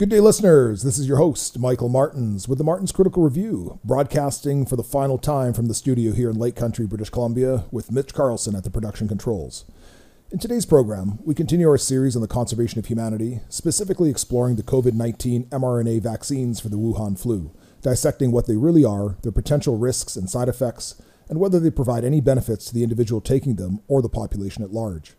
Good day, listeners. This is your host, Michael Martinz, with the Martinz Critical Review, broadcasting for the final time from the studio here in Lake Country, British Columbia, with Mitch Carlson at the production controls. In today's program, we continue our series on the conservation of humanity, specifically exploring the COVID 19 mRNA vaccines for the Wuhan flu, dissecting what they really are, their potential risks and side effects, and whether they provide any benefits to the individual taking them or the population at large.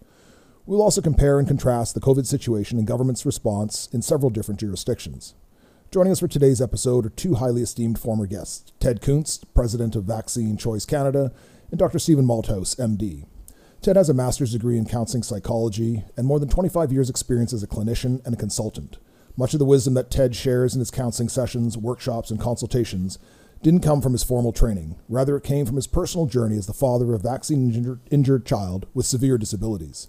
We'll also compare and contrast the COVID situation and government's response in several different jurisdictions. Joining us for today's episode are two highly esteemed former guests Ted Kuntz, president of Vaccine Choice Canada, and Dr. Stephen Malthouse, MD. Ted has a master's degree in counseling psychology and more than 25 years' experience as a clinician and a consultant. Much of the wisdom that Ted shares in his counseling sessions, workshops, and consultations didn't come from his formal training. Rather, it came from his personal journey as the father of a vaccine injured child with severe disabilities.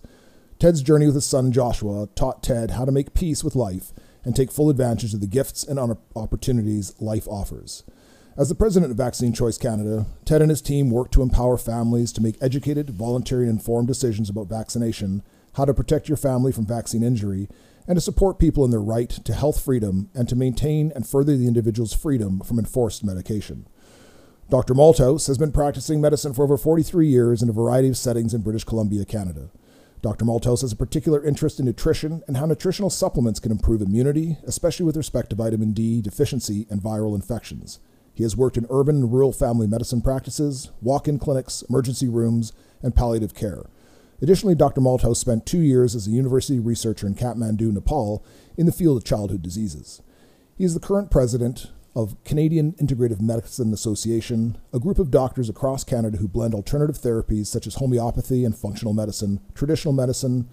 Ted's journey with his son Joshua taught Ted how to make peace with life and take full advantage of the gifts and opportunities life offers. As the president of Vaccine Choice Canada, Ted and his team work to empower families to make educated, voluntary, and informed decisions about vaccination, how to protect your family from vaccine injury, and to support people in their right to health freedom and to maintain and further the individual's freedom from enforced medication. Dr. Malthouse has been practicing medicine for over 43 years in a variety of settings in British Columbia, Canada. Dr. Malthouse has a particular interest in nutrition and how nutritional supplements can improve immunity, especially with respect to vitamin D deficiency and viral infections. He has worked in urban and rural family medicine practices, walk in clinics, emergency rooms, and palliative care. Additionally, Dr. Malthouse spent two years as a university researcher in Kathmandu, Nepal, in the field of childhood diseases. He is the current president of Canadian Integrative Medicine Association, a group of doctors across Canada who blend alternative therapies such as homeopathy and functional medicine, traditional medicine,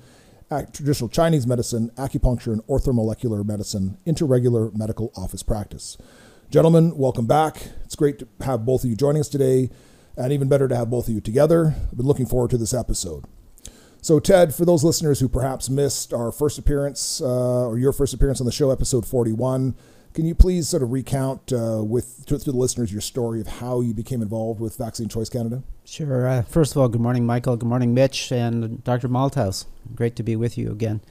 traditional Chinese medicine, acupuncture, and orthomolecular medicine into regular medical office practice. Gentlemen, welcome back. It's great to have both of you joining us today, and even better to have both of you together. I've been looking forward to this episode. So, Ted, for those listeners who perhaps missed our first appearance uh, or your first appearance on the show, episode 41, can you please sort of recount uh, with to, to, the listeners your story of how you became involved with Vaccine Choice Canada? Sure. Uh, first of all, good morning, Michael. Good morning, Mitch, and Dr. Malthouse. Great to be with you again.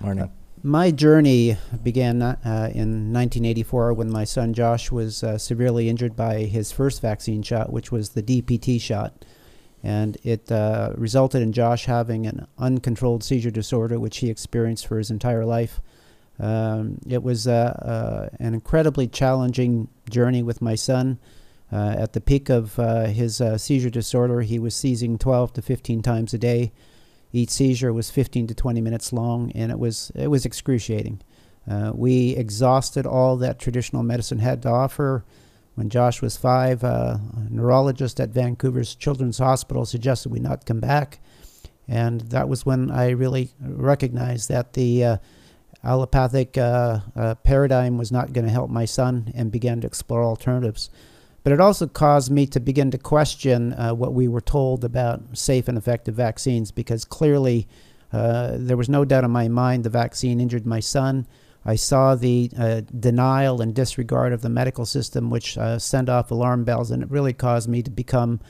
Morning. Uh, my journey began uh, in 1984 when my son Josh was uh, severely injured by his first vaccine shot, which was the DPT shot. And it uh, resulted in Josh having an uncontrolled seizure disorder, which he experienced for his entire life. Um, it was uh, uh, an incredibly challenging journey with my son. Uh, at the peak of uh, his uh, seizure disorder, he was seizing 12 to 15 times a day. Each seizure was 15 to 20 minutes long, and it was it was excruciating. Uh, we exhausted all that traditional medicine had to offer. When Josh was five, a neurologist at Vancouver's Children's Hospital suggested we not come back, and that was when I really recognized that the allopathic uh, uh, paradigm was not going to help my son and began to explore alternatives. But it also caused me to begin to question uh, what we were told about safe and effective vaccines because clearly uh, there was no doubt in my mind the vaccine injured my son. I saw the uh, denial and disregard of the medical system, which uh, sent off alarm bells, and it really caused me to become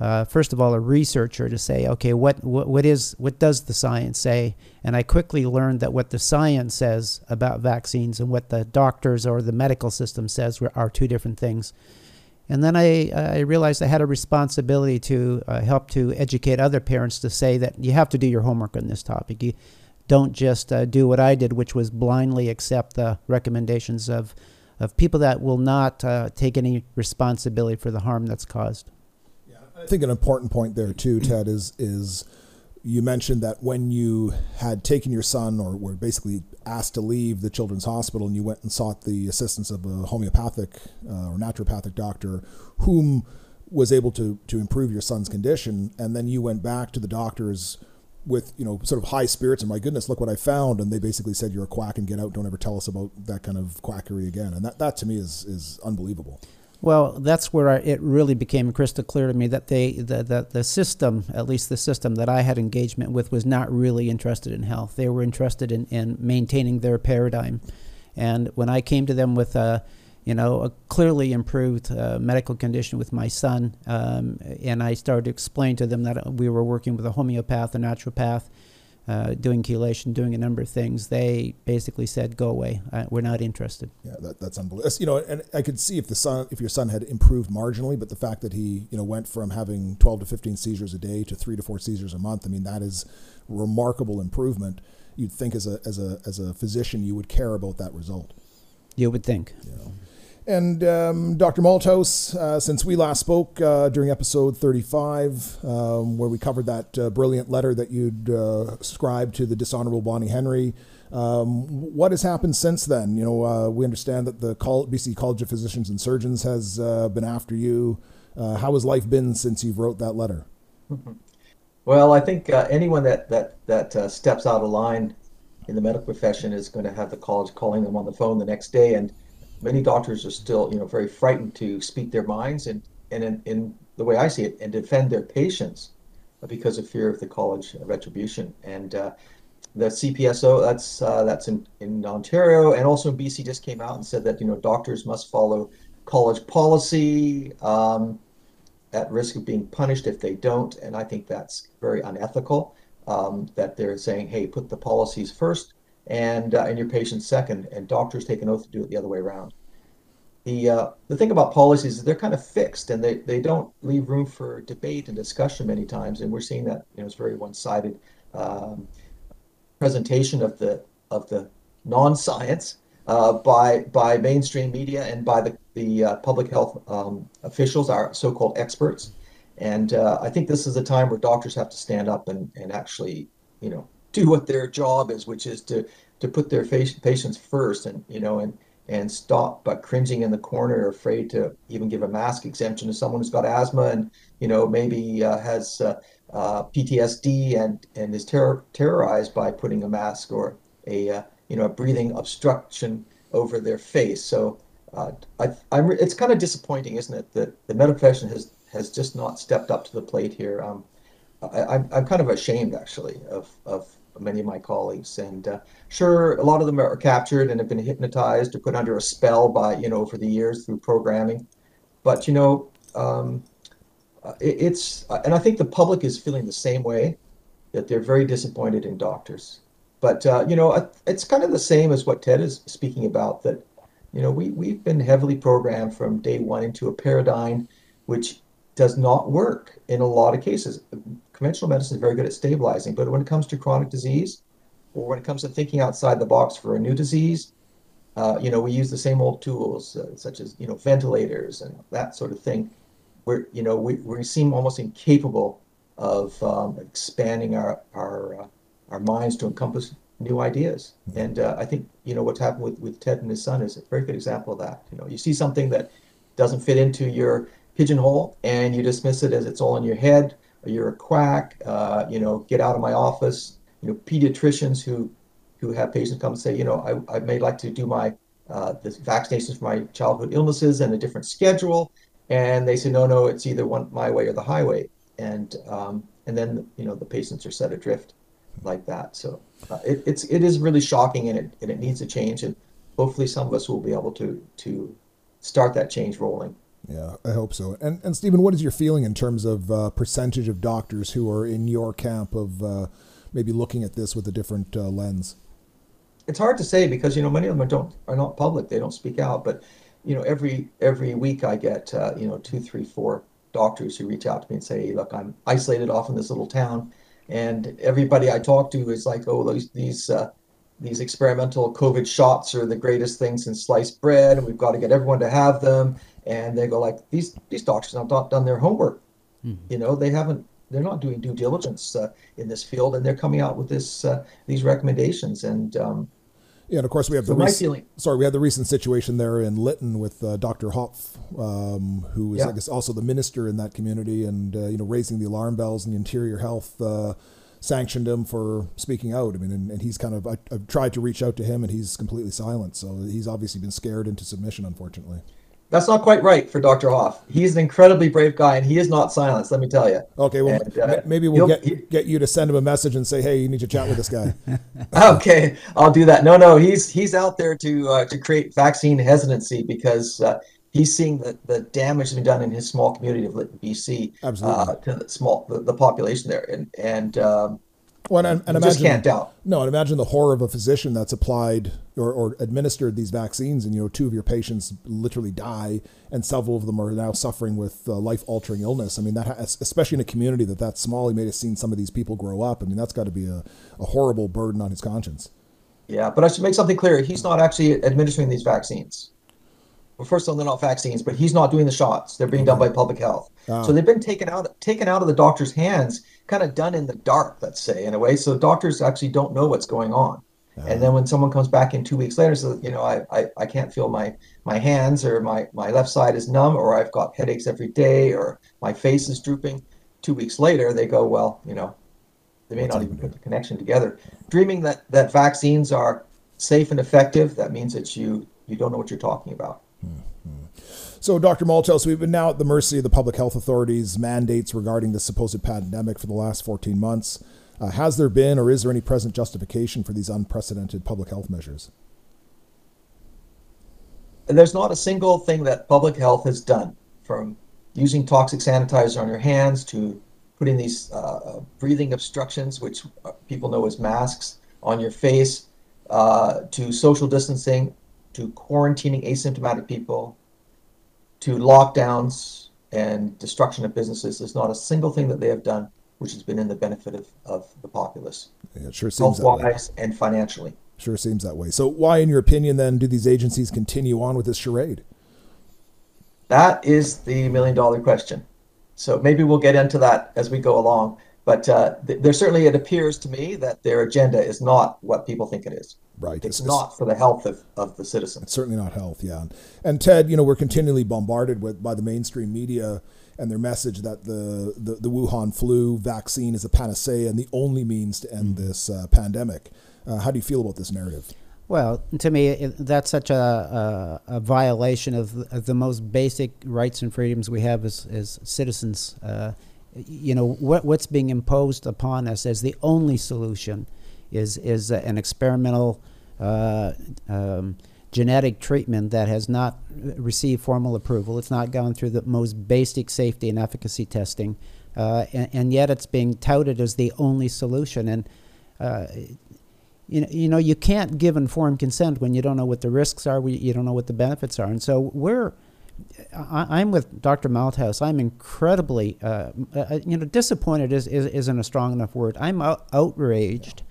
uh, first of all, a researcher to say, okay, what, what, what is what does the science say? And I quickly learned that what the science says about vaccines and what the doctors or the medical system says are two different things. And then I, I realized I had a responsibility to uh, help to educate other parents to say that you have to do your homework on this topic. You don't just uh, do what I did, which was blindly accept the recommendations of, of people that will not uh, take any responsibility for the harm that's caused. I think an important point there too, Ted, is is you mentioned that when you had taken your son or were basically asked to leave the children's hospital and you went and sought the assistance of a homeopathic uh, or naturopathic doctor whom was able to to improve your son's condition and then you went back to the doctors with you know sort of high spirits and my goodness look what i found and they basically said you're a quack and get out. Don't ever tell us about that kind of quackery again. And that, that to me is is unbelievable well, that's where I, it really became crystal clear to me that they, the, the, the system, at least the system that I had engagement with, was not really interested in health. They were interested in, in maintaining their paradigm. And when I came to them with a, you know, a clearly improved uh, medical condition with my son, um, and I started to explain to them that we were working with a homeopath, a naturopath, uh, doing chelation, doing a number of things, they basically said, "Go away. Uh, we're not interested." Yeah, that, that's unbelievable. You know, and I could see if the son, if your son had improved marginally, but the fact that he, you know, went from having 12 to 15 seizures a day to three to four seizures a month, I mean, that is remarkable improvement. You'd think as a as a as a physician, you would care about that result. You would think. Know. And um, Dr. Malthouse, uh, since we last spoke uh, during episode 35, um, where we covered that uh, brilliant letter that you'd uh, scribed to the dishonorable Bonnie Henry, um, what has happened since then? You know, uh, we understand that the BC College of Physicians and Surgeons has uh, been after you. how has life been since you've wrote that letter? Well, I think anyone that that that steps out of line in the medical profession is going to have the college calling them on the phone the next day and many doctors are still, you know, very frightened to speak their minds and, and in, in the way I see it, and defend their patients because of fear of the college retribution. And uh, the CPSO, that's uh, that's in, in Ontario and also in BC, just came out and said that you know doctors must follow college policy um, at risk of being punished if they don't. And I think that's very unethical. Um, that they're saying, hey, put the policies first and uh, and your patients second, and doctors take an oath to do it the other way around. The uh, the thing about policies is they're kind of fixed, and they, they don't leave room for debate and discussion many times, and we're seeing that you know it's very one sided um, presentation of the of the non science uh, by by mainstream media and by the the uh, public health um, officials, our so called experts. And uh, I think this is a time where doctors have to stand up and, and actually, you know, do what their job is, which is to to put their patients first, and you know, and and stop but cringing in the corner, afraid to even give a mask exemption to someone who's got asthma and you know maybe uh, has uh, uh, PTSD and and is terror, terrorized by putting a mask or a uh, you know a breathing obstruction over their face. So uh, I, I'm it's kind of disappointing, isn't it, that the medical profession has has just not stepped up to the plate here. Um, I, I'm, I'm kind of ashamed actually of of many of my colleagues. And uh, sure, a lot of them are captured and have been hypnotized or put under a spell by, you know, over the years through programming. But, you know, um, uh, it, it's, uh, and I think the public is feeling the same way that they're very disappointed in doctors. But, uh, you know, it's kind of the same as what Ted is speaking about that, you know, we, we've been heavily programmed from day one into a paradigm which does not work in a lot of cases conventional medicine is very good at stabilizing, but when it comes to chronic disease, or when it comes to thinking outside the box for a new disease, uh, you know, we use the same old tools uh, such as you know ventilators and that sort of thing. Where you know we, we seem almost incapable of um, expanding our our uh, our minds to encompass new ideas. And uh, I think you know what's happened with, with Ted and his son is a very good example of that. You know, you see something that doesn't fit into your pigeonhole and you dismiss it as it's all in your head you're a quack, uh, you know, get out of my office. You know, pediatricians who who have patients come and say, you know, I, I may like to do my uh, the vaccinations for my childhood illnesses and a different schedule, and they say, no, no, it's either one my way or the highway, and um, and then you know the patients are set adrift like that. So uh, it, it's it is really shocking, and it and it needs to change, and hopefully some of us will be able to to start that change rolling. Yeah, I hope so. And and Stephen, what is your feeling in terms of uh, percentage of doctors who are in your camp of uh, maybe looking at this with a different uh, lens? It's hard to say because you know many of them don't are not public. They don't speak out. But you know every every week I get uh, you know two, three, four doctors who reach out to me and say, "Look, I'm isolated off in this little town, and everybody I talk to is like, oh, these these uh, these experimental COVID shots are the greatest thing since sliced bread, and we've got to get everyone to have them." And they go like these these doctors have not done their homework mm-hmm. you know they haven't they're not doing due diligence uh, in this field and they're coming out with this uh, these recommendations and um, yeah, and of course we have so the rec- sorry we had the recent situation there in Lytton with uh, Dr. Hoffe, um, who is yeah. I guess also the minister in that community, and uh, you know raising the alarm bells and the Interior Health uh, sanctioned him for speaking out. I mean, and, and he's kind of I, have tried to reach out to him, and he's completely silent. So he's obviously been scared into submission, unfortunately. That's not quite right for Dr. Hoffe. He's an incredibly brave guy, and he is not silenced. Let me tell you. Okay, well, and, uh, maybe we'll get he, get you to send him a message and say, "Hey, you need to chat with this guy." okay, I'll do that. No, no, he's he's out there to uh, to create vaccine hesitancy because uh, he's seeing the, the damage that's been done in his small community of Lytton, BC, Absolutely. Uh, to the small the, the, population there, and and um, Well, and, and imagine, just can't doubt. No, and imagine the horror of a physician that's applied or, or administered these vaccines, and you know, two of your patients literally die, and several of them are now suffering with uh, life-altering illness. I mean, that has, especially in a community that that's small, he may have seen some of these people grow up. I mean, that's got to be a, a horrible burden on his conscience. Yeah, but I should make something clear. He's not actually administering these vaccines. Well, first of all, they're not vaccines, but he's not doing the shots. They're being done by public health. Ah. So they've been taken out taken out of the doctor's hands, kind of done in the dark, let's say, in a way. So doctors actually don't know what's going on. And then when someone comes back in two weeks later, says, you know, I, I, I can't feel my my hands or my, my left side is numb or I've got headaches every day or my face is drooping. Two weeks later, they go, well, you know, they may not even put the connection together. Dreaming that, that vaccines are safe and effective, that means that you you don't know what you're talking about. Mm-hmm. So, Dr. Malthouse, we've been now at the mercy of the public health authorities' mandates regarding the supposed pandemic for the last 14 months. Uh, has there been or is there any present justification for these unprecedented public health measures? there's not a single thing that public health has done from using toxic sanitizer on your hands to putting these uh, breathing obstructions, which uh, people know as masks, on your face, uh, to social distancing, to quarantining asymptomatic people, to lockdowns and destruction of businesses. There's not a single thing that they have done which has been in the benefit of, of the populace, Yeah, it sure seems health that way. wise and financially. Sure seems that way. So, why, in your opinion, then, do these agencies continue on with this charade? That is the million dollar question. So maybe we'll get into that as we go along. But uh, th- there certainly, it appears to me that their agenda is not what people think it is. Right. It's It's- not for the health of, of the citizens. It's certainly not health, yeah. And Ted, you know, we're continually bombarded with by the mainstream media and their message that the, the, the Wuhan flu vaccine is a panacea and the only means to end this uh, pandemic. Uh, how do you feel about this narrative? Well, to me, it, that's such a, a, a violation of, the- of the most basic rights and freedoms we have as, as citizens. Uh, you know, what, what's being imposed upon us as the only solution is, is an experimental uh, um, genetic treatment that has not received formal approval. It's not gone through the most basic safety and efficacy testing, uh, and, and yet it's being touted as the only solution. And uh, you know, you know, you can't give informed consent when you don't know what the risks are, you don't know what the benefits are, and so we're. I, I'm with Dr. Malthouse. I'm incredibly, uh, uh, you know, disappointed is, is, isn't a strong enough word. I'm out, outraged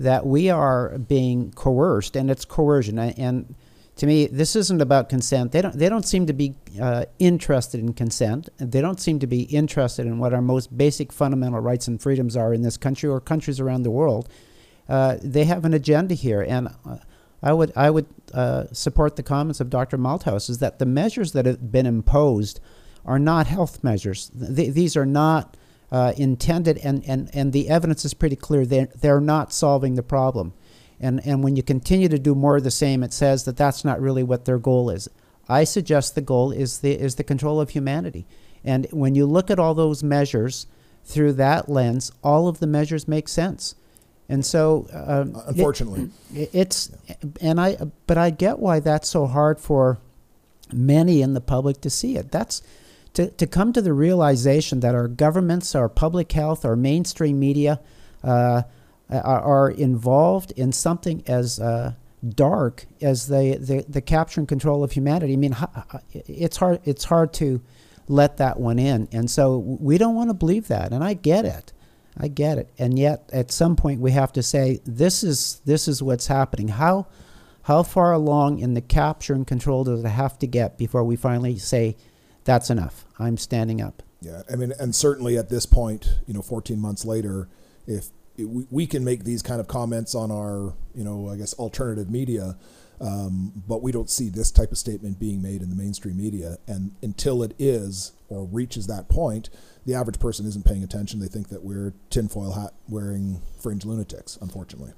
that we are being coerced, and it's coercion. And to me, this isn't about consent. They don't. They don't seem to be uh, interested in consent. They don't seem to be interested in what our most basic fundamental rights and freedoms are in this country or countries around the world. Uh, they have an agenda here, and uh, I would I would uh, support the comments of Dr. Malthouse is that the measures that have been imposed are not health measures. Th- these are not uh, intended, and, and, and the evidence is pretty clear. They're, they're not solving the problem. And, and when you continue to do more of the same, it says that that's not really what their goal is. I suggest the goal is the, is the control of humanity. And when you look at all those measures through that lens, all of the measures make sense. And so, um, Unfortunately, it- it's and I but I get why that's so hard for many in the public to see it. That's to, to come to the realization that our governments, our public health, our mainstream media uh, are, are involved in something as uh, dark as the, the, the capture and control of humanity. I mean, it's hard it's hard to let that one in, and so we don't want to believe that, and I get it. I get it. And yet at some point we have to say this is this is what's happening. How how far along in the capture and control does it have to get before we finally say that's enough. I'm standing up. yeah. I mean, and certainly at this point, you know, 14 months later, if we, can make these kind of comments on our, you know, I guess alternative media, um, but we don't see this type of statement being made in the mainstream media. And until it is or reaches that point, the average person isn't paying attention. They think that we're tinfoil hat wearing fringe lunatics, unfortunately.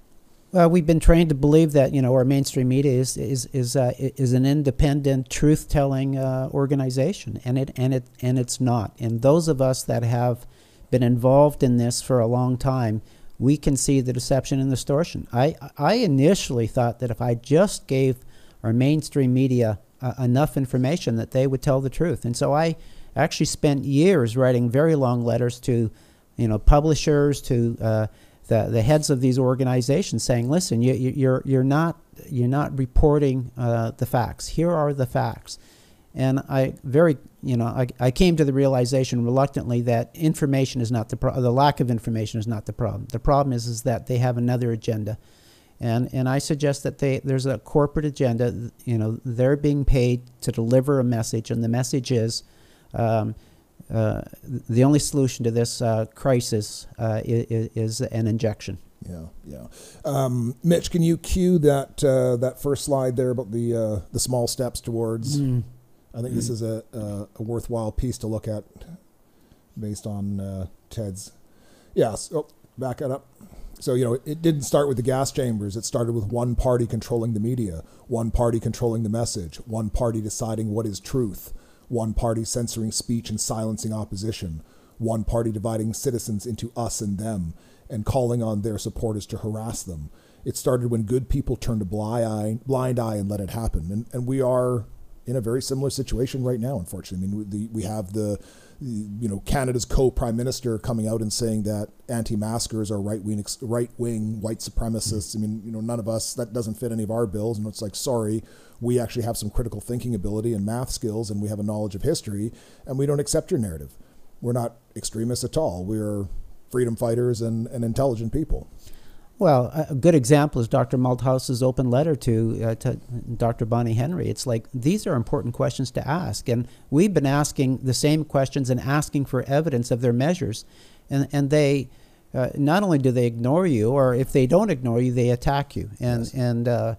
Well, we've been trained to believe that you know our mainstream media is is is uh, is an independent, truth-telling uh, organization, and it and it and it's not. And those of us that have been involved in this for a long time, we can see the deception and distortion. I I initially thought that if I just gave our mainstream media uh, enough information, that they would tell the truth, and so I actually spent years writing very long letters to, you know, publishers to. Uh, the, the heads of these organizations saying, "Listen, you, you, you're you're not you're not reporting uh, the facts. Here are the facts." And I very, you know, I, I came to the realization reluctantly that information is not the pro- the lack of information is not the problem. The problem is is that they have another agenda, and and I suggest that they there's a corporate agenda. You know, they're being paid to deliver a message, and the message is. Um, uh, the only solution to this uh, crisis uh, is, is, an injection. Yeah, yeah. Um, Mitch, can you cue that uh, that first slide there about the uh, the small steps towards? Mm. I think mm. this is a, a, a, worthwhile piece to look at, based on uh, Ted's. Yes. Oh, back it up. So you know, it didn't start with the gas chambers. It started with one party controlling the media, one party controlling the message, one party deciding what is truth one party censoring speech and silencing opposition, one party dividing citizens into us and them, and calling on their supporters to harass them. It started when good people turned a blind eye, blind eye and let it happen. And, and we are in a very similar situation right now, unfortunately. I mean, the, we have the you know Canada's co-prime minister coming out and saying that anti-maskers are right-wing right-wing white supremacists. I mean, you know, none of us that doesn't fit any of our bills, and it's like, sorry, we actually have some critical thinking ability and math skills, and we have a knowledge of history, and we don't accept your narrative. We're not extremists at all. We're freedom fighters and, and intelligent people. Well, a good example is Dr. Malthouse's open letter to, uh, to Dr. Bonnie Henry. It's like these are important questions to ask, and we've been asking the same questions and asking for evidence of their measures, and and they. Uh, not only do they ignore you, or if they don't ignore you, they attack you. And yes. and uh,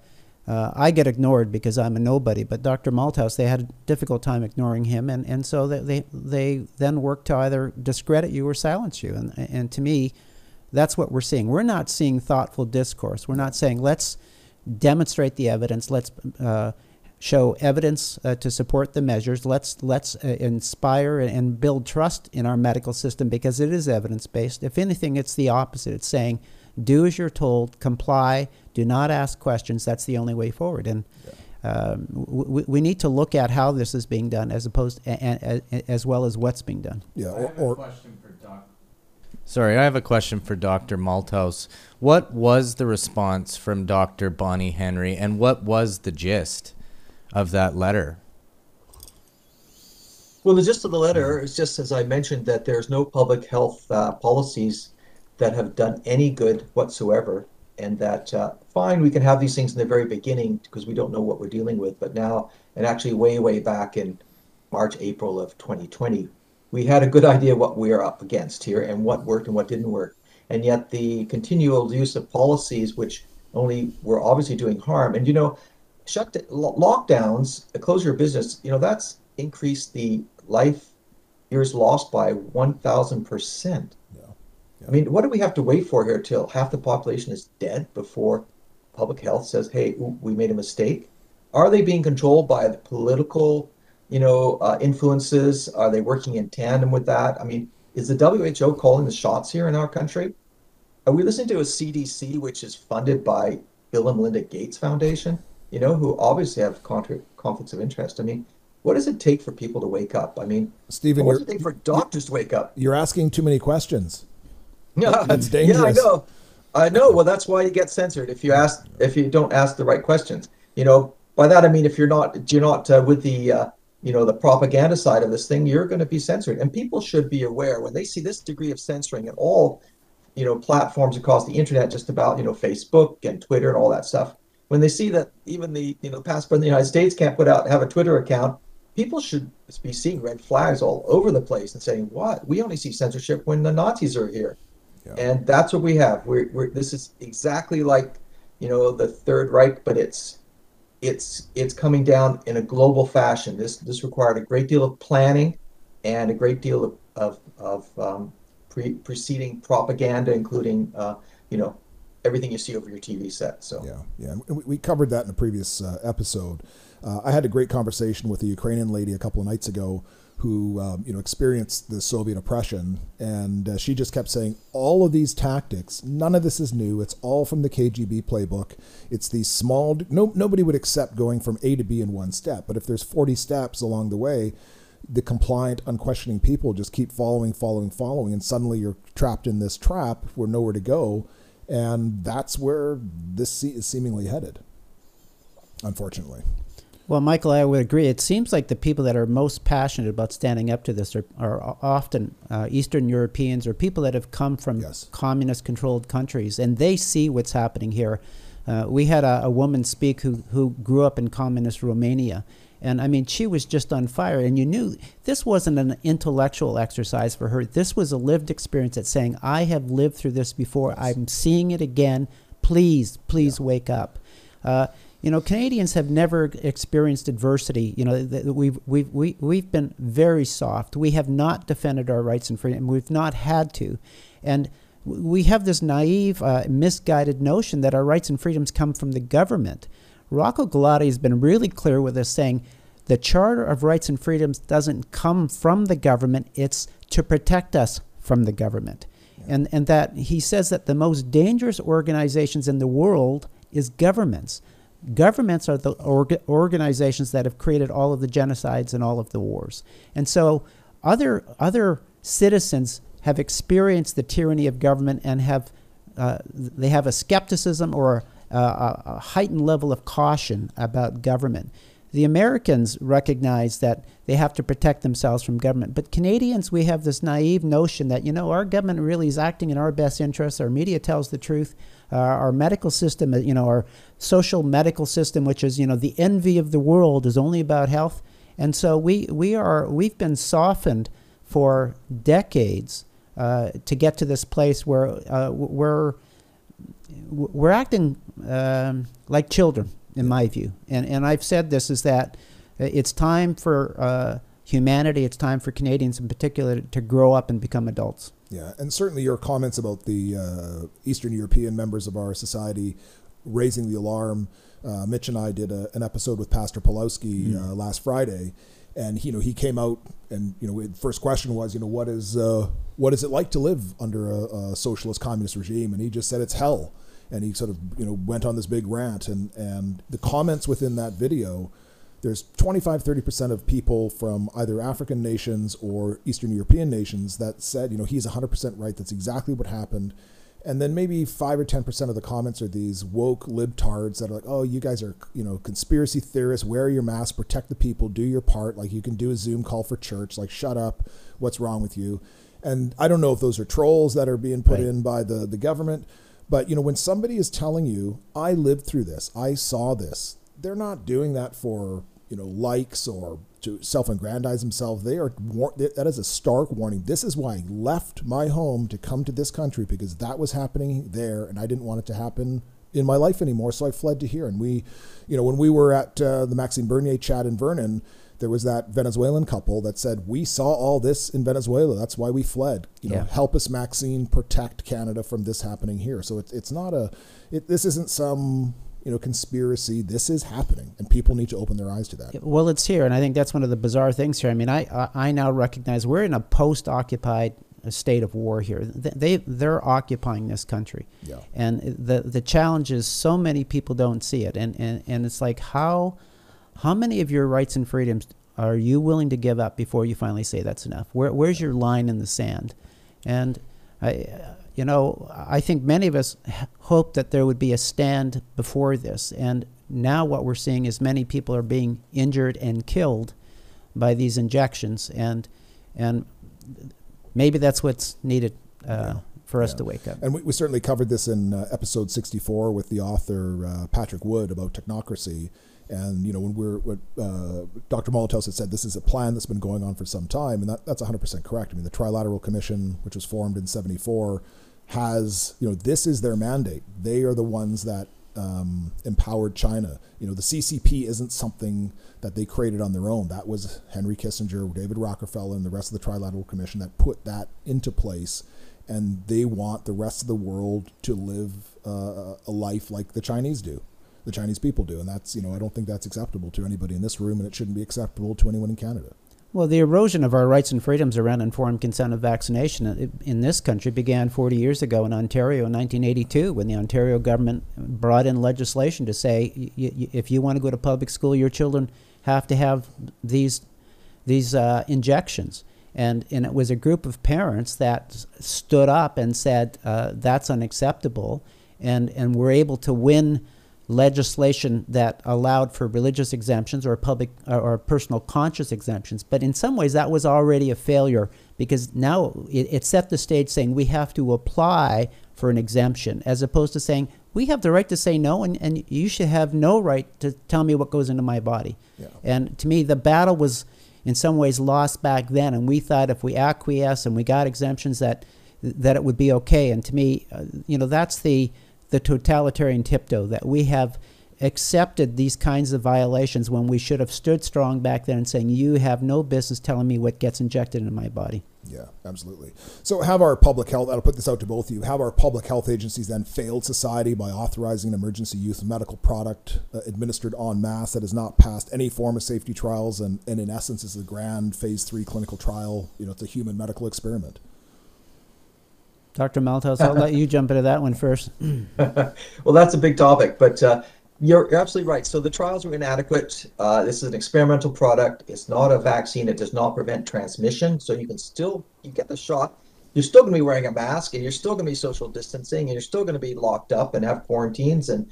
uh, I get ignored because I'm a nobody. But Dr. Malthouse, they had a difficult time ignoring him, and, and so they they then work to either discredit you or silence you. And and to me, that's what we're seeing. We're not seeing thoughtful discourse. We're not saying let's demonstrate the evidence. Let's uh, show evidence uh, to support the measures. Let's let's uh, inspire and build trust in our medical system because it is evidence based. If anything, it's the opposite. It's saying do as you're told, comply, do not ask questions. That's the only way forward. And yeah. Um, we, we, need to look at how this is being done as opposed to, and, as well as what's being done. Yeah. Or, or Sorry, I have a question for Dr. Malthouse. What was the response from Dr. Bonnie Henry, and what was the gist of that letter? Well, the gist of the letter is just as I mentioned that there's no public health uh, policies that have done any good whatsoever, and that uh, fine, we can have these things in the very beginning because we don't know what we're dealing with, but now, and actually way, way back in March, April of 2020, we had a good idea what we are up against here and what worked and what didn't work. And yet the continual use of policies which only were obviously doing harm. And you know, shut lockdowns, close your business. You know, that's increased the life years lost by one thousand percent. I mean, what do we have to wait for here till half the population is dead before public health says, "Hey, we made a mistake"? Are they being controlled by the political you know, uh, influences? Are they working in tandem with that? I mean, is the WHO calling the shots here in our country? Are we listening to a CDC which is funded by Bill and Melinda Gates Foundation? You know, who obviously have contra- conflicts of interest. I mean, what does it take for people to wake up? I mean, Stephen, what does it take for doctors to wake up? You're asking too many questions. Yeah, that's dangerous. Yeah, I know. I know. Well, that's why you get censored if you ask if you don't ask the right questions. You know, by that I mean if you're not you're not uh, with the uh, you know the propaganda side of this thing you're going to be censored and people should be aware when they see this degree of censoring at all you know platforms across the internet just about you know facebook and twitter and all that stuff when they see that even the you know past president of the united states can't put out have a twitter account people should be seeing red flags all over the place and saying what? We only see censorship when the nazis are here. Yeah. and that's what we have. We're, we're this is exactly like you know the third reich but it's it's it's coming down in a global fashion. This this required a great deal of planning and a great deal of of, of um, pre- preceding propaganda, including uh, you know everything you see over your TV set. So yeah, yeah, we covered that in a previous uh, episode. Uh, I had a great conversation with a Ukrainian lady a couple of nights ago who um, you know experienced the Soviet oppression, and uh, she just kept saying all of these tactics. None of this is new. It's all from the KGB playbook. It's these small. No, nobody would accept going from A to B in one step. But if there's 40 steps along the way, the compliant, unquestioning people just keep following, following, following, and suddenly you're trapped in this trap where nowhere to go, and that's where this is seemingly headed. Unfortunately. Well, Michael, I would agree. It seems like the people that are most passionate about standing up to this are, are often uh, Eastern Europeans or people that have come from Yes. communist controlled countries and they see what's happening here. Uh, we had a, a woman speak who, who grew up in communist Romania. And I mean, she was just on fire. And you knew this wasn't an intellectual exercise for her. This was a lived experience at saying, I have lived through this before. I'm seeing it again. Please, please wake up. Uh, you know, Canadians have never experienced adversity. You know, we've, we've, we, we've been very soft. We have not defended our rights and freedom. We've not had to. And we have this naive, uh, misguided notion that our rights and freedoms come from the government. Rocco Galati has been really clear with us saying the Charter of Rights and Freedoms doesn't come from the government, it's to protect us from the government. And, and that he says that the most dangerous organizations in the world is governments. Governments are the orga- organizations that have created all of the genocides and all of the wars. And so other, other citizens have experienced the tyranny of government and have, uh, they have a skepticism or a, a, a heightened level of caution about government. The Americans recognize that they have to protect themselves from government. But Canadians, we have this naive notion that, you know, our government really is acting in our best interests. Our media tells the truth. Uh, our medical system, uh, you know, our social medical system, which is, you know, the envy of the world, is only about health. And so we, we are, we've been softened for decades uh, to get to this place where uh, we're, we're acting um, like children, in my view. And, and I've said this is that it's time for uh, humanity, it's time for Canadians in particular to grow up and become adults. Yeah, and certainly your comments about the uh, Eastern European members of our society raising the alarm. Uh, Mitch and I did a, an episode with Pastor Pawlowski uh, last Friday, and he, you know he came out and you know the first question was you know what is uh, what is it like to live under a, a socialist communist regime, and he just said it's hell, and he sort of you know went on this big rant, and and the comments within that video there's 25 30% of people from either african nations or eastern european nations that said you know he's 100% right that's exactly what happened and then maybe 5 or 10% of the comments are these woke libtards that are like oh you guys are you know conspiracy theorists wear your mask protect the people do your part like you can do a zoom call for church like shut up what's wrong with you and i don't know if those are trolls that are being put Right. in by the the government but you know when somebody is telling you i lived through this i saw this they're not doing that for you know likes or to self-aggrandize themselves. They are war- that is a stark warning. This is why i left my home to come to this country because that was happening there and i didn't want it to happen in my life anymore. So i fled to here and we you know when we were at uh, the maxime bernier chat in vernon there was that venezuelan couple that said we saw all this in venezuela. That's why we fled. You know Yeah. help us maxime protect canada from this happening here. So it's it's not a it, this isn't some you know conspiracy this is happening and people need to open their eyes to that Well, it's here, and I think that's one of the bizarre things here. I mean, I I now recognize we're in a post-occupied state of war here. They they're occupying this country, Yeah. and the the challenge is so many people don't see it, and and, and it's like how how many of your rights and freedoms are you willing to give up before you finally say that's enough? Where where's your line in the sand? And I, you know, I think many of us hoped that there would be a stand before this, and now what we're seeing is many people are being injured and killed by these injections, and and maybe that's what's needed uh, for us Yeah. to wake up. And we, we certainly covered this in uh, episode 64 with the author uh, Patrick Wood about technocracy. And, you know, when we're, what uh, Dr. Malthouse had said, this is a plan that's been going on for some time. And that, that's 100% correct. I mean, the Trilateral Commission, which was formed in 74, has, you know, this is their mandate. They are the ones that um, empowered China. You know, the CCP isn't something that they created on their own. That was Henry Kissinger, David Rockefeller, and the rest of the Trilateral Commission that put that into place. And they want the rest of the world to live uh, a life like the Chinese do, the Chinese people do. And that's, you know, I don't think that's acceptable to anybody in this room, and it shouldn't be acceptable to anyone in Canada. Well, the erosion of our rights and freedoms around informed consent of vaccination uh, in this country began 40 years ago in Ontario in 1982 when the Ontario government brought in legislation to say if you want to go to public school, your children have to have these these uh, injections. And, and it was a group of parents that stood up and said, uh, that's unacceptable, and, and were able to win legislation that allowed for religious exemptions or public or, or personal conscience exemptions. But in some ways, that was already a failure because now it, it set the stage saying we have to apply for an exemption, as opposed to saying we have the right to say no, and, and you should have no right to tell me what goes into my body. Yeah. And to me, the battle was in some ways lost back then, and we thought if we acquiesce and we got exemptions that that it would be okay. And to me, uh, you know, that's the the totalitarian tiptoe that we have accepted these kinds of violations when we should have stood strong back then and saying you have no business telling me what gets injected into my body. Yeah, absolutely. So, have our public health, I'll put this out to both of you, have our public health agencies then failed society by authorizing an emergency use medical product uh, administered en masse that has not passed any form of safety trials and, and in essence is a grand phase three clinical trial? You know, it's a human medical experiment. Dr. Malthouse, I'll let you jump into that one first. well, that's a big topic, but uh, you're, you're absolutely right. So the trials were inadequate. Uh, this is an experimental product. It's not a vaccine. It does not prevent transmission. So you can still you get the shot. You're still going to be wearing a mask, and you're still going to be social distancing, and you're still going to be locked up and have quarantines and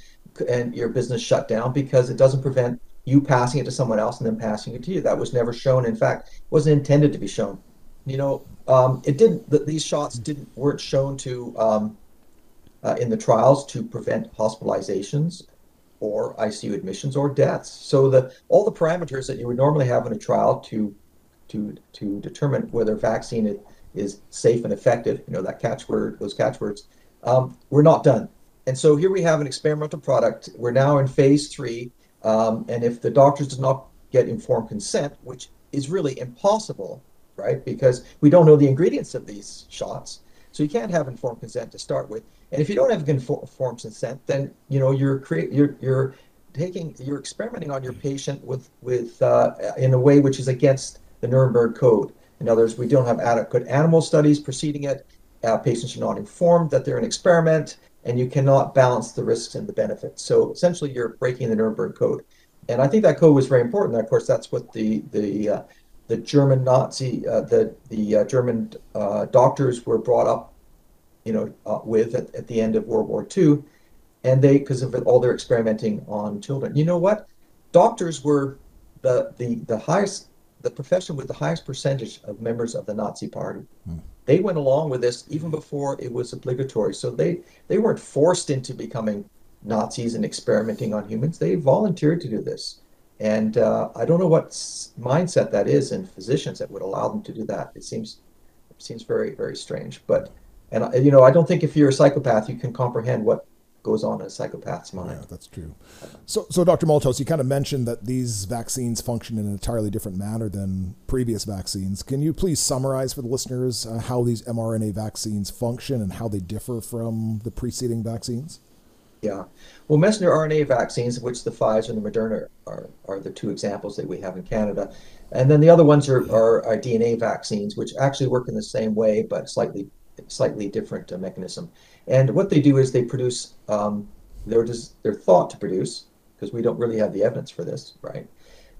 and your business shut down because it doesn't prevent you passing it to someone else and then passing it to you. That was never shown. In fact, it wasn't intended to be shown. You know, um, it didn't. th- These shots didn't weren't shown to um, uh, in the trials to prevent hospitalizations or ICU admissions or deaths. So the all the parameters that you would normally have in a trial to to to determine whether vaccine is, safe and effective, you know that catchword, those catchwords, um, were not done. And so here we have an experimental product. We're now in phase three, um, and if the doctors do not get informed consent, which is really impossible, right? Because we don't know the ingredients of these shots, so you can't have informed consent to start with. And if you don't have informed consent, then you know you're create you're you're taking you're experimenting on your patient with with uh, in a way which is against the Nuremberg Code. In other words, we don't have adequate animal studies preceding it. Uh, patients are not informed that they're an experiment, and you cannot balance the risks and the benefits. So essentially, you're breaking the Nuremberg Code. And I think that code was very important. And Of course, that's what the the uh, the German Nazi uh, the the uh, German uh, doctors were brought up, you know, uh, with at, at the end of World War II, and they because of all their experimenting on children. You know what? Doctors were the the the highest the profession with the highest percentage of members of the Nazi Party. They went along with this even before it was obligatory. So they they weren't forced into becoming Nazis and experimenting on humans. They volunteered to do this. And uh, I don't know what mindset that is in physicians that would allow them to do that. It seems it seems very very strange. But and you know I don't think if you're a psychopath you can comprehend what goes on in a psychopath's mind. Yeah, that's true. So, so Dr. Malthouse, you kind of mentioned that these vaccines function in an entirely different manner than previous vaccines. Can you please summarize for the listeners uh, how these mRNA vaccines function and how they differ from the preceding vaccines? Yeah. Well, messenger RNA vaccines, of which the Pfizer and the Moderna are, are the two examples that we have in Canada. And then the other ones are, are, are DNA vaccines, which actually work in the same way, but slightly slightly different uh, mechanism. And what they do is they produce, um, they're, just, they're thought to produce, because we don't really have the evidence for this, right?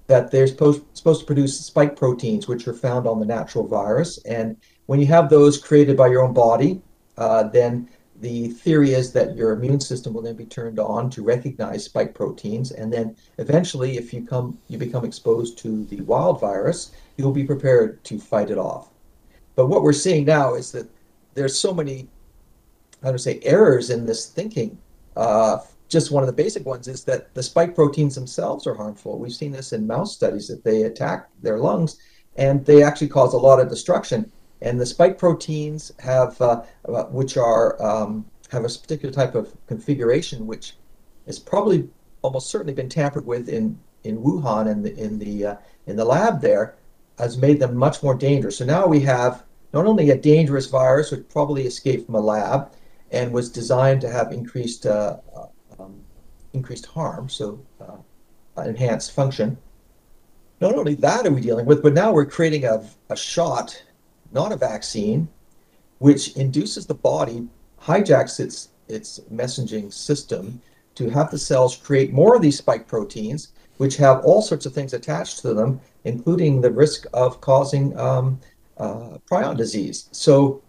That they're supposed, supposed to produce spike proteins, which are found on the natural virus. And when you have those created by your own body, uh, then the theory is that your immune system will then be turned on to recognize spike proteins and then eventually if you come you become exposed to the wild virus you'll be prepared to fight it off. But what we're seeing now is that there's so many how to say errors in this thinking. Uh, just one of the basic ones is that the spike proteins themselves are harmful. We've seen this in mouse studies that they attack their lungs and they actually cause a lot of destruction and the spike proteins have, uh, uh, which are um, have a particular type of configuration, which has probably almost certainly been tampered with in in Wuhan in the in the uh, in the lab there, has made them much more dangerous. So now we have not only a dangerous virus, which probably escaped from a lab, and was designed to have increased uh, um, increased harm, so uh, enhanced function. Not only that are we dealing with, but now we're creating a, a shot not a vaccine, which induces the body, hijacks its its messaging system to have the cells create more of these spike proteins, which have all sorts of things attached to them, including the risk of causing um, uh, prion disease. So,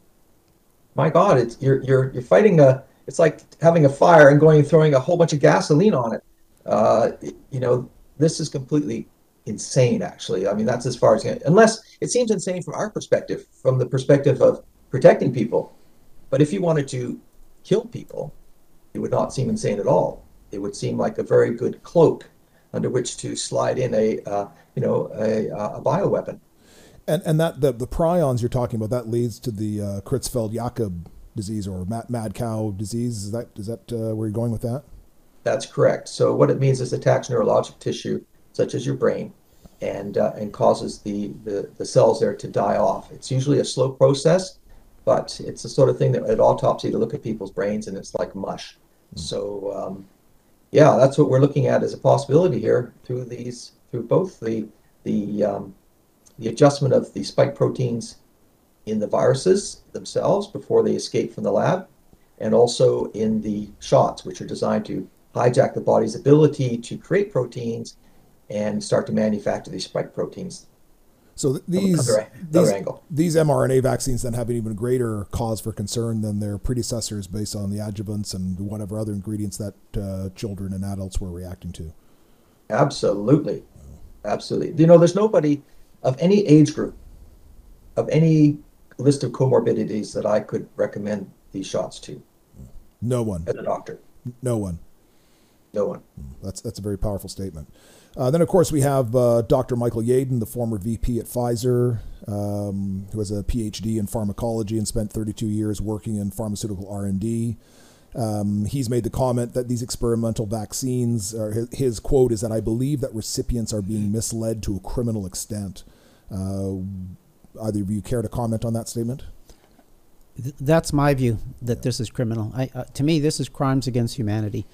my God, it's, you're you're you're fighting a. It's like having a fire and going and throwing a whole bunch of gasoline on it. Uh, you know, this is completely insane. Actually, I mean, that's as far as unless it seems insane from our perspective, from the perspective of protecting people. But if you wanted to kill people, it would not seem insane at all. It would seem like a very good cloak under which to slide in a uh, you know a, a bioweapon. And and that the the prions you're talking about that leads to the uh, Creutzfeldt-Jakob disease or mad, mad cow disease. Is that is that uh, where you're going with that? That's correct. So what it means is it attacks neurologic tissue such as your brain and uh, and causes the, the the cells there to die off. It's usually a slow process, but it's the sort of thing that at autopsy to look at people's brains and it's like mush. Mm. So um, yeah, that's what we're looking at as a possibility here through these through both the the um, the adjustment of the spike proteins in the viruses themselves before they escape from the lab, and also in the shots, which are designed to hijack the body's ability to create proteins and start to manufacture these spike proteins. So these these, these mRNA vaccines then have an even greater cause for concern than their predecessors, based on the adjuvants and whatever other ingredients that uh, children and adults were reacting to. Absolutely, absolutely. You know, there's nobody of any age group, of any list of comorbidities that I could recommend these shots to. No one. As a doctor. No one. No one. That's that's a very powerful statement. Uh, then, of course, we have uh, Dr. Michael Yeadon, the former VP at Pfizer, um, who has a PhD in pharmacology and spent 32 years working in pharmaceutical R&D. Um, he's made the comment that these experimental vaccines, his, his, quote is that I believe that recipients are being misled to a criminal extent. Uh, either of you care to comment on that statement? That's my view that this is criminal. I, uh, to me, this is crimes against humanity.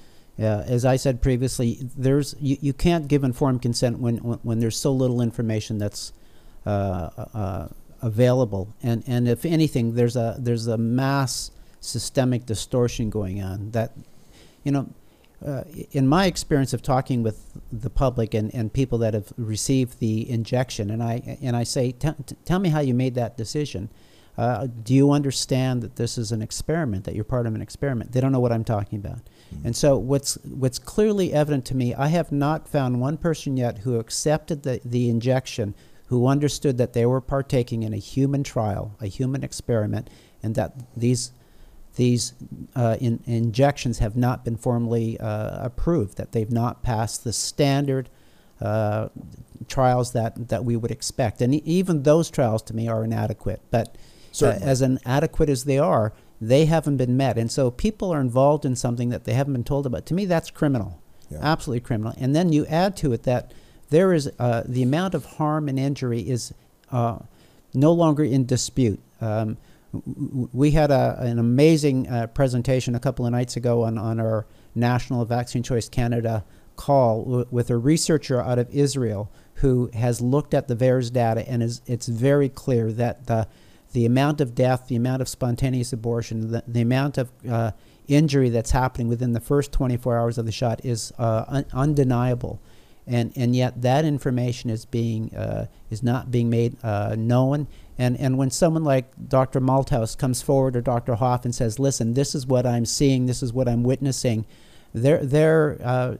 As I said previously, there's you, you can't give informed consent when, when, when there's so little information that's uh, uh, available, and and if anything, there's a there's a mass systemic distortion going on that, you know. Uh, in my experience of talking with the public and, and people that have received the injection, and I and I say, tell me how you made that decision. Uh, do you understand that this is an experiment? That you're part of an experiment? They don't know what I'm talking about. And so what's what's clearly evident to me, I have not found one person yet who accepted the, the injection, who understood that they were partaking in a human trial, a human experiment, and that these these uh, in, injections have not been formally uh, approved, that they've not passed the standard uh, trials that, that we would expect. And e- even those trials to me are inadequate. But as inadequate as they are, they haven't been met. And so people are involved in something that they haven't been told about. To me, that's criminal, yeah. absolutely criminal. And then you add to it that there is uh, the amount of harm and injury is uh, no longer in dispute. Um, we had a, an amazing uh, presentation a couple of nights ago on, on our National Vaccine Choice Canada call w- with a researcher out of Israel who has looked at the VAERS data, and is, it's very clear that the the amount of death, the amount of spontaneous abortion, the, the amount of uh, injury that's happening within the first 24 hours of the shot is uh, un- undeniable. And, and yet that information is being uh, is not being made uh, known and and when someone like Dr. Malthouse comes forward or Dr. Hoffe and says listen this is what I'm seeing this is what I'm witnessing they're they're uh,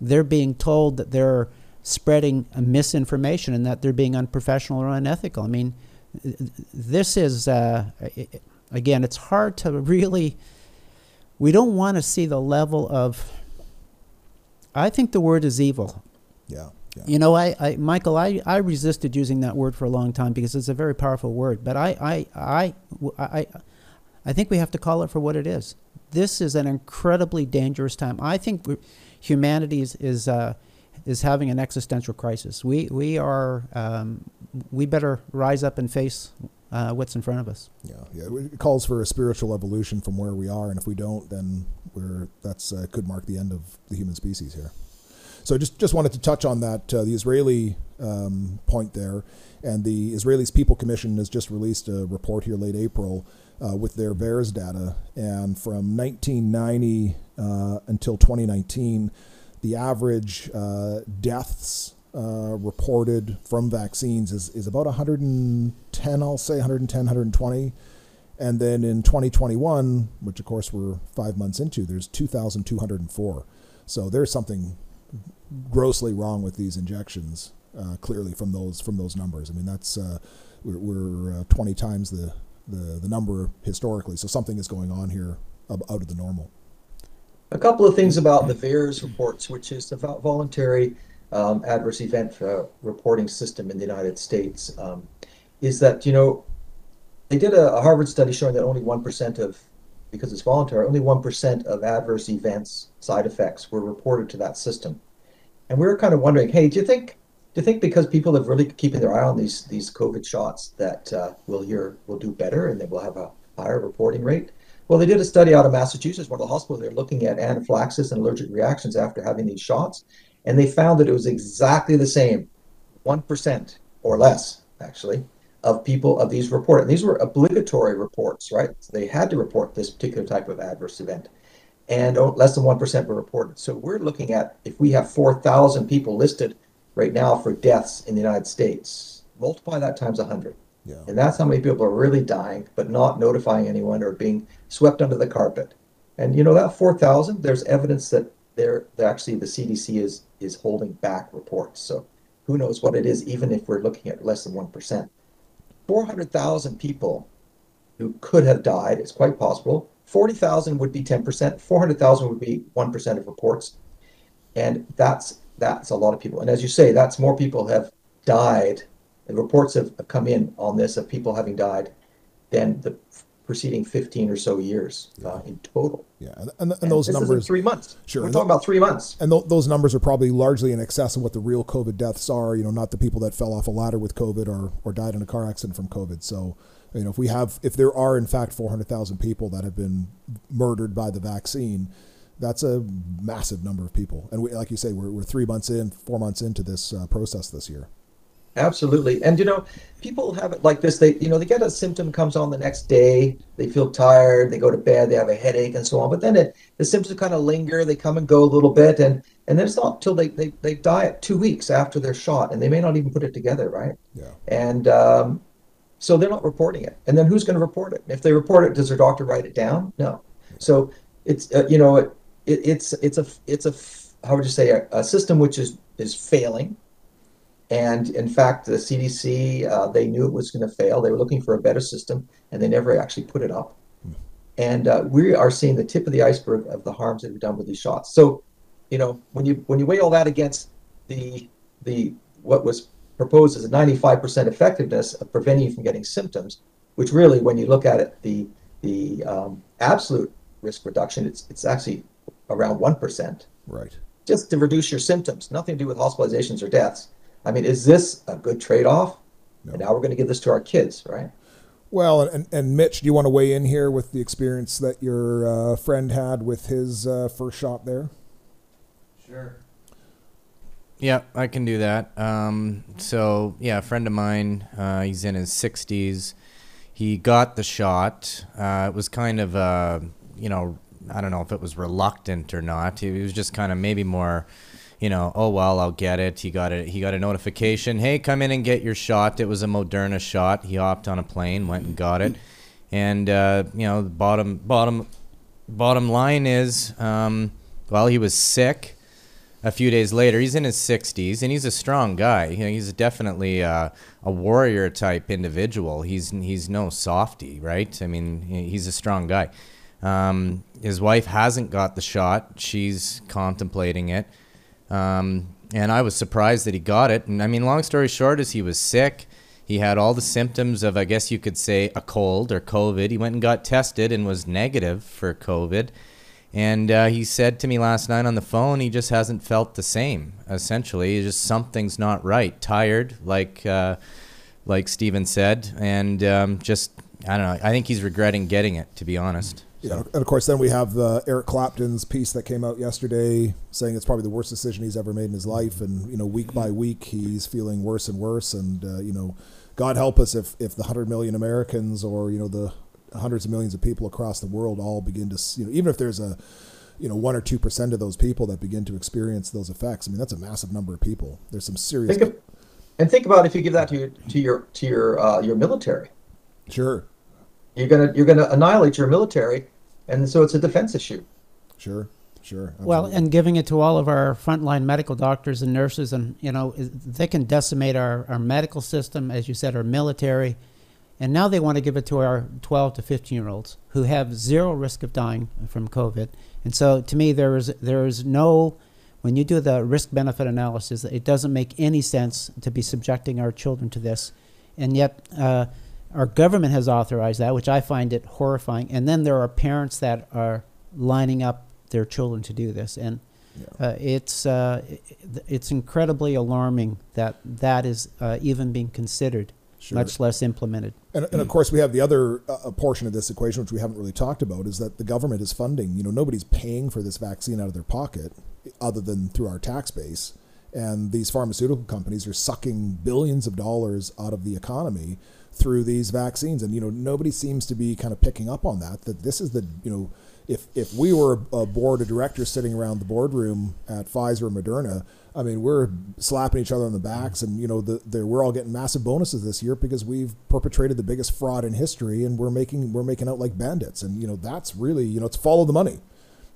they're being told that they're spreading misinformation and that they're being unprofessional or unethical I mean this is uh, again it's hard to really we don't want to see the level of i think the word is evil. Yeah, yeah. you know I, I michael I, I resisted using that word for a long time because it's a very powerful word but I, I i i i think we have to call it for what it is. This is an incredibly dangerous time. I think humanity is, is uh, is having an existential crisis. We we are um, we better rise up and face uh, what's in front of us. Yeah, yeah. It calls for a spiritual evolution from where we are, and if we don't, then we're that's uh, could mark the end of the human species here. So just just wanted to touch on that uh, the Israeli um, point there, and the Israelis People Commission has just released a report here late April uh, with their VAERS data, and from 1990 uh, until 2019 the average uh, deaths uh, reported from vaccines is, is about 110, I'll say 110, 120. And then in 2021, which of course we're five months into, there's 2,204. So there's something grossly wrong with these injections. Uh, clearly from those from those numbers. I mean that's uh, we're, we're uh, 20 times the, the the number historically. So something is going on here out of the normal. A couple of things about the VAERS reports, which is the voluntary um, adverse event uh, reporting system in the United States, um, is that you know they did a, a Harvard study showing that only one percent of because it's voluntary, only one percent of adverse events, side effects, were reported to that system. And we were kind of wondering, hey, do you think do you think because people have really keeping their eye on these these COVID shots that uh, we'll hear we'll do better and that we'll have a higher reporting rate? Well, they did a study out of Massachusetts, one of the hospitals. They're looking at anaphylaxis and allergic reactions after having these shots, and they found that it was exactly the same, one percent or less, actually, of people of these reported. And these were obligatory reports, right? So they had to report this particular type of adverse event, and less than one percent were reported. So we're looking at if we have four thousand people listed right now for deaths in the United States. Multiply that times 100. Yeah. And that's how many people are really dying, but not notifying anyone or being swept under the carpet. And you know that 4,000, there's evidence that there actually the CDC is is holding back reports. So who knows what it is, even if we're looking at less than 1%. 400,000 people who could have died, it's quite possible. 40,000 would be 10%, 400,000 would be 1% of reports. And that's that's a lot of people. And as you say, that's more people have died. And reports have, have come in on this of people having died than the preceding 15 or so years uh, in total. Yeah, and, and, and those numbers three months. Sure, we're talking about three months, and th- those numbers are probably largely in excess of what the real COVID deaths are. You know, not the people that fell off a ladder with COVID or or died in a car accident from COVID. So, you know, if we have if there are in fact 400,000 people that have been murdered by the vaccine, that's a massive number of people. And we, like you say, we're, we're three months in, four months into this uh, process this year. Absolutely. And, you know, people have it like this. They, you know, they get a symptom comes on the next day. They feel tired. They go to bed. They have a headache and so on. But then it, the symptoms kind of linger. They come and go a little bit. And, and then it's not until they, they, they die at two weeks after their shot. And they may not even put it together. Right. Yeah. And, um, so they're not reporting it. And then who's going to report it? If they report it, does their doctor write it down? No. So it's, uh, you know, it, it, it's it's a it's a how would you say a, a, system which is is failing and in fact the cdc uh, they knew it was going to fail they were looking for a better system and they never actually put it up and uh, we are seeing the tip of the iceberg of the harms that are done with these shots so you know when you when you weigh all that against the the what was proposed as a 95% effectiveness of preventing you from getting symptoms which really when you look at it the the um, absolute risk reduction it's it's actually around 1%. Right. Just to reduce your symptoms, nothing to do with hospitalizations or deaths. I mean, is this a good trade off? No. And now we're going to give this to our kids, right? Well, and, and Mitch, do you want to weigh in here with the experience that your uh, friend had with his uh, first shot there? Sure. Yeah, I can do that. Um, so, yeah, a friend of mine, uh, he's in his 60s. He got the shot. Uh, it was kind of a, you know, I don't know if it was reluctant or not. He was just kind of maybe more, you know, oh well, I'll get it. He got it. He got a notification. Hey, come in and get your shot. It was a Moderna shot. He hopped on a plane, went and got it. And uh, you know, the bottom bottom bottom line is, um, well, he was sick. A few days later, he's in his 60s, and he's a strong guy. You know, he's definitely a warrior type individual. He's he's no softy, right? I mean, he's a strong guy. Um, his wife hasn't got the shot. She's contemplating it. Um, and I was surprised that he got it. And I mean, long story short, is he was sick. He had all the symptoms of, I guess you could say, a cold or COVID. He went and got tested and was negative for COVID. And uh, he said to me last night on the phone, he just hasn't felt the same. Essentially, just something's not right. Tired, like uh, like Stephen said, and um, just I don't know. I think he's regretting getting it, to be honest. Yeah, and of course, then we have the Eric Clapton's piece that came out yesterday, saying it's probably the worst decision he's ever made in his life, and you know, week by week, he's feeling worse and worse, and uh, you know, God help us if if the hundred million Americans or you know the hundreds of millions of people across the world all begin to you know even if there's a you know one or two percent of those people that begin to experience those effects. I mean, that's a massive number of people. There's some serious. Think of, and think about if you give that to your to your to your uh, your military. Sure. You're gonna you're gonna annihilate your military, and so it's a defense issue. Sure. Sure. Absolutely. Well, and giving it to all of our frontline medical doctors and nurses, and you know, they can decimate our, our medical system, as you said, our military, and now they want to give it to our 12 to 15 year olds who have zero risk of dying from COVID. And so, to me, there is there is no when you do the risk benefit analysis, it doesn't make any sense to be subjecting our children to this, and yet. Uh, our government has authorized that, which I find it horrifying. And then there are parents that are lining up their children to do this, and Yeah. uh, it's uh, it's incredibly alarming that that is uh, even being considered, Sure. much less implemented. And, and of course, we have the other uh, portion of this equation, which we haven't really talked about, is that the government is funding. You know, nobody's paying for this vaccine out of their pocket, other than through our tax base. And these pharmaceutical companies are sucking billions of dollars out of the economy through these vaccines. And you know, nobody seems to be kind of picking up on that. That this is the you know, if if we were a board of directors sitting around the boardroom at Pfizer or Moderna, I mean, we're slapping each other on the backs, and you know, the, the, we're all getting massive bonuses this year because we've perpetrated the biggest fraud in history, and we're making we're making out like bandits, and you know, that's really you know, it's follow the money.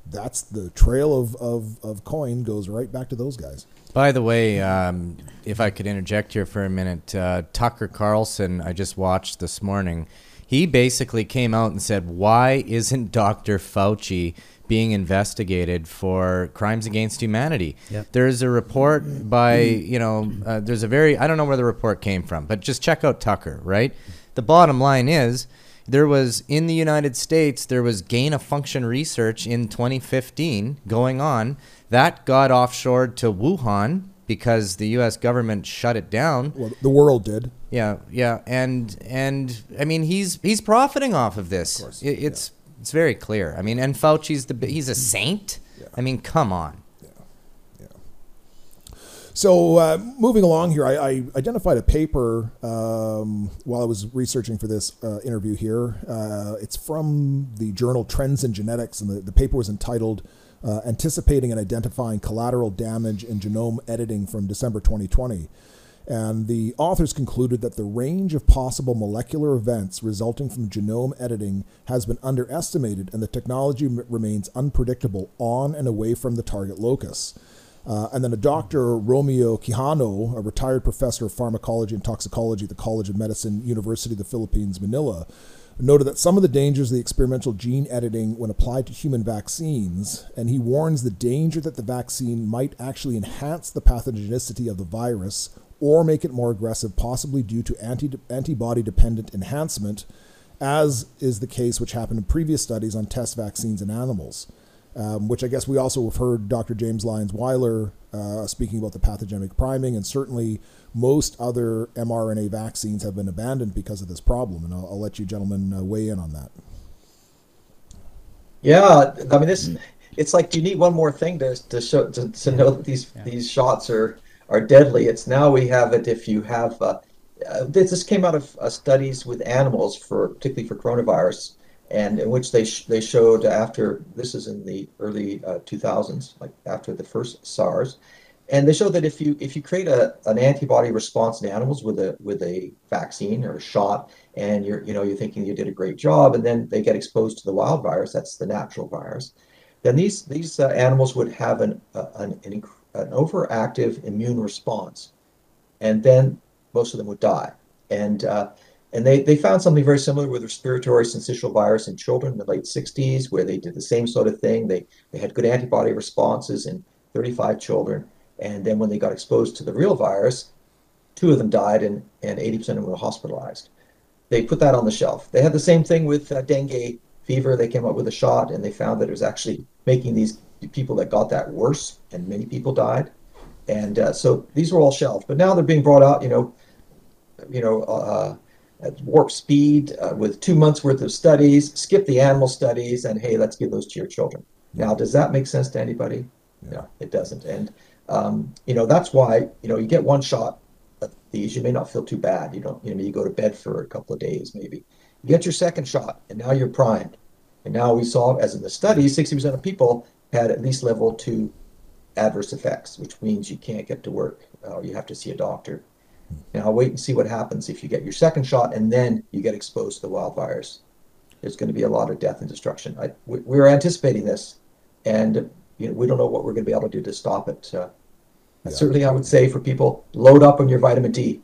That's the trail of, of, of coin goes right back to those guys. By the way, um, if I could interject here for a minute, uh, Tucker Carlson, I just watched this morning. He basically came out and said, "Why isn't Dr. Fauci being investigated for crimes against humanity?" Yep. There's a report by, you know, uh, there's a very I don't know where the report came from, but just check out Tucker. Right. The bottom line is. There was in the United States, there was gain of function research in 2015 going on that got offshored to Wuhan because the U.S. government shut it down. Well, the world did. Yeah, yeah, and and I mean he's he's profiting off of this. Of course, It, it's it's very clear. I mean, and Fauci's the he's a saint. Yeah. I mean, come on. So uh, moving along here, I, I identified a paper um, while I was researching for this uh, interview here. Uh, it's from the journal Trends in Genetics, and the, the paper was entitled uh, "Anticipating and Identifying Collateral Damage in Genome Editing" from December 2020. And the authors concluded that the range of possible molecular events resulting from genome editing has been underestimated, and the technology remains unpredictable on and away from the target locus. Uh, and then a Dr. Romeo Quijano, a retired professor of pharmacology and toxicology at the College of Medicine, University of the Philippines, Manila, noted that some of the dangers of the experimental gene editing when applied to human vaccines, and he warns the danger that the vaccine might actually enhance the pathogenicity of the virus or make it more aggressive, possibly due to anti- antibody dependent enhancement, as is the case which happened in previous studies on test vaccines in animals um, which I guess we also have heard Dr. James Lyons Weiler uh, speaking about the pathogenic priming, and certainly most other mRNA vaccines have been abandoned because of this problem. And I'll, I'll let you gentlemen uh, weigh in on that. Yeah, I mean this. It's like you need one more thing to to show to, to know that these Yeah. these shots are are deadly. It's now we have it if you have. Uh, uh, this this came out of uh, studies with animals for particularly for coronavirus, and in which they sh- they showed after this is in the early uh, 2000s, like after the first SARS, and they showed that if you if you create a an antibody response in animals with a with a vaccine or a shot, and you're you know you're thinking you did a great job, and then they get exposed to the wild virus, that's the natural virus, then these these uh, animals would have an uh, an an, an overactive immune response, and then most of them would die. And uh, and they, they found something very similar with respiratory syncytial virus in children in the late 60s, where they did the same sort of thing. They they had good antibody responses in 35 children, and then when they got exposed to the real virus, two of them died, and and 80% of them were hospitalized. They put that on the shelf. They had the same thing with uh, dengue fever. They came up with a shot, and they found that it was actually making these people that got that worse, and many people died. And uh, so these were all shelved, but now they're being brought out. You know, you know, uh, at warp speed uh, with two months worth of studies. Skip the animal studies, and hey, let's give those to your children. Now, does that make sense to anybody? No, it doesn't. And um, you know, that's why you know you get one shot of these, you may not feel too bad. You don't, you know, you go to bed for a couple of days, maybe. You get your second shot, and now you're primed. And now we saw, as in the study, 60% of people had at least level two adverse effects, which means you can't get to work or you have to see a doctor. Now, wait and see what happens if you get your second shot and then you get exposed to the wildfires. There's going to be a lot of death and destruction. I, we, we're anticipating this, and you know, we don't know what we're going to be able to do to stop it. Uh, yeah. Certainly, I would say for people, load up on your vitamin D.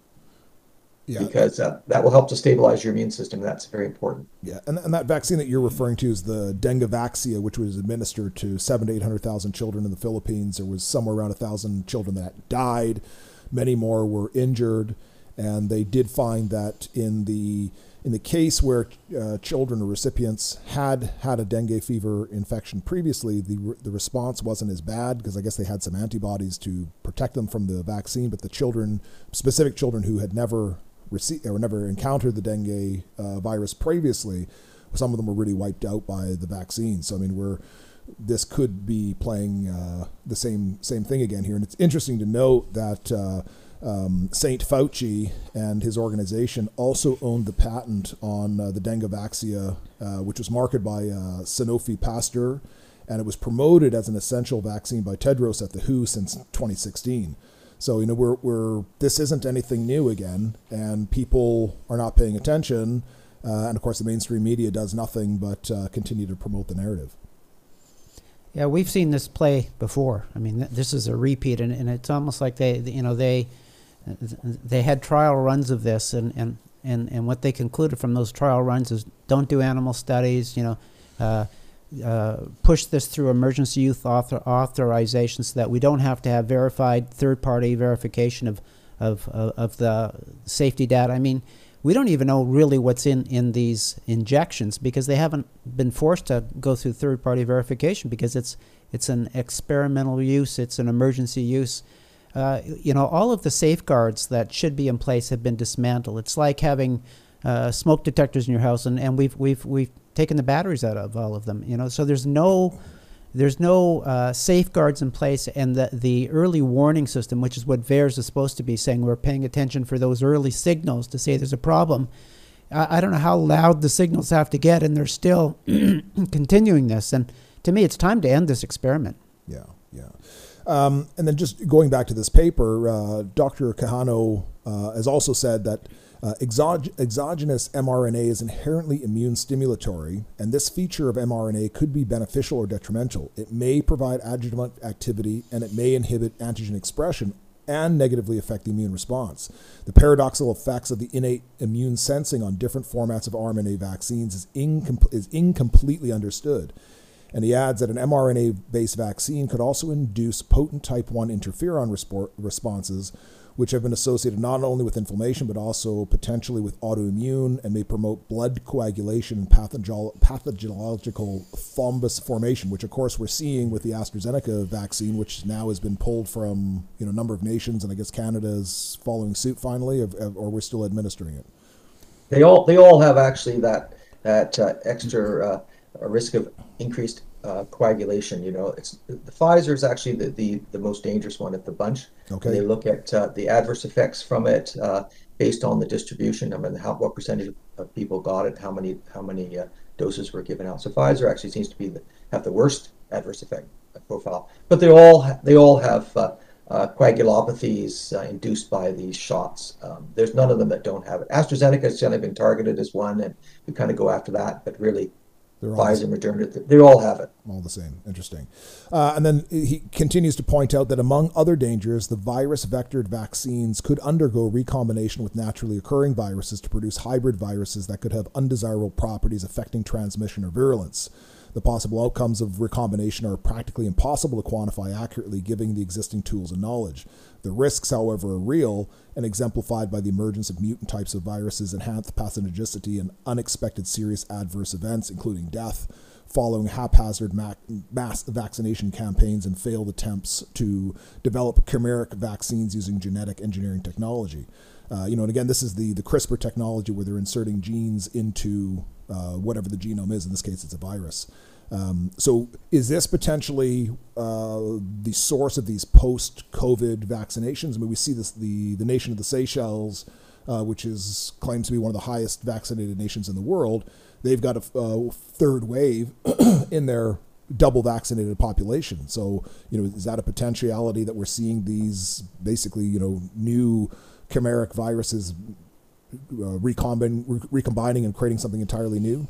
Yeah. Because uh, that will help to stabilize your immune system. That's very important. Yeah, and, and that vaccine that you're referring to is the Dengvaxia, which was administered to seven to eight hundred thousand children in the Philippines. There was somewhere around a thousand children that died. Many more were injured, and they did find that in the in the case where uh, children or recipients had had a dengue fever infection previously, the, the response wasn't as bad because I guess they had some antibodies to protect them from the vaccine. But the children, specific children who had never received or never encountered the dengue uh, virus previously, some of them were really wiped out by the vaccine. So I mean, we're this could be playing uh, the same same thing again here. And it's interesting to note that uh, um, Saint Fauci and his organization also owned the patent on uh, the Dengvaxia, uh, which was marketed by uh, Sanofi Pasteur, and it was promoted as an essential vaccine by Tedros at the WHO since 2016. So you know we're, we're this isn't anything new again, and people are not paying attention, uh, and of course the mainstream media does nothing but continue to promote the narrative. Yeah, we've seen this play before. I mean, th- this is a repeat, and, and it's almost like they, you know, they they had trial runs of this, and, and, and, and what they concluded from those trial runs is don't do animal studies, you know, uh, uh, push this through emergency use author, authorization so that we don't have to have verified third party verification of, of, of, of the safety data. I mean, we don't even know really what's in, in these injections because they haven't been forced to go through third party verification because it's, it's an experimental use, it's an emergency use. Uh, you know, all of the safeguards that should be in place have been dismantled. It's like having uh, smoke detectors in your house, and, and we've we've we've taken the batteries out of all of them. You know, so there's no there's no uh, safeguards in place, and the the early warning system, which is what VAERS is supposed to be saying, we're paying attention for those early signals to say there's a problem. I, I don't know how loud the signals have to get, and they're still continuing this. And to me, it's time to end this experiment. Yeah, yeah. Um, and then just going back to this paper, uh, Dr. Quijano uh, has also said that uh, exog- exogenous mRNA is inherently immune stimulatory, and this feature of mRNA could be beneficial or detrimental. It may provide adjuvant activity, and it may inhibit antigen expression and negatively affect the immune response. The paradoxical effects of the innate immune sensing on different formats of RNA vaccines is, incom- is incompletely understood. And he adds that an mRNA based vaccine could also induce potent type 1 interferon resp- responses, which have been associated not only with inflammation but also potentially with autoimmune and may promote blood coagulation and pathogol- pathological thrombus formation, which of course we're seeing with the AstraZeneca vaccine, which now has been pulled from you know a number of nations, and I guess Canada is following suit finally, or we're still administering it. They all they all have actually that that uh, extra. Uh, a risk of increased uh, coagulation. You know, it's the Pfizer is actually the, the, the most dangerous one of the bunch. Okay. They look at uh, the adverse effects from it uh, based on the distribution. I mean, how what percentage of people got it, how many how many uh, doses were given out. So Pfizer actually seems to be the, have the worst adverse effect profile. But they all they all have. Uh, uh, coagulopathies uh, induced by these shots. Um, there's none of them that don't have it. AstraZeneca has generally been targeted as one, and we kind of go after that. But really, they're all Pfizer, Moderna, they all have it. All the same. Interesting. Uh, and then he continues to point out that among other dangers, the virus vectored vaccines could undergo recombination with naturally occurring viruses to produce hybrid viruses that could have undesirable properties affecting transmission or virulence. The possible outcomes of recombination are practically impossible to quantify accurately given the existing tools and knowledge. The risks, however, are real and exemplified by the emergence of mutant types of viruses, enhanced pathogenicity, and unexpected serious adverse events, including death, following haphazard mass vaccination campaigns and failed attempts to develop chimeric vaccines using genetic engineering technology. Uh, you know, and again, this is the, the CRISPR technology where they're inserting genes into uh, whatever the genome is. In this case, it's a virus. Um, so, is this potentially uh, the source of these post-COVID vaccinations? I mean, we see this the the nation of the Seychelles, uh, which is claims to be one of the highest vaccinated nations in the world. They've got a, a third wave in their double vaccinated population. So, you know, is that a potentiality that we're seeing these basically, you know, new chimeric viruses uh, recombining, recombining and creating something entirely new?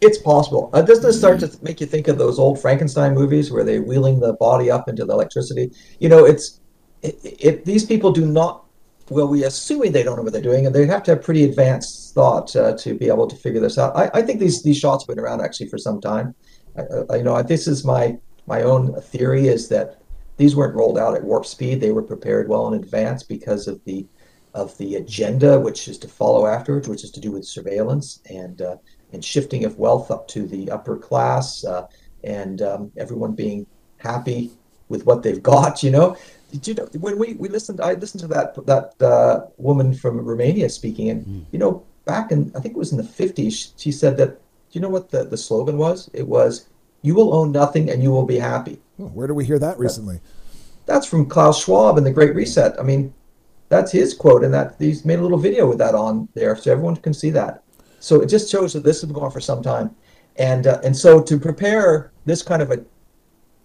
It's possible. Uh, doesn't this start to make you think of those old Frankenstein movies where they're wheeling the body up into the electricity? You know, it's it, it, these people do not. Well, we assuming they don't know what they're doing, and they have to have pretty advanced thought uh, to be able to figure this out. I, I, think these these shots have been around actually for some time. I, I, you know, this is my my own theory is that these weren't rolled out at warp speed. They were prepared well in advance because of the of the agenda, which is to follow afterwards, which is to do with surveillance and uh, and shifting of wealth up to the upper class, uh, and um, everyone being happy with what they've got. You know, did you know when we we listened? I listened to that that uh, woman from Romania speaking, and mm. you know, back in I think it was in the fifties, she said that. Do you know what the, the slogan was? It was, "You will own nothing, and you will be happy." where do we hear that recently? That's from Klaus Schwab in the Great Reset. I mean, that's his quote, and that he's made a little video with that on there, so everyone can see that. So it just shows that this has been going on for some time, and uh, and so to prepare this kind of a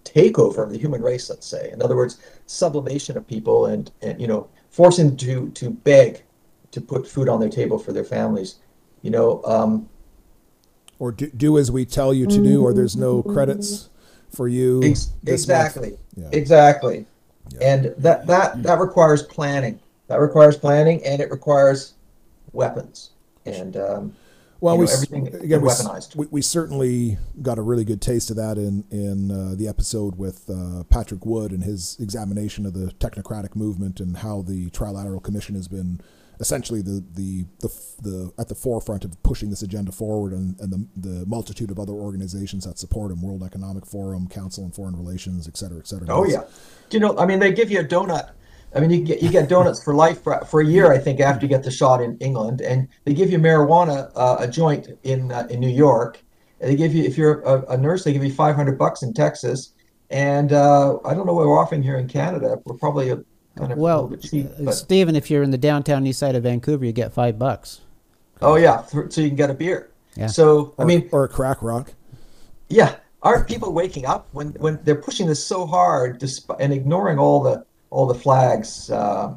takeover of the human race, let's say, in other words, sublimation of people, and and you know, forcing them to to beg to put food on their table for their families, you know. Um, or do, do as we tell you to do, or there's no credits for you. Ex- exactly. Yeah. Exactly. Yeah. And that that that requires planning. That requires planning, and it requires weapons. And um, well, we, know, again, we, we, certainly got a really good taste of that in in uh, the episode with uh, Patrick Wood and his examination of the technocratic movement and how the Trilateral Commission has been essentially the, the the the at the forefront of pushing this agenda forward and, and the, the multitude of other organizations that support him world economic forum council on foreign relations et cetera et cetera. Oh yeah. You know i mean they give you a donut i mean you get you get donuts for life for, for a year i think after you get the shot in england and they give you marijuana uh, a joint in uh, in new york and they give you if you're a, a, nurse they give you 500 bucks in texas and uh, i don't know what we're offering here in canada we're probably a kind of well, cheap, Stephen, if you're in the downtown east side of Vancouver, you get five bucks. Oh yeah, so you can get a beer. Yeah. So or, I mean, or a crack rock. Yeah, aren't people waking up when when they're pushing this so hard despite, and ignoring all the all the flags? Uh,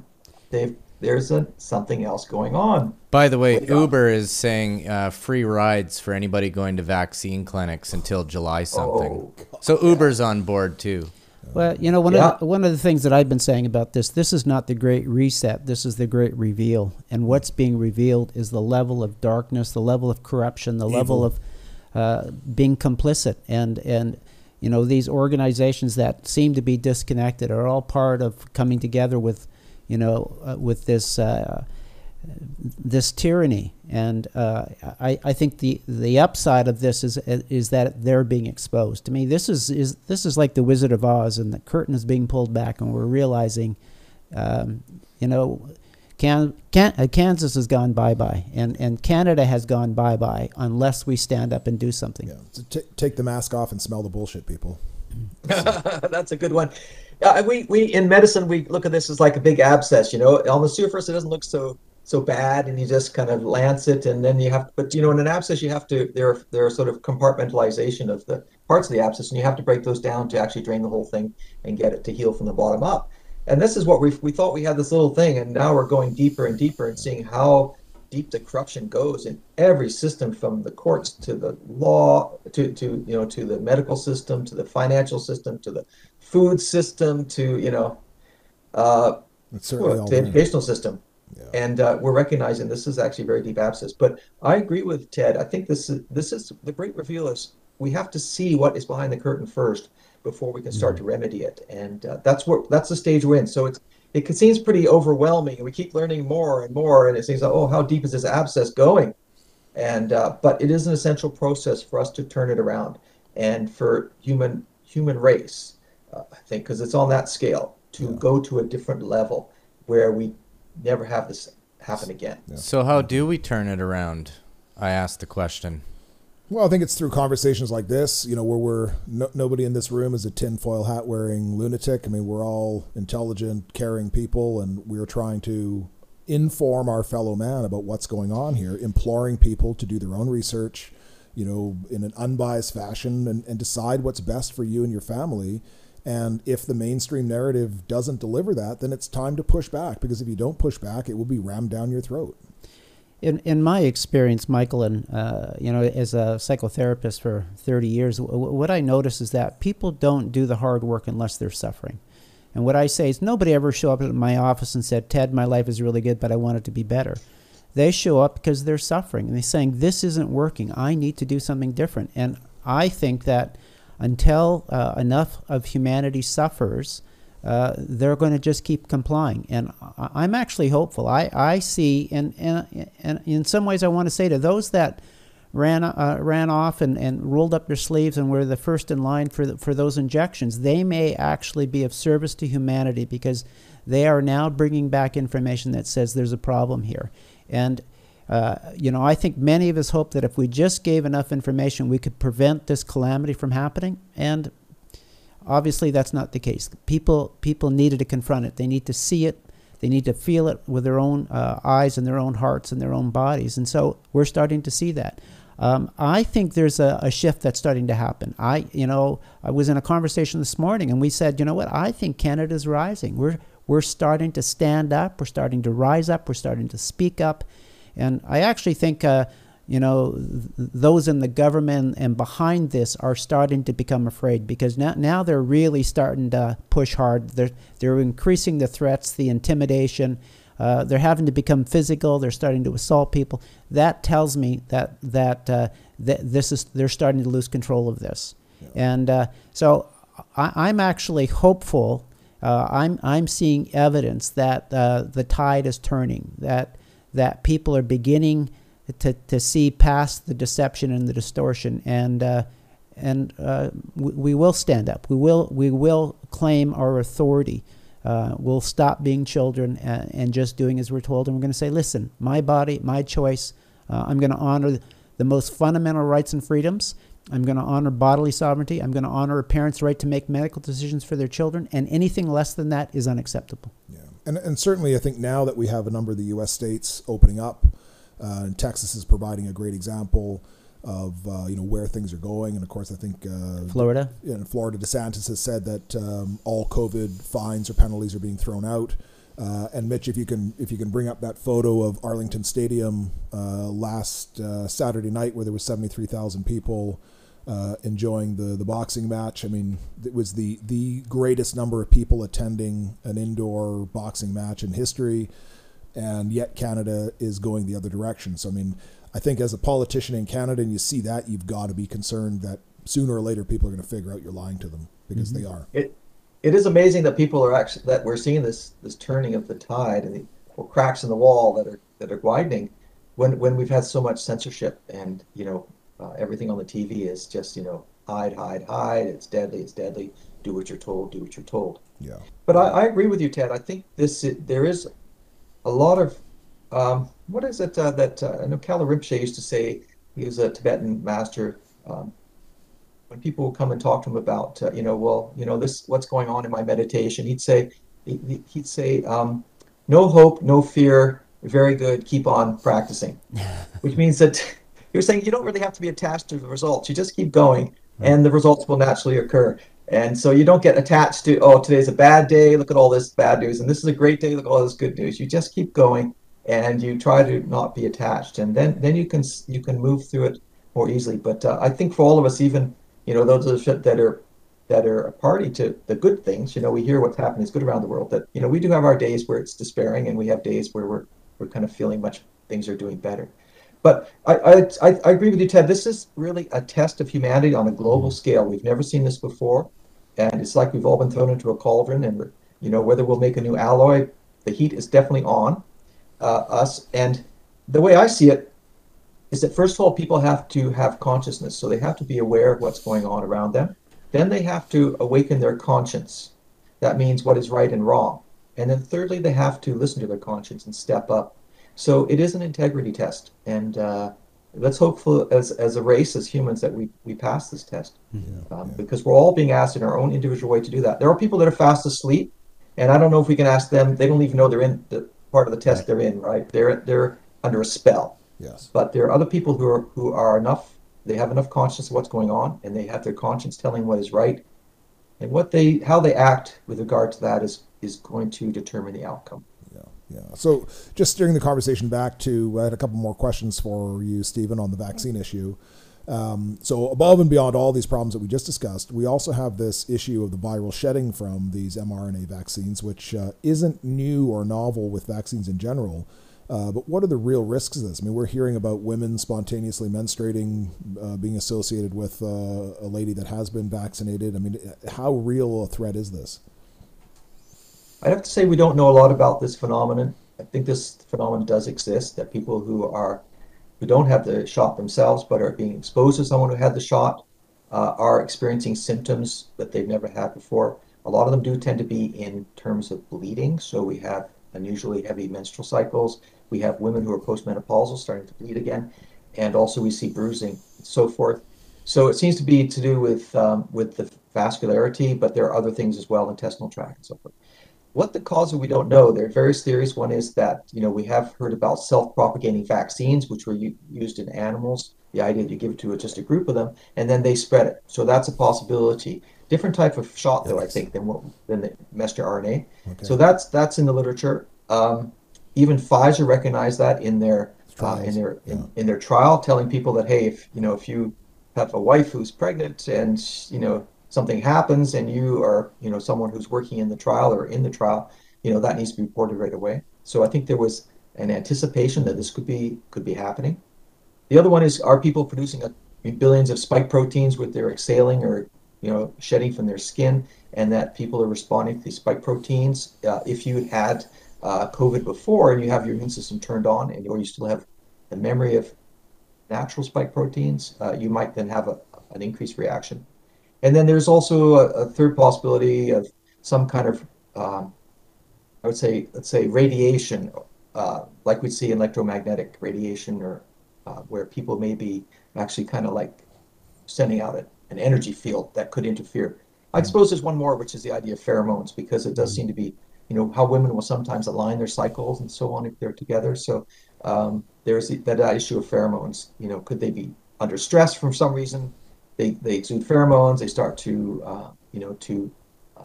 they there's a, something else going on. By the way, Uber is saying uh, free rides for anybody going to vaccine clinics until July something. Oh, so Uber's on board too. Well, you know, one yeah. of the, one of the things that I've been saying about this, this is not the great reset. This is the great reveal, and what's being revealed is the level of darkness, the level of corruption, the Evil. level of uh, being complicit, and and you know these organizations that seem to be disconnected are all part of coming together with, you know, uh, with this. Uh, this tyranny. And uh, I, I think the, the upside of this is is that they're being exposed. To me, this is, is this is like the Wizard of Oz, and the curtain is being pulled back, and we're realizing, um, you know, Can, Can, uh, Kansas has gone bye bye, and, and Canada has gone bye bye unless we stand up and do something. Yeah, so t- take the mask off and smell the bullshit, people. That's a good one. Uh, we, we in medicine we look at this as like a big abscess. You know, on the surface it doesn't look so so bad and you just kind of lance it and then you have but you know in an abscess you have to there there are sort of compartmentalization of the parts of the abscess and you have to break those down to actually drain the whole thing and get it to heal from the bottom up and this is what we we thought we had this little thing and now we're going deeper and deeper and seeing how deep the corruption goes in every system from the courts to the law to to you know to the medical system to the financial system to the food system to you know uh, well, the educational system yeah. And uh, we're recognizing this is actually very deep abscess. But I agree with Ted. I think this is this is the great reveal is we have to see what is behind the curtain first before we can start mm-hmm. to remedy it. And uh, that's what that's the stage we're in. So it's it seems pretty overwhelming. We keep learning more and more, and it seems like, oh, how deep is this abscess going? And uh, but it is an essential process for us to turn it around, and for human human race, uh, I think, because it's on that scale to yeah. go to a different level where we never have this happen again. Yeah. So how do we turn it around? I asked the question. Well, I think it's through conversations like this, you know, where we're no, nobody in this room is a tinfoil hat wearing lunatic. I mean, we're all intelligent, caring people, and we're trying to inform our fellow man about what's going on here, imploring people to do their own research, you know, in an unbiased fashion and, and decide what's best for you and your family. And if the mainstream narrative doesn't deliver that, then it's time to push back because if you don't push back, it will be rammed down your throat. In, in my experience, Michael, and uh, you know, as a psychotherapist for 30 years, w- what I notice is that people don't do the hard work unless they're suffering. And what I say is, nobody ever show up at my office and said, "Ted, my life is really good, but I want it to be better." They show up because they're suffering and they're saying, This isn't working. I need to do something different. And I think that until uh, enough of humanity suffers, uh, they're going to just keep complying. And I- I'm actually hopeful. I, I see, and, and, and in some ways, I want to say to those that ran uh, ran off and, and rolled up their sleeves and were the first in line for the, for those injections, they may actually be of service to humanity because they are now bringing back information that says there's a problem here. And uh, you know, I think many of us hope that if we just gave enough information, we could prevent this calamity from happening. And obviously, that's not the case. People people needed to confront it. They need to see it. They need to feel it with their own uh, eyes and their own hearts and their own bodies. And so we're starting to see that. Um, I think there's a, a, shift that's starting to happen. I, you know, I was in a conversation this morning, and we said, you know what? I think Canada's rising. We're we're starting to stand up. We're starting to rise up. We're starting to speak up. And I actually think, uh, you know, th- those in the government and behind this are starting to become afraid because now, now they're really starting to push hard. They're, they're increasing the threats, the intimidation. Uh, they're having to become physical. They're starting to assault people. That tells me that that uh, th- this is they're starting to lose control of this. Yeah. And uh, so I, I'm actually hopeful uh, I'm I'm seeing evidence that uh, the tide is turning. That that people are beginning to, to see past the deception and the distortion, and uh, and uh, we, we, will stand up. We will we will claim our authority. Uh, we'll stop being children and, and, just doing as we're told, and we're going to say, "Listen, my body, my choice. Uh, I'm going to honor the most fundamental rights and freedoms." I'm going to honor bodily sovereignty. I'm going to honor a parent's right to make medical decisions for their children, and anything less than that is unacceptable. Yeah, and and certainly I think now that we have a number of the U.S. states opening up, uh, and Texas is providing a great example of uh, you know where things are going, and of course I think uh, Florida. In Florida, DeSantis has said that um, all COVID fines or penalties are being thrown out. Uh, and Mitch, if you can, if you can bring up that photo of Arlington Stadium uh, last uh, Saturday night, where there was seventy three thousand people uh, enjoying the the boxing match. I mean, it was the the greatest number of people attending an indoor boxing match in history, and yet Canada is going the other direction. So I mean, I think as a politician in Canada, and you see that, you've got to be concerned that sooner or later people are going to figure out you're lying to them because mm-hmm. they are. It it is amazing that people are actually that we're seeing this this turning of the tide and the well, cracks in the wall that are that are widening when when we've had so much censorship and you know uh, everything on the TV is just, you know, hide, hide, hide. It's deadly. It's deadly. Do what you're told. Do what you're told. Yeah. But I, I agree with you, Ted. I think this there is a lot of um, what is it uh, that uh, I know Kalu Rinpoche used to say. He was a Tibetan master. Um, when people would come and talk to him about, uh, you know, well, you know, this what's going on in my meditation, he'd say, he, would say, um, no hope, no fear, very good, keep on practicing, which means that you're saying you don't really have to be attached to the results. You just keep going, and the results will naturally occur. And so you don't get attached to, oh, today's a bad day. Look at all this bad news, and this is a great day. Look at all this good news. You just keep going, and you try to not be attached, and then then you can you can move through it more easily. But uh, I think for all of us, even you know those that are that are a party to the good things. You know, we hear what's happening is good around the world. That you know we do have our days where it's despairing, and we have days where we're we're kind of feeling much things are doing better. But I, I, I agree with you, Ted. This is really a test of humanity on a global scale. We've never seen this before, and it's like we've all been thrown into a cauldron. And you know whether we'll make a new alloy, the heat is definitely on uh, us. And the way I see it is that first of all, people have to have consciousness, so they have to be aware of what's going on around them. Then they have to awaken their conscience. That means what is right and wrong. And then thirdly, they have to listen to their conscience and step up so it is an integrity test, and uh, let's hope for, as as a race, as humans, that we we pass this test, mm-hmm. um, yeah. because we're all being asked in our own individual way to do that. There are people that are fast asleep, and I don't know if we can ask them. They don't even know they're in the part of the test right. they're in. Right? They're they're under a spell. Yes. But there are other people who are who are enough they have enough conscience of what's going on, and they have their conscience telling what is right, and what they how they act with regard to that is is going to determine the outcome. Yeah. So just steering the conversation back to, I had a couple more questions for you, Stephen, on the vaccine issue. Um, so above and beyond all these problems that we just discussed, we also have this issue of the viral shedding from these mRNA vaccines, which uh, isn't new or novel with vaccines in general. Uh, but what are the real risks of this? I mean, we're hearing about women spontaneously menstruating uh, being associated with uh, a lady that has been vaccinated. I mean, how real a threat is this? I have to say we don't know a lot about this phenomenon. I think this phenomenon does exist. That people who are who don't have the shot themselves but are being exposed to someone who had the shot uh, are experiencing symptoms that they've never had before. A lot of them do tend to be in terms of bleeding. So we have unusually heavy menstrual cycles. We have women who are postmenopausal starting to bleed again, and also we see bruising and so forth. So it seems to be to do with um, with the vascularity, but there are other things as well, intestinal tract and so forth. What the cause of we don't know. There are various theories. One is that you know we have heard about self-propagating vaccines, which were u- used in animals. The idea that you give it to just a group of them, and then they spread it. So that's a possibility. Different type of shot, though, I think, than what than the messenger RNA. Okay. So that's that's in the literature. Um, even Pfizer recognized that in their uh, in their in, in their trial, telling people that hey, if you know if you have a wife who's pregnant and you know something happens and you are, you know, someone who's working in the trial or in the trial, you know, that needs to be reported right away. So I think there was an anticipation that this could be could be happening. The other one is are people producing a, billions of spike proteins with their exhaling or you know shedding from their skin, and that people are responding to these spike proteins. Uh, if you had uh, COVID before and you have your immune system turned on, and or you still have the memory of natural spike proteins, uh, you might then have a, an increased reaction. And then there's also a, a third possibility of some kind of, um, I would say, let's say radiation, uh, like we see electromagnetic radiation, or uh, where people may be actually kind of like sending out a, an energy field that could interfere. I suppose there's one more, which is the idea of pheromones, because it does seem to be, you know, how women will sometimes align their cycles and so on if they're together. So um, there's that issue of pheromones. You know, could they be under stress for some reason? They, they exude pheromones. They start to uh, you know to uh,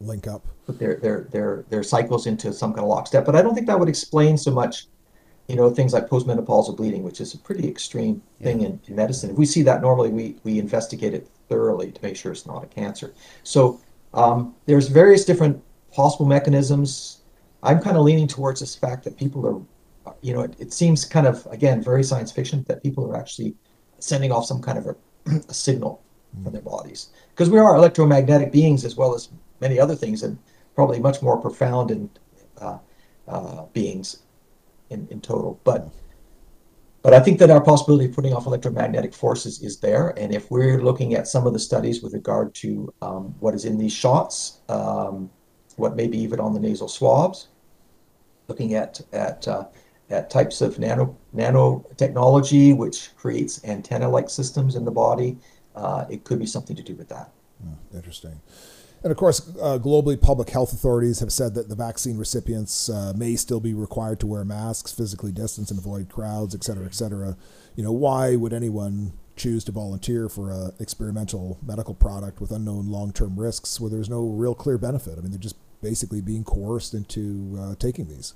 link up, put their their their their cycles into some kind of lockstep. But I don't think that would explain so much, you know, things like postmenopausal bleeding, which is a pretty extreme thing in, in medicine. If we see that normally, we we investigate it thoroughly to make sure it's not a cancer. So um, there's various different possible mechanisms. I'm kind of leaning towards this fact that people are, you know, it, it seems kind of again very science fiction that people are actually sending off some kind of a a signal mm. from their bodies because we are electromagnetic beings as well as many other things and probably much more profound and uh, uh, beings in, in total but but I think that our possibility of putting off electromagnetic forces is there. And if we're looking at some of the studies with regard to um, what is in these shots, um, what may be even on the nasal swabs, looking at at uh, at types of nano nanotechnology, which creates antenna-like systems in the body. Uh, it could be something to do with that. Hmm, interesting. And of course, uh, globally, public health authorities have said that the vaccine recipients uh, may still be required to wear masks, physically distance, and avoid crowds, et cetera, et cetera. You know, why would anyone choose to volunteer for an experimental medical product with unknown long-term risks where there's no real clear benefit? I mean, they're just basically being coerced into uh, taking these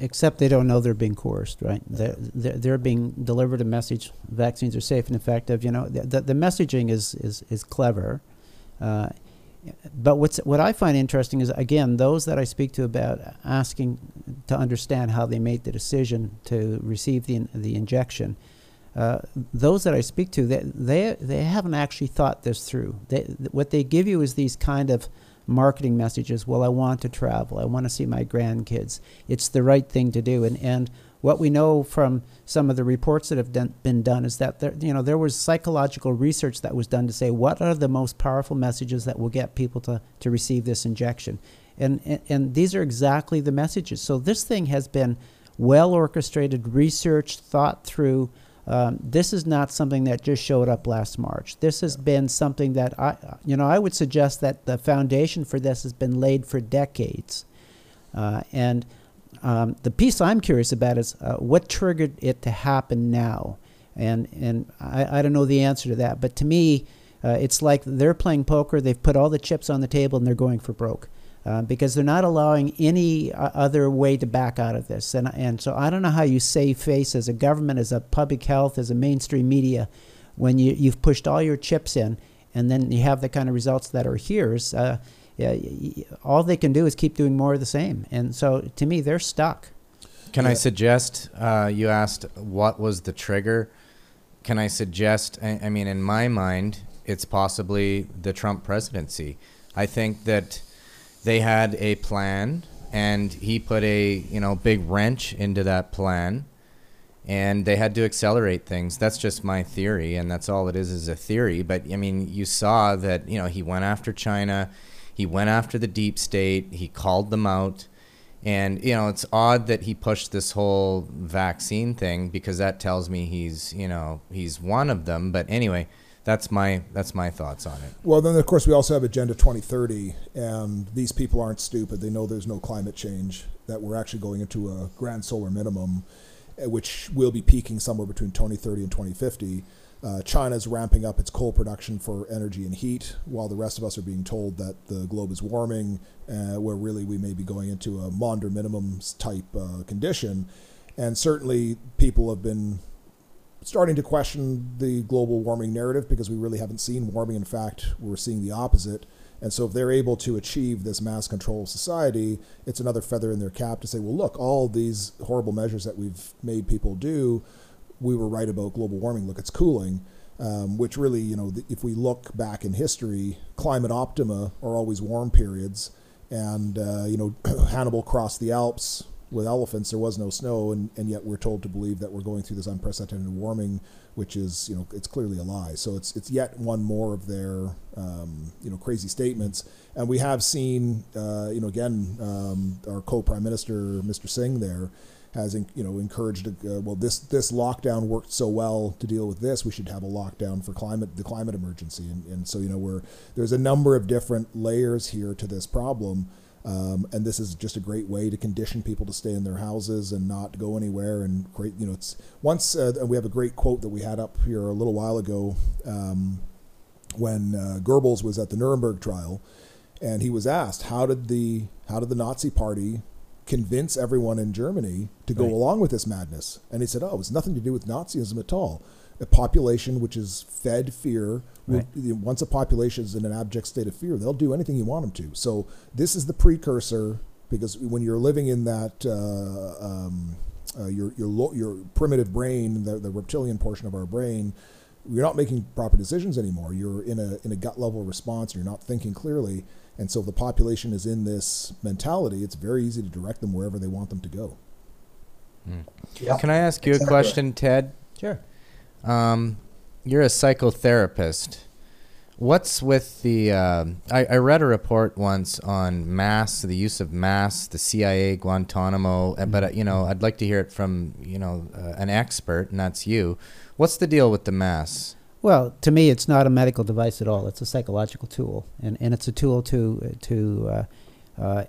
except they don't know they're being coerced, right? They're, they're, they're, being delivered a message, vaccines are safe and effective. You know, the, the, the messaging is, is, is clever. Uh, but what's, what I find interesting is, again, those that I speak to about asking to understand how they made the decision to receive the, the injection, uh, those that I speak to, they, they, they haven't actually thought this through. They, what they give you is these kind of marketing messages. Well, I want to travel. I want to see my grandkids. It's the right thing to do. And and what we know from some of the reports that have done, been done is that there, you know there was psychological research that was done to say what are the most powerful messages that will get people to, to receive this injection, and, and and these are exactly the messages. So this thing has been well orchestrated, researched, thought through. Um, this is not something that just showed up last March. This has been something that I, you know, I would suggest that the foundation for this has been laid for decades. Uh, and um, the piece I'm curious about is uh, what triggered it to happen now. And and I, I don't know the answer to that, but to me, uh, it's like they're playing poker. They've put all the chips on the table and they're going for broke. Uh, because they're not allowing any uh, other way to back out of this. And, and so I don't know how you save face as a government, as a public health, as a mainstream media, when you, you've pushed all your chips in and then you have the kind of results that are here. Uh, yeah, all they can do is keep doing more of the same. And so to me, they're stuck. Can yeah. I suggest, uh, you asked what was the trigger? Can I suggest, I, I mean, in my mind, it's possibly the Trump presidency. I think that they had a plan and he put a you know big wrench into that plan and they had to accelerate things. That's just my theory and that's all it is is a theory. But i mean you saw that you know he went after china he went after the deep state he called them out and you know it's odd that he pushed this whole vaccine thing because that tells me he's you know he's one of them. But anyway that's my that's my thoughts on it. Well, then of course we also have Agenda 2030, and these people aren't stupid. They know there's no climate change. That we're actually going into a grand solar minimum, eh, which will be peaking somewhere between 2030 and 2050. Uh, China's ramping up its coal production for energy and heat, while the rest of us are being told that the globe is warming, uh, where really we may be going into a Maunder minimums type uh, condition. And certainly, people have been starting to question the global warming narrative because we really haven't seen warming. In fact, we're seeing the opposite. And so, if they're able to achieve this mass control of society, it's another feather in their cap to say, well, look, all these horrible measures that we've made people do, we were right about global warming. Look, it's cooling. Um, which really, you know, if we look back in history, climate optima are always warm periods. And, uh, you know, Hannibal crossed the Alps with elephants, there was no snow, and, and yet we're told to believe that we're going through this unprecedented warming, which is, you know, it's clearly a lie. So it's it's yet one more of their, um, you know, crazy statements. And we have seen, uh, you know, again, um, our co-prime minister, Mr. Singh, there has, you know, encouraged. Uh, well, this this lockdown worked so well to deal with this. We should have a lockdown for climate, the climate emergency. And, and so, you know, we're there's a number of different layers here to this problem. Um, and this is just a great way to condition people to stay in their houses and not go anywhere. And great, you know, it's once uh, we have a great quote that we had up here a little while ago um, when uh, Goebbels was at the Nuremberg trial, and he was asked how did the how did the Nazi Party convince everyone in Germany to go right. along with this madness? And he said, "Oh, it was nothing to do with Nazism at all." A population which is fed fear. Right. Once a population is in an abject state of fear, they'll do anything you want them to. So this is the precursor because when you're living in that uh, um, uh, your your lo- your primitive brain, the, the reptilian portion of our brain, you're not making proper decisions anymore. You're in a in a gut level response. You're not thinking clearly, and so if the population is in this mentality, it's very easy to direct them wherever they want them to go. Mm. Yeah. Can I ask you a question, Ted? Sure. Um, you're a psychotherapist. What's with the? Uh, I, I, read a report once on mass, the use of mass, the CIA, Guantanamo. Uh, but uh, you know, I'd like to hear it from you know uh, an expert, and that's you. What's the deal with the mass? Well, to me, it's not a medical device at all. It's a psychological tool, and, and it's a tool to to uh, uh,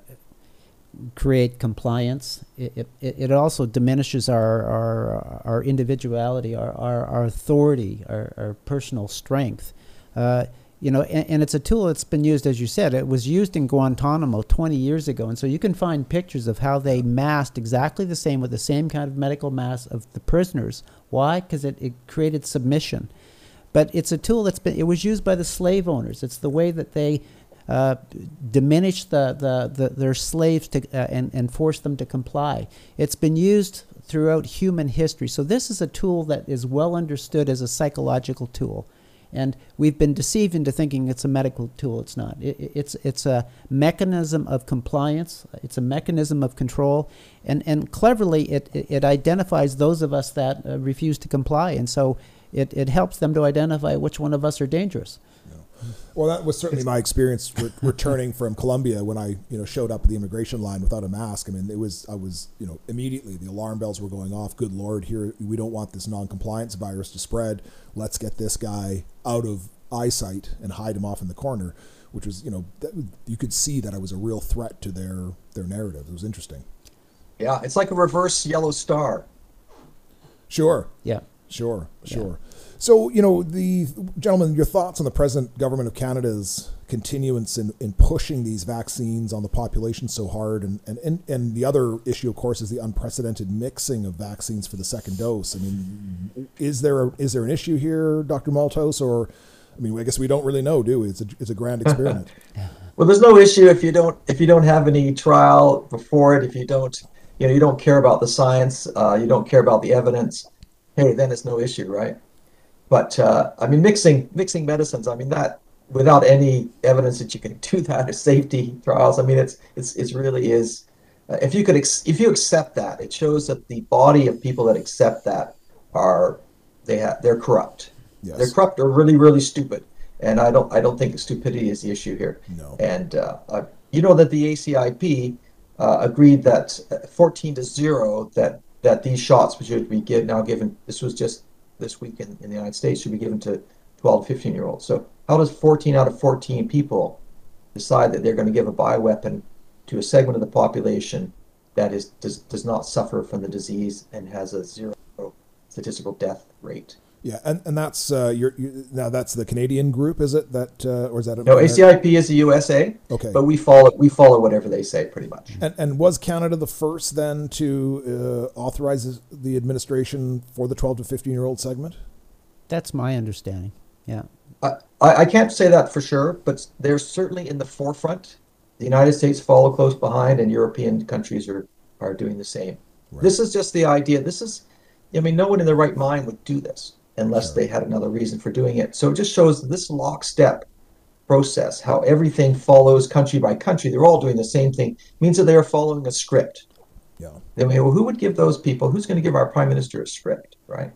create compliance. It, it, it also diminishes our, our, our individuality, our, our, our authority, our, our personal strength. Uh, you know, and, and, it's a tool that's been used, as you said, it was used in Guantanamo 20 years ago. And so you can find pictures of how they masked exactly the same with the same kind of medical mask of the prisoners. Why? Because it, it created submission. But it's a tool that's been, it was used by the slave owners. It's the way that they uh, diminish the, the, the, their slaves to, uh, and, and force them to comply. It's been used throughout human history. So this is a tool that is well understood as a psychological tool. And we've been deceived into thinking it's a medical tool. It's not. It, it's, it's a mechanism of compliance. It's a mechanism of control. And, and cleverly, it, it identifies those of us that uh, refuse to comply. And so it, it helps them to identify which one of us are dangerous. Well, that was certainly my experience re- returning from Colombia when I, you know, showed up at the immigration line without a mask. I mean, it was I was, you know, immediately the alarm bells were going off. Good lord, here we don't want this non-compliance virus to spread. Let's get this guy out of eyesight and hide him off in the corner, which was, you know, that, you could see that I was a real threat to their their narrative. It was interesting. Yeah, it's like a reverse yellow star. Sure. Yeah. Sure, sure. Yeah. So, you know, the gentlemen, your thoughts on the present government of Canada's continuance in, in pushing these vaccines on the population so hard, and, and, and, and the other issue, of course, is the unprecedented mixing of vaccines for the second dose. I mean, is there a, is there an issue here, Dr. Malthouse, or I mean, I guess we don't really know, do we? It's a, it's a grand experiment. well, there's no issue if you don't if you don't have any trial before it. If you don't, you know, you don't care about the science, uh, you don't care about the evidence. Hey, then it's no issue, right? But uh, I mean, mixing mixing medicines. I mean that without any evidence that you can do that, or safety trials. I mean, it's it's it really is. Uh, if you could ex- if you accept that, it shows that the body of people that accept that are they have they're corrupt. Yes. They're corrupt or really really stupid. And I don't I don't think stupidity is the issue here. No. And uh, uh, you know that the ACIP uh, agreed that uh, 14 to zero that that these shots which should be give, now given. This was just this week in, in the United States should be given to 12 to 15 year olds. So how does 14 out of 14 people decide that they're going to give a bioweapon to a segment of the population that is does, does not suffer from the disease and has a zero statistical death rate? Yeah, and, and that's uh, you're, you, now that's the Canadian group, is it? That uh, or is that no? ACIP is the USA. Okay, but we follow we follow whatever they say, pretty much. And, and was Canada the first then to uh, authorize the administration for the 12 to 15 year old segment? That's my understanding. Yeah. I, I can't say that for sure, but they're certainly in the forefront. The United States follow close behind, and European countries are are doing the same. Right. This is just the idea. This is, I mean, no one in their right mind would do this unless they had another reason for doing it. So it just shows this lockstep process, how everything follows country by country. They're all doing the same thing. It means that they are following a script. Yeah. I mean, well, who would give those people? Who's going to give our prime minister a script, right?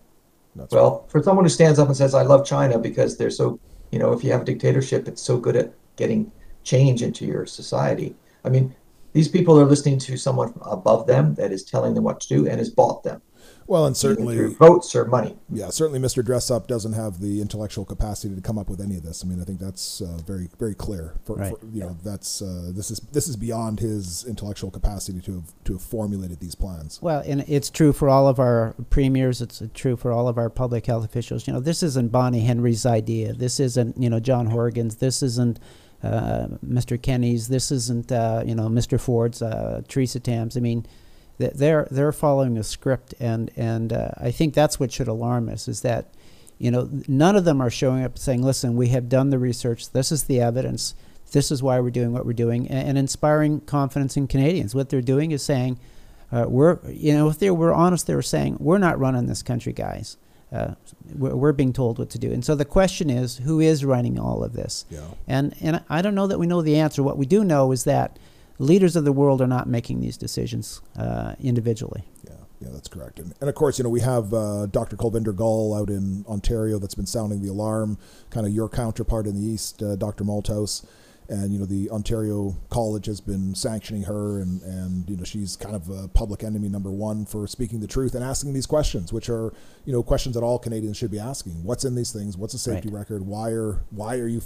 That's well, right. for someone who stands up and says, "I love China because they're so," you know, if you have a dictatorship, it's so good at getting change into your society. I mean, these people are listening to someone above them that is telling them what to do and has bought them. Well, and certainly votes or money. Yeah, certainly, Mr. Dressup doesn't have the intellectual capacity to come up with any of this. I mean, I think that's uh, very, very clear. For, right. For, you know, that's uh, this is this is beyond his intellectual capacity to have to have formulated these plans. Well, and it's true for all of our premiers. It's true for all of our public health officials. You know, this isn't Bonnie Henry's idea. This isn't you know John Horgan's. This isn't. Uh, Mr. Kenney's. This isn't, uh, you know, Mr. Ford's, uh, Theresa Tam's. I mean, they're they're following a script, and and uh, I think that's what should alarm us is that, you know, none of them are showing up saying, "Listen, we have done the research. This is the evidence. This is why we're doing what we're doing," and, and inspiring confidence in Canadians. What they're doing is saying, uh, "We're you know, if they were honest, they were saying we're not running this country, guys." Uh, we're, we're, being told what to do. And so the question is, who is running all of this? Yeah. And and I don't know that we know the answer. What we do know is that leaders of the world are not making these decisions uh, individually. Yeah, yeah, that's correct. And, and of course, you know, we have uh, Dr. Kulvinder Gill out in Ontario that's been sounding the alarm, kind of your counterpart in the East, uh, Dr. Malthouse. And, you know, the Ontario College has been sanctioning her, and, and, you know, she's kind of a public enemy number one for speaking the truth and asking these questions, which are, you know, questions that all Canadians should be asking. What's in these things? What's the safety right. record? Why are, why are you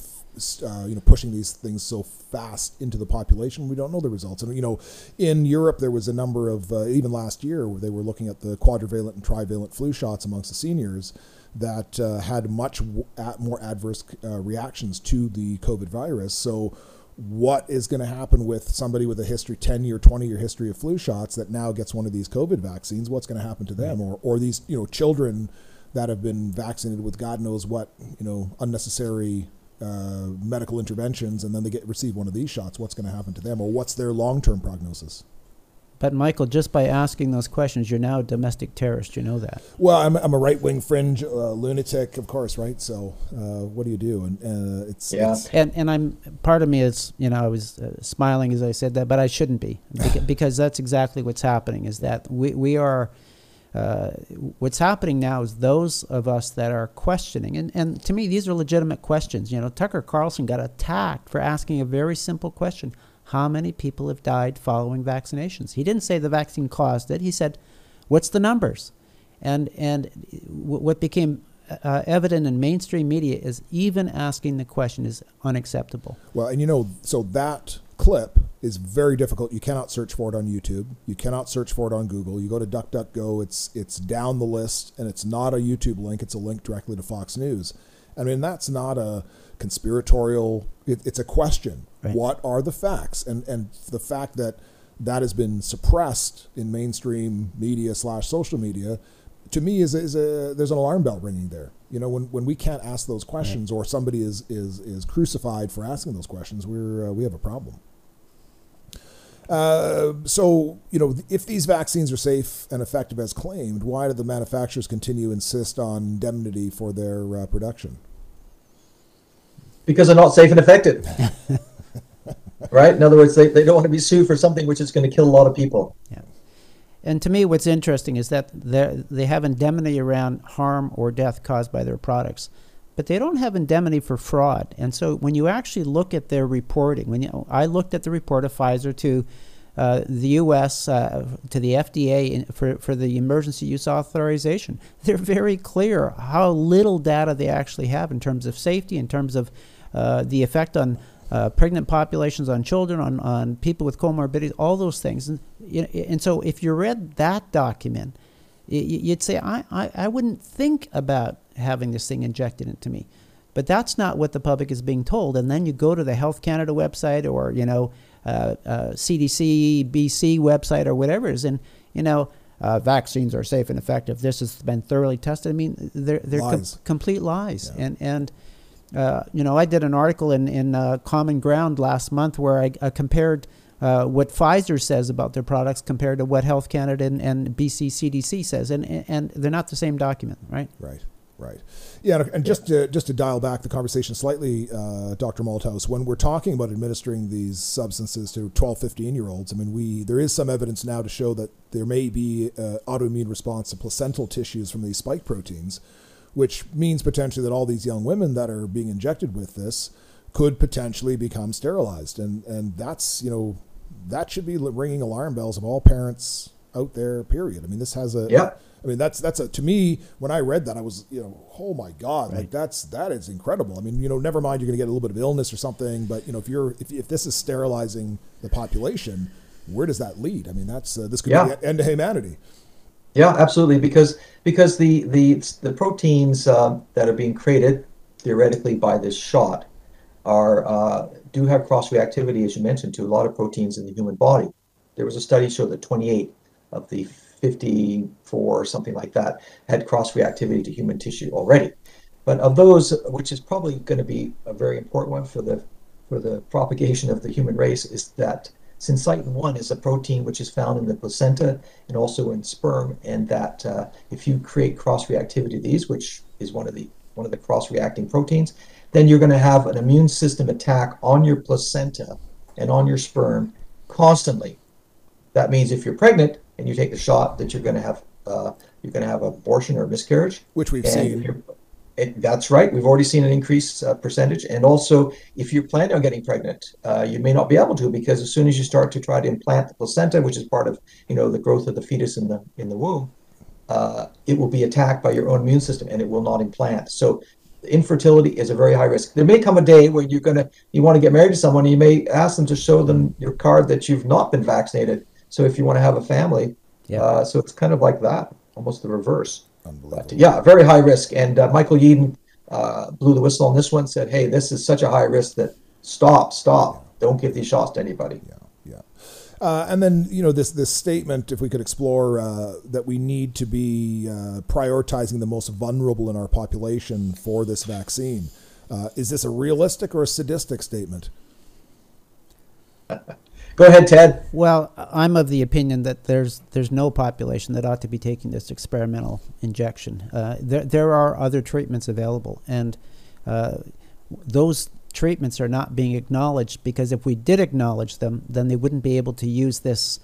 uh, you know pushing these things so fast into the population we don't know the results. And you know in Europe there was a number of uh, even last year where they were looking at the quadrivalent and trivalent flu shots amongst the seniors that uh, had much w- more adverse uh, reactions to the covid virus. So what is going to happen with somebody with a history 10 year 20 year history of flu shots that now gets one of these covid vaccines? What's going to happen to them? Or or these you know children that have been vaccinated with god knows what you know unnecessary uh, medical interventions and then they get receive one of these shots, what's going to happen to them, or what's their long term prognosis? But Michael, just by asking those questions, you're now a domestic terrorist. You know that. Well, I'm, I'm a right wing fringe uh, lunatic, of course, right? So, uh, what do you do? And uh, it's yeah. It's and and I'm part of me is you know I was uh, smiling as I said that, but I shouldn't be because that's exactly what's happening. Is that we we are uh, what's happening now is those of us that are questioning, and, and to me, these are legitimate questions. You know, Tucker Carlson got attacked for asking a very simple question How many people have died following vaccinations? He didn't say the vaccine caused it, he said, What's the numbers? And, and what became uh, evident in mainstream media is even asking the question is unacceptable. Well, and you know, so that clip is very difficult. You cannot search for it on YouTube. You cannot search for it on Google. You go to DuckDuckGo, it's it's down the list, and it's not a YouTube link. It's a link directly to Fox News. I mean, that's not a conspiratorial. It, it's a question. Right. What are the facts? And and the fact that that has been suppressed in mainstream media slash social media, to me is is a there's an alarm bell ringing there. You know, when, when we can't ask those questions, or somebody is is is crucified for asking those questions, we're uh, we have a problem. Uh, so, you know, if these vaccines are safe and effective as claimed, why do the manufacturers continue to insist on indemnity for their uh, production? Because they're not safe and effective. right? In other words, they, they don't want to be sued for something which is going to kill a lot of people. Yeah. And to me, what's interesting is that they have indemnity around harm or death caused by their products but they don't have indemnity for fraud. And so when you actually look at their reporting, when you, I looked at the report of Pfizer to uh, the U.S. Uh, to the FDA in, for for the emergency use authorization, they're very clear how little data they actually have in terms of safety, in terms of uh, the effect on uh, pregnant populations, on children, on, on people with comorbidities, all those things. And, and so if you read that document, you'd say, I, I, I wouldn't think about having this thing injected into me. But that's not what the public is being told. And then you go to the Health Canada website or, you know, uh, uh, CDC, BC website or whatever it is. And, you know, uh, vaccines are safe and effective. This has been thoroughly tested. I mean, they're, they're com- complete lies. Yeah. And, and uh, you know, I did an article in, in uh, Common Ground last month where I, I compared uh, what Pfizer says about their products compared to what Health Canada and, and BC CDC says. And, and they're not the same document, right? Right. Right. Yeah, and just to, just to dial back the conversation slightly, uh, Dr. Malthouse, when we're talking about administering these substances to 12, 15 year olds, I mean, we there is some evidence now to show that there may be an autoimmune response to placental tissues from these spike proteins, which means potentially that all these young women that are being injected with this could potentially become sterilized, and and that's you know that should be ringing alarm bells of all parents out there. Period. I mean, this has a yeah I mean, that's that's a to me when I read that I was you know oh my god right. like that's that is incredible. I mean, you know, never mind you're going to get a little bit of illness or something, but you know if you're if, if this is sterilizing the population, where does that lead? I mean, that's uh, this could yeah. be the end of humanity. Yeah, absolutely. Because because the the the proteins uh, that are being created theoretically by this shot are uh, do have cross reactivity, as you mentioned, to a lot of proteins in the human body. There was a study showed that 28 of the 54 or something like that had cross reactivity to human tissue already. But of those, which is probably going to be a very important one for the for the propagation of the human race, is that syncytin 1 is a protein which is found in the placenta and also in sperm, and that uh, if you create cross reactivity to these, which is one of the one of the cross reacting proteins, then you're going to have an immune system attack on your placenta and on your sperm constantly. That means if you're pregnant, and you take the shot that you're going to have uh, you're going to have abortion or miscarriage, which we've seen. It, that's right. We've already seen an increased uh, percentage, and also if you're planning on getting pregnant, uh, you may not be able to because as soon as you start to try to implant the placenta, which is part of you know the growth of the fetus in the in the womb, uh, it will be attacked by your own immune system and it will not implant. So infertility is a very high risk. There may come a day where you're gonna you want to get married to someone, and you may ask them to show them your card that you've not been vaccinated so if you want to have a family, yeah. Uh, so it's kind of like that, almost the reverse. But yeah, very high risk. And uh, Michael Yeadon uh, blew the whistle on this one. Said, "Hey, this is such a high risk that stop, stop, don't give these shots to anybody." Yeah, yeah. Uh, and then you know this this statement, if we could explore uh, that we need to be uh, prioritizing the most vulnerable in our population for this vaccine. Uh, is this a realistic or a sadistic statement? Go ahead, Ted. Well, I'm of the opinion that there's there's no population that ought to be taking this experimental injection. Uh, there there are other treatments available, and uh, those treatments are not being acknowledged because if we did acknowledge them, then they wouldn't be able to use this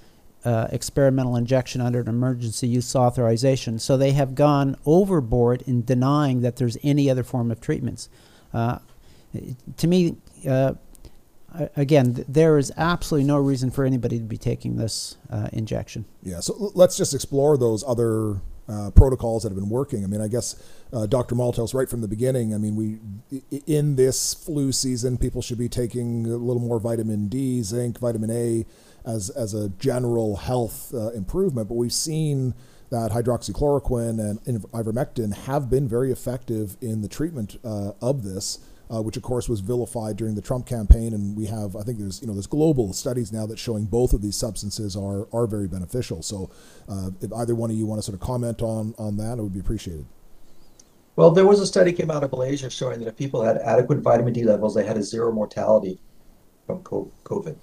uh, experimental injection under an emergency use authorization. So they have gone overboard in denying that there's any other form of treatments. Uh, to me, uh, again, there is absolutely no reason for anybody to be taking this uh, injection. Yeah, so let's just explore those other uh, protocols that have been working. I mean, I guess uh, Dr. Malthouse, right from the beginning, I mean, we in this flu season, people should be taking a little more vitamin D, zinc, vitamin A as as a general health uh, improvement. But we've seen that hydroxychloroquine and ivermectin have been very effective in the treatment uh, of this uh, which of course was vilified during the Trump campaign. And we have, I think there's, you know, there's global studies now that showing both of these substances are are very beneficial. So uh, if either one of you want to sort of comment on on that, it would be appreciated. Well, there was a study came out of Malaysia showing that if people had adequate vitamin D levels, they had a zero mortality from COVID.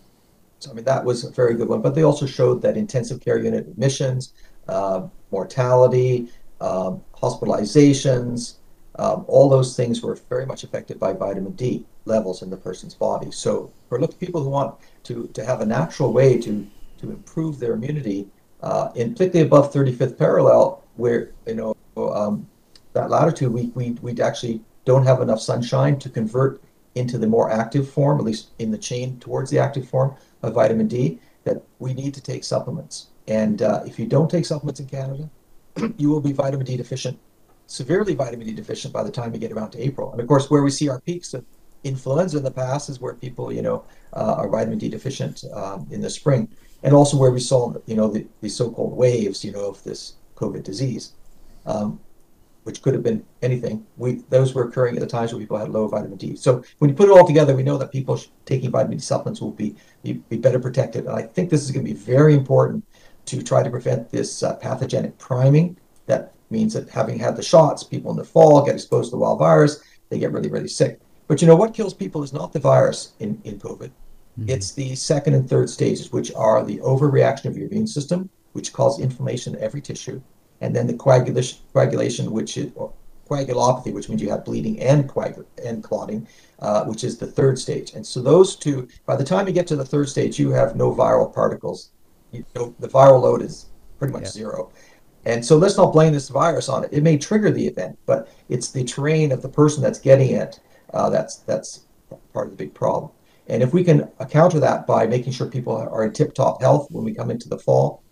So I mean that was a very good one. But they also showed that intensive care unit admissions, uh, mortality, um, hospitalizations, um, all those things were very much affected by vitamin D levels in the person's body. So for people who want to, to have a natural way to, to improve their immunity, uh, in particularly above 35th parallel, where you know um, that latitude, we, we we actually don't have enough sunshine to convert into the more active form, at least in the chain towards the active form of vitamin D. That we need to take supplements, and uh, if you don't take supplements in Canada, you will be vitamin D deficient severely vitamin D deficient by the time we get around to April. And of course, where we see our peaks of influenza in the past is where people, you know, uh, are vitamin D deficient um, in the spring, and also where we saw, you know, the, the so-called waves, you know, of this COVID disease, um, which could have been anything. We those were occurring at the times where people had low vitamin D. So when you put it all together, we know that people taking vitamin D supplements will be be, be better protected. And I think this is going to be very important to try to prevent this uh, pathogenic priming that means that having had the shots, people in the fall get exposed to the wild virus, they get really, really sick. But you know what kills people is not the virus in, in COVID. Mm-hmm. It's the second and third stages, which are the overreaction of your immune system, which causes inflammation in every tissue, and then the coagulation, coagulation which is coagulopathy, which means you have bleeding and coagul- and clotting, uh, which is the third stage. And so those two, by the time you get to the third stage, you have no viral particles. You know, the viral load is pretty much yeah. zero. And so let's not blame this virus on it. It may trigger the event, but it's the terrain of the person that's getting it uh, that's that's part of the big problem. And if we can counter that by making sure people are in tip-top health when we come into the fall,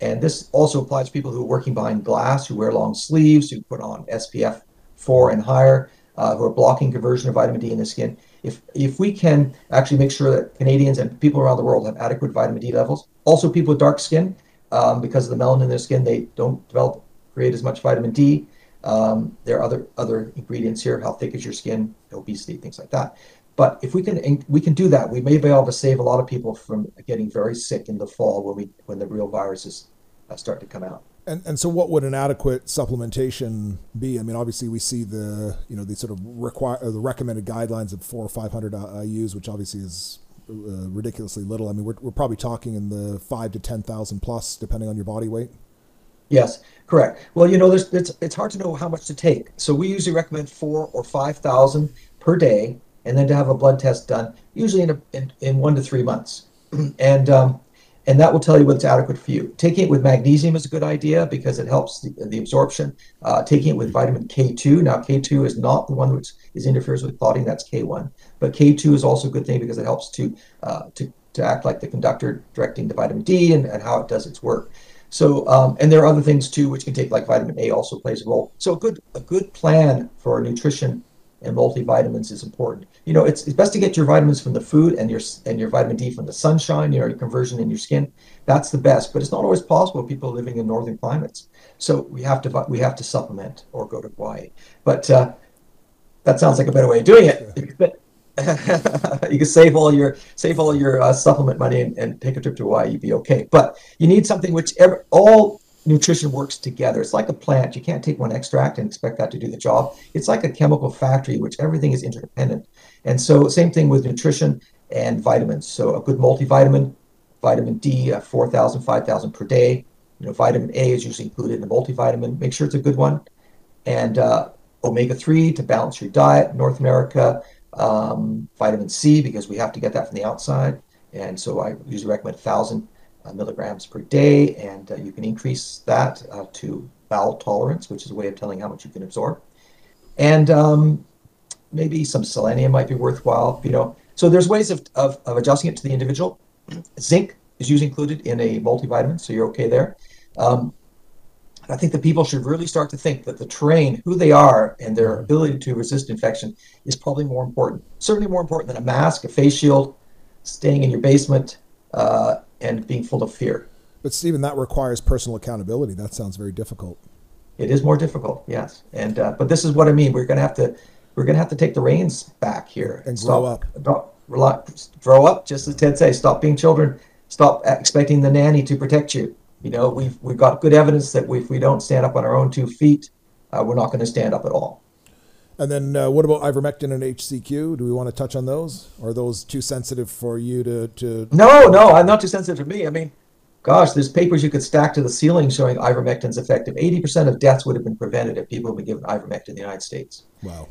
and this also applies to people who are working behind glass, who wear long sleeves, who put on SPF 4 and higher, uh, who are blocking conversion of vitamin D in the skin. If if we can actually make sure that Canadians and people around the world have adequate vitamin D levels, also people with dark skin, um, because of the melanin in their skin, they don't develop create as much vitamin D. Um, there are other other ingredients here, how thick is your skin, obesity, things like that. But if we can we can do that, we may be able to save a lot of people from getting very sick in the fall when we when the real viruses uh, start to come out. And, and so, what would an adequate supplementation be? I mean, obviously, we see the you know the sort of require the recommended guidelines of four or five hundred IU's, which obviously is uh, ridiculously little. I mean, we're, we're probably talking in the five to 10,000 plus, depending on your body weight. Yes, correct. Well, you know, there's, it's, it's hard to know how much to take. So we usually recommend four or 5,000 per day, and then to have a blood test done, usually in, a, in, in one to three months. and um, and that will tell you what's adequate for you. Taking it with magnesium is a good idea because it helps the, the absorption. Uh, taking it with vitamin K2. Now, K2 is not the one which is interferes with clotting. That's K1. But K2 is also a good thing because it helps to uh, to to act like the conductor directing the vitamin D and, and how it does its work. So, um, and there are other things too which can take, like vitamin A also plays a role. So, a good a good plan for nutrition and multivitamins is important. You know, it's, it's best to get your vitamins from the food and your and your vitamin D from the sunshine, you know, your conversion in your skin. That's the best, but it's not always possible people living in northern climates. So we have to we have to supplement or go to Hawaii. But uh, that sounds like a better way of doing it. you can save all your save all your uh, supplement money and, and, take a trip to Hawaii. You'd be okay. But you need something which all nutrition works together. It's like a plant. You can't take one extract and expect that to do the job. It's like a chemical factory, which everything is interdependent. And so, same thing with nutrition and vitamins. So, a good multivitamin, vitamin D, uh, 4,000, 5,000 per day. You know, vitamin A is usually included in the multivitamin. Make sure it's a good one. And uh, omega 3 to balance your diet, North America. Um, vitamin C, because we have to get that from the outside. And so, I usually recommend 1,000 uh, milligrams per day, and uh, you can increase that uh, to bowel tolerance, which is a way of telling how much you can absorb. And um, maybe some selenium might be worthwhile. You know, so there's ways of, of, of adjusting it to the individual. Zinc is usually included in a multivitamin, so you're okay there. Um, I think that people should really start to think that the terrain, who they are, and their ability to resist infection is probably more important. Certainly more important than a mask, a face shield, staying in your basement, uh, and being full of fear. But Stephen, that requires personal accountability. That sounds very difficult. It is more difficult, yes. And uh, but this is what I mean. We're going to have to we're going to have to take the reins back here and grow up. Stop, rely, grow up, just as Ted says. Stop being children. Stop expecting the nanny to protect you. You know, we've we've got good evidence that if we don't stand up on our own two feet, uh, we're not going to stand up at all. And then, uh, what about ivermectin and HCQ? Do we want to touch on those? Or are those too sensitive for you to? to... No, no, I'm not too sensitive for me. I mean, gosh, there's papers you could stack to the ceiling showing ivermectin's effective. 80% of deaths would have been prevented if people had been given ivermectin in the United States. Wow.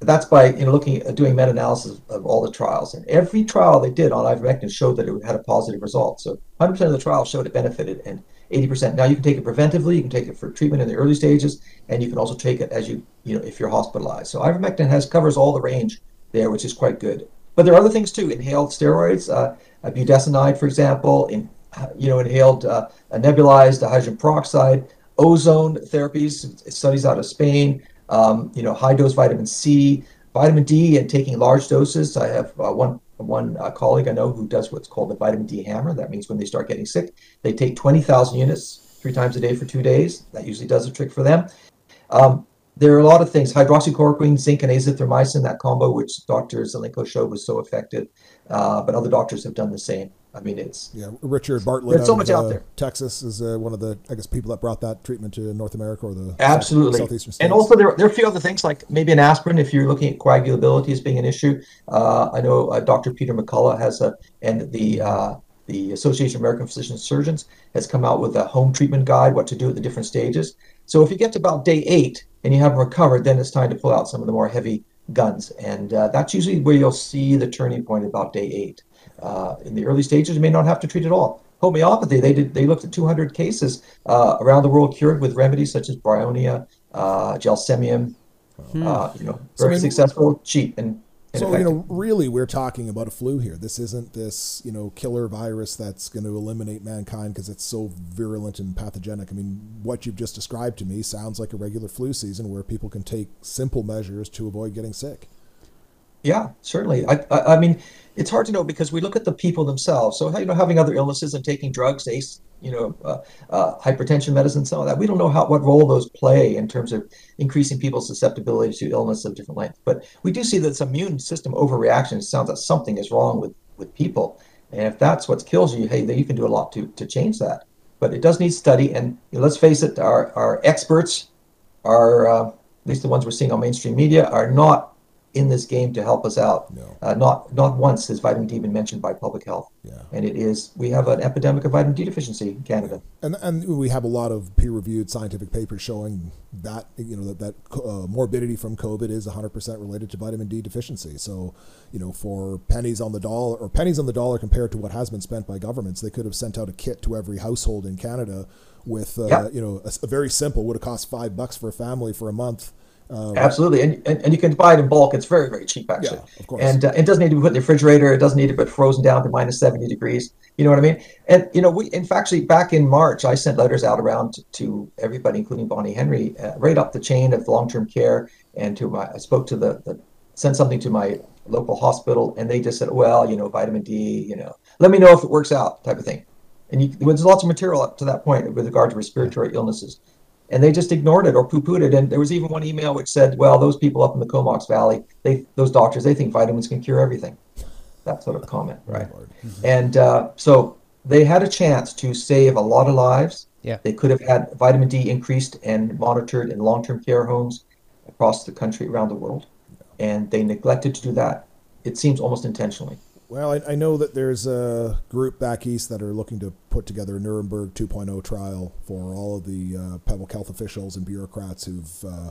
That's by you know looking at doing meta-analysis of all the trials, and every trial they did on ivermectin showed that it had a positive result. So 100% of the trials showed it benefited, and 80%. Now you can take it preventively, you can take it for treatment in the early stages, and you can also take it as you, you know, if you're hospitalized. So ivermectin has covers all the range there, which is quite good. But there are other things too. Inhaled steroids, uh, budesonide, for example, in you know, inhaled uh, nebulized hydrogen peroxide, ozone therapies, studies out of Spain. Um, you know, high dose vitamin C, vitamin D, and taking large doses. I have uh, one one uh, colleague I know who does what's called the vitamin D hammer. That means when they start getting sick, they take 20,000 units three times a day for two days. That usually does a trick for them. Um, there are a lot of things hydroxychloroquine, zinc, and azithromycin, that combo, which Dr. Zelenko showed was so effective, uh, but other doctors have done the same. I mean, it's yeah. Richard Bartlett. There's so much of, out there. Texas is uh, one of the, I guess, people that brought that treatment to North America or the absolutely South, southeastern states. And also, there, there are a few other things like maybe an aspirin if you're looking at coagulability as being an issue. Uh, I know uh, Dr. Peter McCullough has a, and the uh, the Association of American Physicians Surgeons has come out with a home treatment guide, what to do at the different stages. So if you get to about day eight and you haven't recovered, then it's time to pull out some of the more heavy guns, and uh, that's usually where you'll see the turning point about day eight. Uh, in the early stages, you may not have to treat at all. Homeopathy, they did. They looked at 200 cases uh, around the world cured with remedies such as bryonia, uh, gelsemium. Hmm. Uh, you know, very so, I mean, successful, cheap, and so you know, really, we're talking about a flu here. This isn't this you know killer virus that's going to eliminate mankind because it's so virulent and pathogenic. I mean, what you've just described to me sounds like a regular flu season where people can take simple measures to avoid getting sick. Yeah, certainly. I, I, I mean, it's hard to know because we look at the people themselves. So you know, having other illnesses and taking drugs, ACE, you know, uh, uh, hypertension medicine, some of that. We don't know how what role those play in terms of increasing people's susceptibility to illness of different length. But we do see that this immune system overreaction it sounds like something is wrong with with people. And if that's what kills you, hey, then you can do a lot to to change that. But it does need study. And you know, let's face it, our our experts are uh, at least the ones we're seeing on mainstream media are not in this game to help us out. No. Uh, not not once has vitamin D been mentioned by public health. Yeah. And it is we have an epidemic of vitamin D deficiency in Canada. And and we have a lot of peer-reviewed scientific papers showing that you know that that uh, morbidity from COVID is 100% related to vitamin D deficiency. So, you know, for pennies on the dollar or pennies on the dollar compared to what has been spent by governments, they could have sent out a kit to every household in Canada with uh, yeah. you know a, a very simple would have cost 5 bucks for a family for a month um, Absolutely, and, and, and you can buy it in bulk. It's very very cheap actually. Yeah, of course. And uh, it doesn't need to be put in the refrigerator. It doesn't need to be frozen down to minus seventy degrees. You know what I mean? And you know, we in fact, actually back in March, I sent letters out around to, to everybody, including Bonnie Henry, uh, right up the chain of long term care, and to my I spoke to the, the sent something to my local hospital, and they just said, well, you know, vitamin D, you know, let me know if it works out, type of thing. And you, there's lots of material up to that point with regard to respiratory illnesses and they just ignored it or poo-pooed it. And there was even one email which said, "Well, those people up in the Comox Valley, they those doctors, they think vitamins can cure everything." That sort of comment, right? Mm-hmm. And uh, so they had a chance to save a lot of lives. Yeah, they could have had vitamin D increased and monitored in long-term care homes across the country, around the world, and they neglected to do that. It seems almost intentionally. Well, I, I, know that there's a group back east that are looking to put together a Nuremberg 2.0 trial for all of the uh, public health officials and bureaucrats who've uh,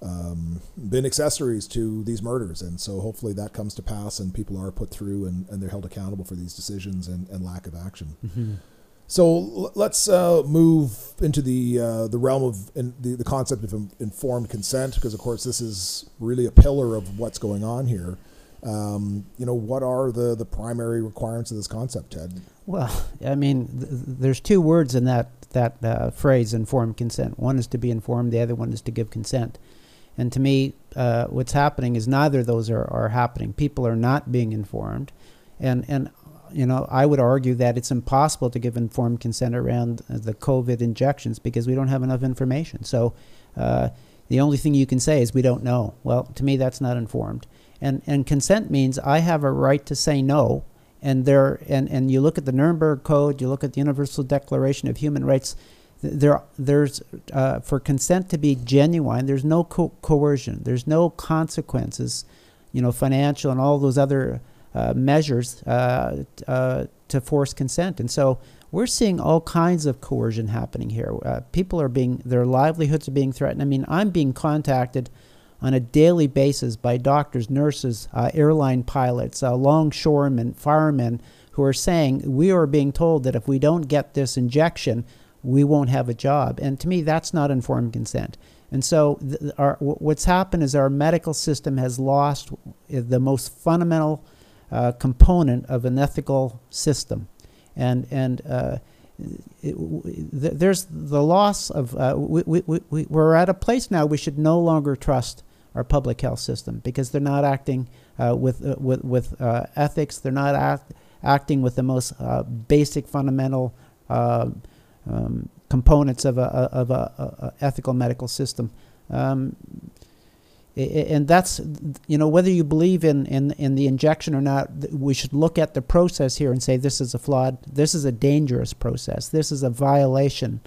um, been accessories to these murders. And so hopefully that comes to pass and people are put through and, and they're held accountable for these decisions and, and lack of action. Mm-hmm. So let's uh, move into the uh, the realm of in, the, the concept of informed consent, because of course this is really a pillar of what's going on here. Um, you know, what are the, the primary requirements of this concept, Ted? Well, I mean, th- there's two words in that that uh, phrase, informed consent. One is to be informed, the other one is to give consent. And to me, uh, what's happening is neither of those are, are happening. People are not being informed. And, and, you know, I would argue that it's impossible to give informed consent around the COVID injections because we don't have enough information. So uh, the only thing you can say is we don't know. Well, to me, that's not informed. And, and consent means I have a right to say no. And there, and, and you look at the Nuremberg Code, you look at the Universal Declaration of Human Rights, there there's uh, for consent to be genuine there's no co- coercion there's no consequences you know financial and all those other uh, measures uh, uh, to force consent. And so we're seeing all kinds of coercion happening here. Uh, people are being their livelihoods are being threatened. I mean i'm being contacted on a daily basis by doctors nurses uh, airline pilots longshoremen firemen who are saying we are being told that if we don't get this injection we won't have a job. And to me, that's not informed consent. And so, th- our, what's happened is our medical system has lost the most fundamental uh, component of an ethical system. And, and uh, there's the loss of, uh, we, we, we, we're at a place now we should no longer trust our public health system because they're not acting uh, with, uh, with, with uh, ethics, they're not act, acting with the most basic fundamental um, components of a, of a, a, ethical medical system. Um, and that's you know whether you believe in, in in the injection or not we should look at the process here and say this is a flawed this is a dangerous process. This is a violation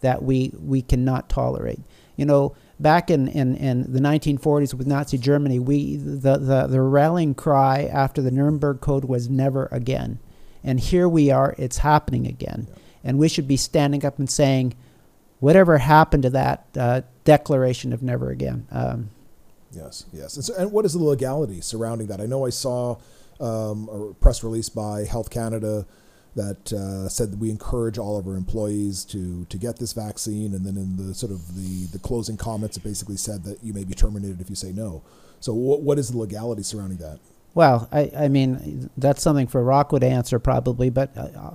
that we we cannot tolerate. You know back in, in, in the 1940s with Nazi Germany we the, the the rallying cry after the Nuremberg Code was never again and here we are it's happening again yeah and we should be standing up and saying, whatever happened to that uh, declaration of never again. Um, yes, yes. And, so, and, what is the legality surrounding that? I know I saw um, a press release by Health Canada that uh, said that we encourage all of our employees to to get this vaccine, and then in the sort of the the closing comments, it basically said that you may be terminated if you say no. So, what, what is the legality surrounding that? Well, I, I mean, that's something for Rocco to answer probably, but uh,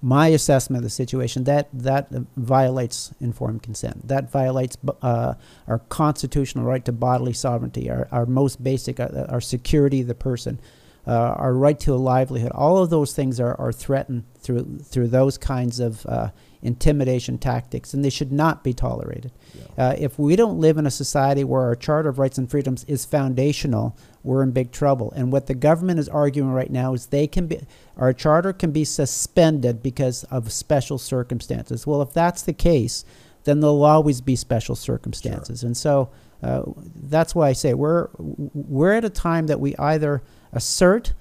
my assessment of the situation, that, that violates informed consent. That violates uh, our constitutional right to bodily sovereignty, our, our most basic, uh, our security of the person, uh, our right to a livelihood. All of those things are, are threatened through, through those kinds of uh, intimidation tactics, and they should not be tolerated. Yeah. Uh, if we don't live in a society where our Charter of Rights and Freedoms is foundational, we're in big trouble. And what the government is arguing right now is they can be, our charter can be suspended because of special circumstances. Well, if that's the case, then there'll always be special circumstances. Sure. And so uh, that's why I say we're we're at a time that we either assert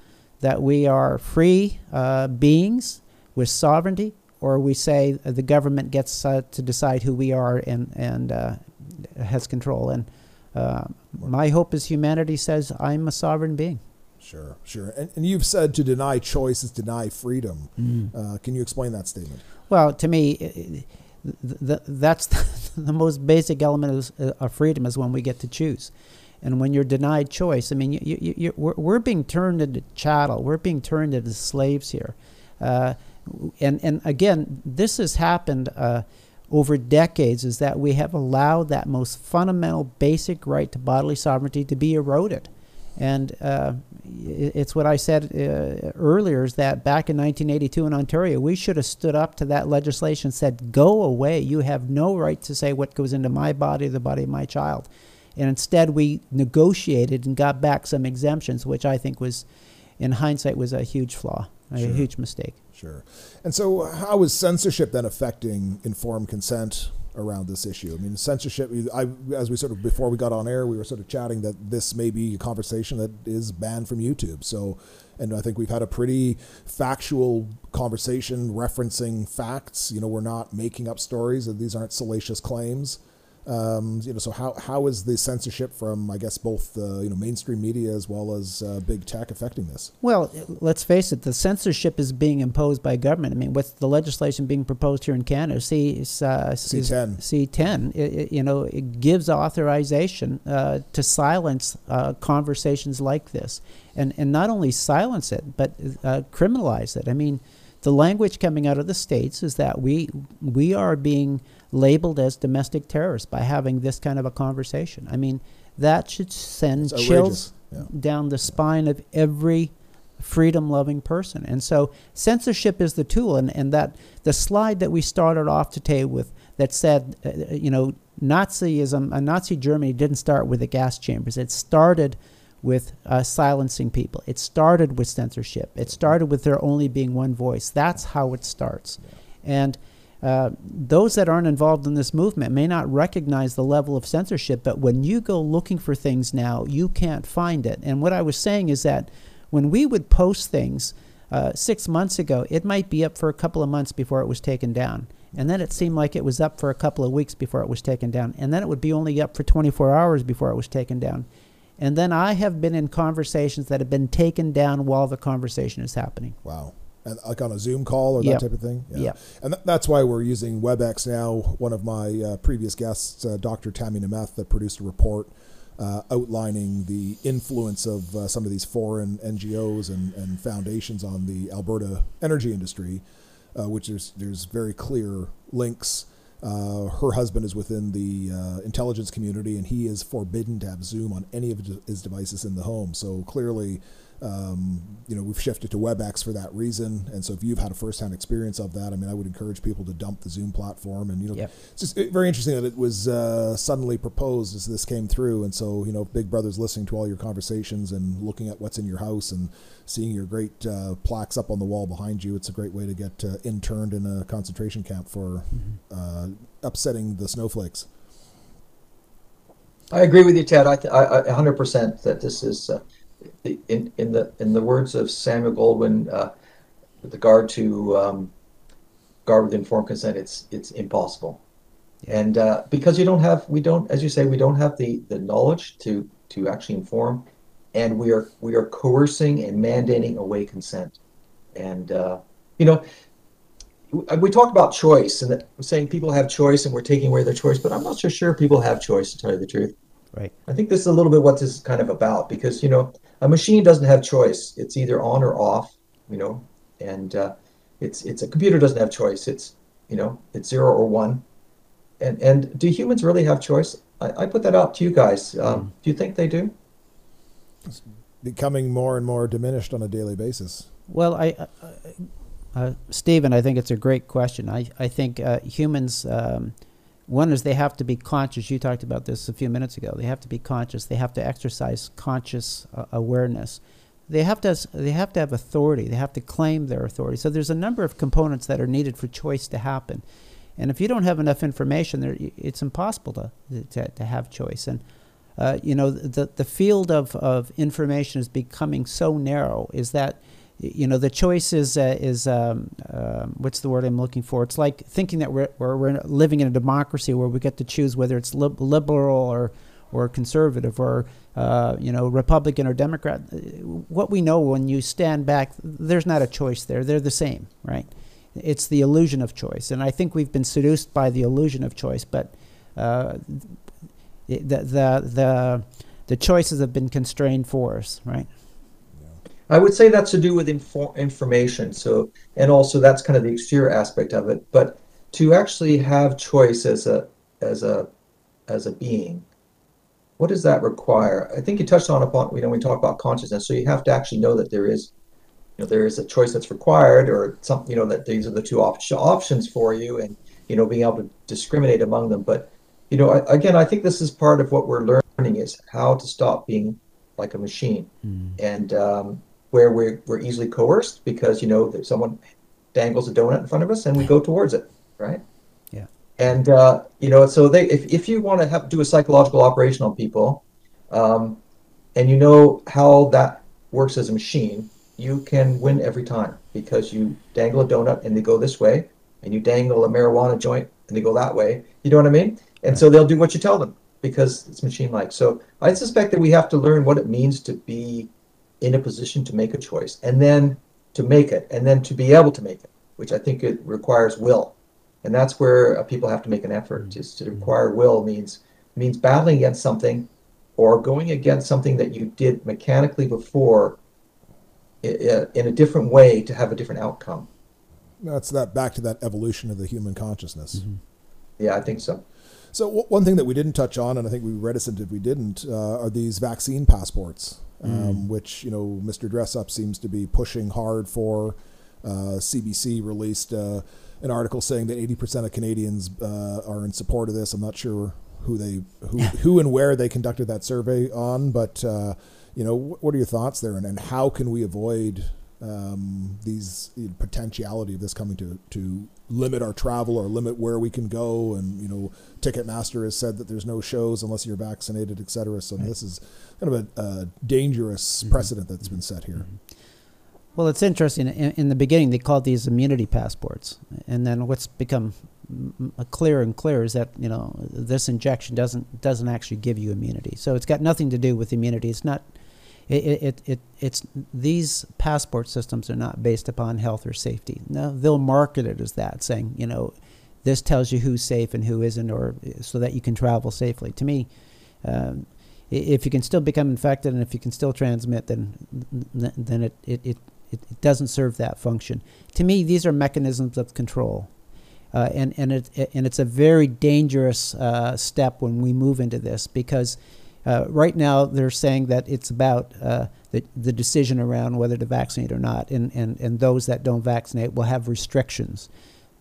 that we are free uh, beings with sovereignty, or we say the government gets uh, to decide who we are and and uh, has control. And uh, my hope is humanity says I'm a sovereign being. Sure, sure. And, and you've said to deny choice is deny freedom. Mm. Uh, can you explain that statement? Well, to me, the, that's the most basic element of, uh, of, freedom is when we get to choose. And when you're denied choice, I mean, you, you, you, we're, we're, being turned into chattel. We're being turned into slaves here. Uh, and, and again, this has happened uh, over decades is that we have allowed that most fundamental basic right to bodily sovereignty to be eroded. And uh, it's what I said uh, earlier is that back in 1982 in Ontario, we should have stood up to that legislation said, go away. You have no right to say what goes into my body, the body of my child. And instead, we negotiated and got back some exemptions, which I think was, in hindsight, was a huge flaw, a sure. huge mistake. Sure. And so, how is censorship then affecting informed consent around this issue? I mean, censorship. I, as we sort of before we got on air, we were sort of chatting that this may be a conversation that is banned from YouTube. So, and I think we've had a pretty factual conversation referencing facts. You know, we're not making up stories; these aren't salacious claims. Um, you know, so how, how is the censorship from, I guess, both uh, you know mainstream media as well as uh, big tech affecting this? Well, let's face it, the censorship is being imposed by government. I mean, what's the legislation being proposed here in Canada? C, uh, C10. C10. It, it, you know, it gives authorization uh, to silence uh, conversations like this, and and not only silence it, but uh, criminalize it. I mean the language coming out of the states is that we we are being labeled as domestic terrorists by having this kind of a conversation. I mean, that should send chills. Yeah. down the spine of every freedom loving person. And so censorship is the tool and, and that the slide that we started off today with that said uh, you know Nazism uh, Nazi Germany didn't start with the gas chambers. It started with uh, silencing people. It started with censorship. It started with there only being one voice. That's how it starts. And uh, those that aren't involved in this movement may not recognize the level of censorship, but when you go looking for things now, you can't find it. And what I was saying is that when we would post things uh, six months ago, it might be up for a couple of months before it was taken down. And then it seemed like it was up for a couple of weeks before it was taken down. And then it would be only up for 24 hours before it was taken down. And then I have been in conversations that have been taken down while the conversation is happening. Wow. And like on a Zoom call or that Yep. type of thing? Yep. And th- that's why we're using WebEx now. One of my uh, previous guests, uh, Dr. Tammy Nemeth, that produced a report uh, outlining the influence of uh, some of these foreign NGOs and, and foundations on the Alberta energy industry, uh, which there's, there's very clear links. Uh, her husband is within the uh, intelligence community, and he is forbidden to have Zoom on any of his devices in the home. So clearly, um, you know, we've shifted to WebEx for that reason. And so, if you've had a first-hand experience of that, I mean, I would encourage people to dump the Zoom platform. And you know, Yep. it's just very interesting that it was uh, suddenly proposed as this came through. And so, you know, Big Brother's listening to all your conversations and looking at what's in your house and seeing your great uh, plaques up on the wall behind you. It's a great way to get uh, interned in a concentration camp for uh, upsetting the snowflakes. I agree with you, Ted. I, th- I, I 100% that this is, uh, the, in, in the in the words of Samuel Goldwyn, uh, with regard to um, guard with informed consent, it's it's impossible. Yeah. And uh, because you don't have, we don't, as you say, we don't have the the knowledge to to actually inform, and we are we are coercing and mandating away consent, and uh, you know. we- talk about choice and that saying people have choice and we're taking away their choice, but I'm not so sure people have choice to tell you the truth. Right. I think this is a little bit what this is kind of about because you know a machine doesn't have choice. It's either on or off. You know, and uh, it's it's a computer doesn't have choice. It's you know it's zero or one. And and do humans really have choice? I, I put that out to you guys. Um, Do you think they do? It's Becoming more and more diminished on a daily basis. Well, I, uh, uh, Stephen, I think it's a great question. I, I think uh, humans, um, one is they have to be conscious. You talked about this a few minutes ago. They have to be conscious. They have to exercise conscious uh, awareness. They have to. They have to have authority. They have to claim their authority. So there's a number of components that are needed for choice to happen. And if you don't have enough information, there, it's impossible to, to, to have choice. And uh, you know, the, the field of, of information is becoming so narrow is that, you know, the choice is, uh, is um, um what's the word I'm looking for? It's like thinking that we're, we're, we're living in a democracy where we get to choose whether it's lib- liberal or, or conservative or, uh, you know, Republican or Democrat. Uh, What we know when you stand back, there's not a choice there. They're the same, right? It's the illusion of choice. And I think we've been seduced by the illusion of choice, but uh, the, the, the, the choices have been constrained for us, right? I would say that's to do with infor- information. So, and also that's kind of the exterior aspect of it. But to actually have choice as a as a as a being, what does that require? I think you touched on upon you know when we talk about consciousness. So you have to actually know that there is, you know, there is a choice that's required, or some you know that these are the two op- options for you, and you know being able to discriminate among them. But you know, I, again, I think this is part of what we're learning is how to stop being like a machine and um, where we're, we're easily coerced because you know that someone dangles a donut in front of us and we go towards it right? Yeah. and uh, you know so they if, if you want to have do a psychological operation on people um, and you know how that works as a machine you can win every time because you dangle a donut and they go this way and you dangle a marijuana joint and they go that way. You know what i mean? And so they'll do what you tell them because it's machine like so i suspect that we have to learn what it means to be in a position to make a choice and then to make it and then to be able to make it which i think it requires will and that's where uh, people have to make an effort is to require will means means battling against something or going against something that you did mechanically before i- i- in a different way to have a different outcome That's that back to that evolution of the human consciousness. Mm-hmm. Yeah, I think so. So w- one thing that we didn't touch on, and I think we were reticent if we didn't, uh, are these vaccine passports, um, mm. which you know Mr. Dressup seems to be pushing hard for. Uh, CBC released uh, an article saying that 80% of Canadians uh, are in support of this. I'm not sure who they who who and where they conducted that survey on, but uh, you know what are your thoughts there, and, and how can we avoid um, these you know, potentiality of this coming to to limit our travel or limit where we can go. And you know, Ticketmaster has said that there's no shows unless you're vaccinated, et cetera. So right. this is kind of a, a dangerous mm-hmm. precedent that's been set here. Mm-hmm. Well, it's interesting. In, in, the beginning, they called these immunity passports, and then what's become clearer and clearer is that you know this injection doesn't doesn't actually give you immunity. So it's got nothing to do with immunity. It's not it, it, it, it's these passport systems are not based upon health or safety. No, they'll market it as that, saying you know, this tells you who's safe and who isn't, or so that you can travel safely. To me, um, if you can still become infected and if you can still transmit, then then it, it, it, it doesn't serve that function. To me, these are mechanisms of control. Uh, and and it and it's a very dangerous uh, step when we move into this because uh, right now, they're saying that it's about uh, the, the decision around whether to vaccinate or not, and, and, and those that don't vaccinate will have restrictions.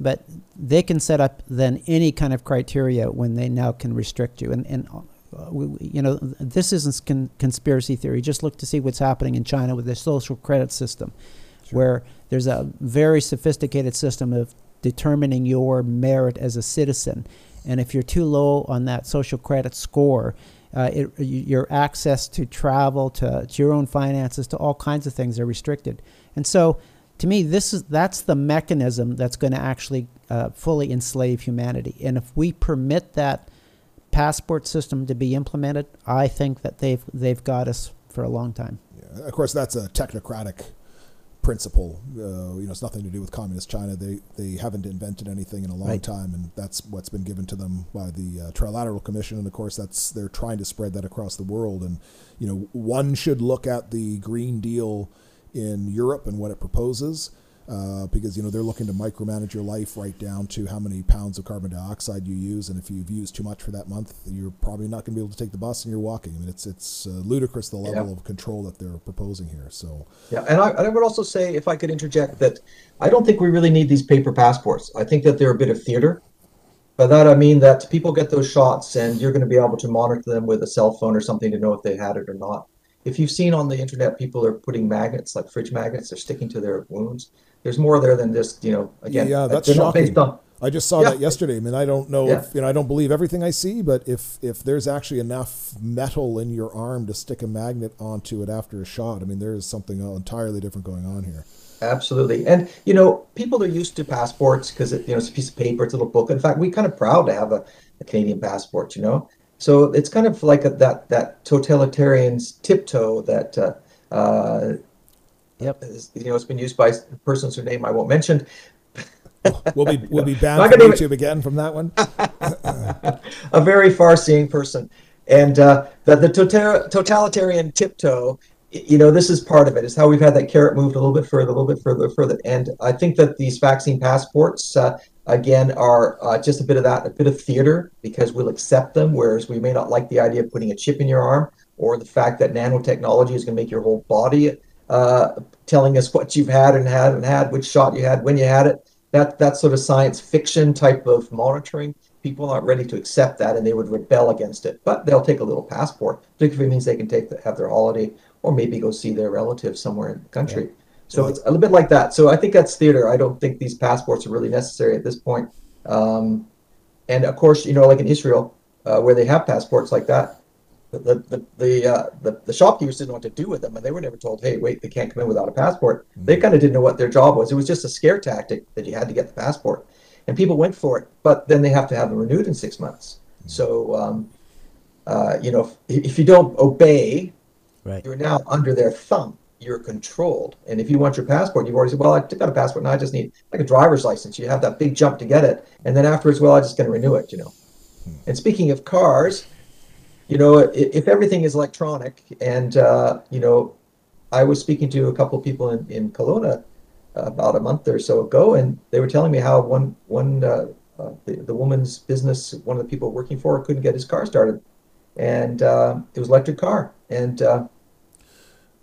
But they can set up then any kind of criteria when they now can restrict you. And, and uh, we, you know, this isn't con- conspiracy theory. Just look to see what's happening in China with their social credit system, sure. where there's a very sophisticated system of determining your merit as a citizen. And if you're too low on that social credit score, uh, it, your access to travel, to, to your own finances, to all kinds of things are restricted. And so, to me, this is that's the mechanism that's going to actually uh, fully enslave humanity. And if we permit that passport system to be implemented, I think that they've they've got us for a long time. Yeah. Of course, that's a technocratic principle. Uh, you know, it's nothing to do with communist China. They they haven't invented anything in a long right. time, and that's what's been given to them by the uh, Trilateral Commission. And of course, that's they're trying to spread that across the world. And you know, one should look at the Green Deal in Europe and what it proposes uh, because you know they're looking to micromanage your life right down to how many pounds of carbon dioxide you use, and if you've used too much for that month, you're probably not going to be able to take the bus and you're walking. I mean, it's it's uh, ludicrous the level yeah. of control that they're proposing here. So yeah, and I, I would also say, if I could interject, that I don't think we really need these paper passports. I think that they're a bit of theater. By that I mean that people get those shots, and you're going to be able to monitor them with a cell phone or something to know if they had it or not. If you've seen on the internet, people are putting magnets, like fridge magnets, they're sticking to their wounds there's more there than just you know again. Yeah, that's shocking. On, I just saw yeah. that yesterday. I mean, I don't know yeah. if you know. I don't believe everything I see, but if if there's actually enough metal in your arm to stick a magnet onto it after a shot, I mean, there is something entirely different going on here. Absolutely, and you know, people are used to passports because it, you know it's a piece of paper, it's a little book. In fact, we're kind of proud to have a, a Canadian passport. You know, so it's kind of like a, that that totalitarian's tiptoe that uh, uh, Yep. You know, it's been used by persons whose name I won't mention. we'll be we'll be banned from YouTube again from that one. a very far-seeing person, and uh, the the totalitarian tiptoe. You know, this is part of it. Is how we've had that carrot moved a little bit further, a little bit further, further. And I think that these vaccine passports, uh, again, are uh, just a bit of that, a bit of theater, because we'll accept them, whereas we may not like the idea of putting a chip in your arm, or the fact that nanotechnology is going to make your whole body uh, telling us what you've had and had and had, which shot you had, when you had it. That that sort of science fiction type of monitoring. People aren't ready to accept that, and they would rebel against it. But they'll take a little passport, particularly means they can take the, have their holiday or maybe go see their relatives somewhere in the country. Yeah. So it's a little bit like that. So I think that's theater. I don't think these passports are really necessary at this point. Um, and of course, you know, like in Israel, uh, where they have passports like that, the the the, uh, the, the shopkeepers didn't know what to do with them, and they were never told, "Hey, wait, they can't come in without a passport." Mm-hmm. They kind of didn't know what their job was. It was just a scare tactic that you had to get the passport, and people went for it. But then they have to have them renewed in six months. Mm-hmm. So, um, uh, you know, if, if, you don't obey, right. you're now under their thumb. You're controlled, and if you want your passport, you've already said, "Well, I got a passport now. I just need like a driver's license." You have that big jump to get it, and then afterwards, well, I'm just going to renew it. You know. Mm-hmm. And speaking of cars you know, if, everything is electronic, and uh, you know, I was speaking to a couple of people in in Kelowna about a month or so ago, and they were telling me how one one uh, uh, the, the woman's business, one of the people working for her, couldn't get his car started, and uh, it was electric car, and uh,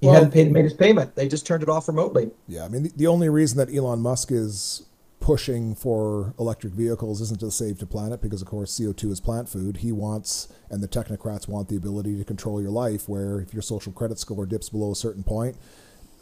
he Well- hadn't paid made his payment. They just turned it off remotely. Yeah, I mean, the, the only reason that Elon Musk is pushing for electric vehicles isn't to save the planet, because of course CO2 is plant food. He wants, and the technocrats want the ability to control your life. Where if your social credit score dips below a certain point,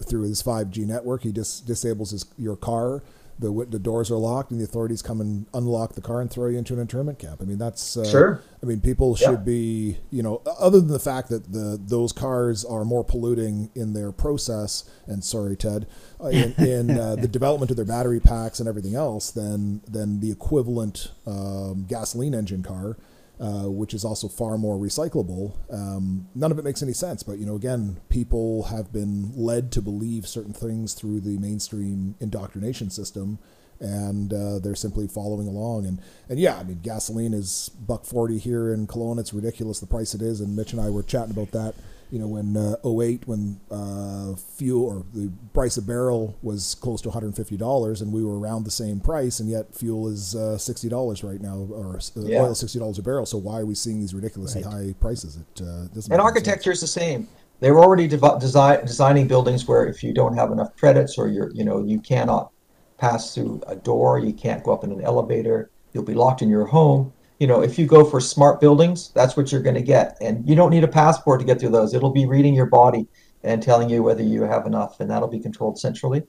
through his 5G network, he just disables his, your car. The the doors are locked, and the authorities come and unlock the car and throw you into an internment camp. I mean, that's uh, Sure. I mean, people Yeah. should be, you know, other than the fact that the those cars are more polluting in their process, and sorry, Ted, uh, in, in uh, the development of their battery packs and everything else, than than the equivalent um, gasoline engine car, uh, which is also far more recyclable. Um, none of it makes any sense. But you know, again, people have been led to believe certain things through the mainstream indoctrination system and uh, they're simply following along. And and yeah, I mean, gasoline is buck forty here in Kelowna. It's ridiculous the price it is. And Mitch and I were chatting about that. You know, when uh, 08, when uh, fuel or the price of barrel was close to $150, and we were around the same price, and yet fuel is uh, $60 right now, or uh, Yeah. oil is $60 a barrel. So why are we seeing these ridiculously Right. high prices? It uh, doesn't. And make any sense. architecture is the same. They were already devi- design, designing buildings where if you don't have enough credits or you're, you know, you cannot pass through a door, you can't go up in an elevator, you'll be locked in your home. You know, if you go for smart buildings, that's what you're going to get. And you don't need a passport to get through those. It'll be reading your body and telling you whether you have enough, and that'll be controlled centrally.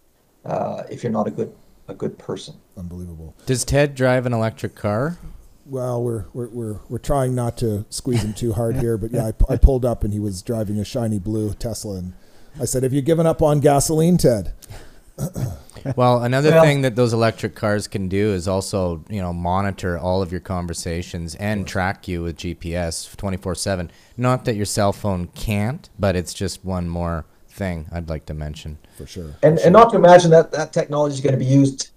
Uh, if you're not a good a good person. Unbelievable. Does Ted drive an electric car? Well, we're, we're we're we're trying not to squeeze him too hard here, but yeah, I, I pulled up and he was driving a shiny blue Tesla, and I said, "Have you given up on gasoline, Ted?" Well, another Well- thing that those electric cars can do is also, you know, monitor all of your conversations and track you with GPS 24/7. Not that your cell phone can't, but it's just one more thing I'd like to mention. For sure. And and not to imagine that that technology is going to be used.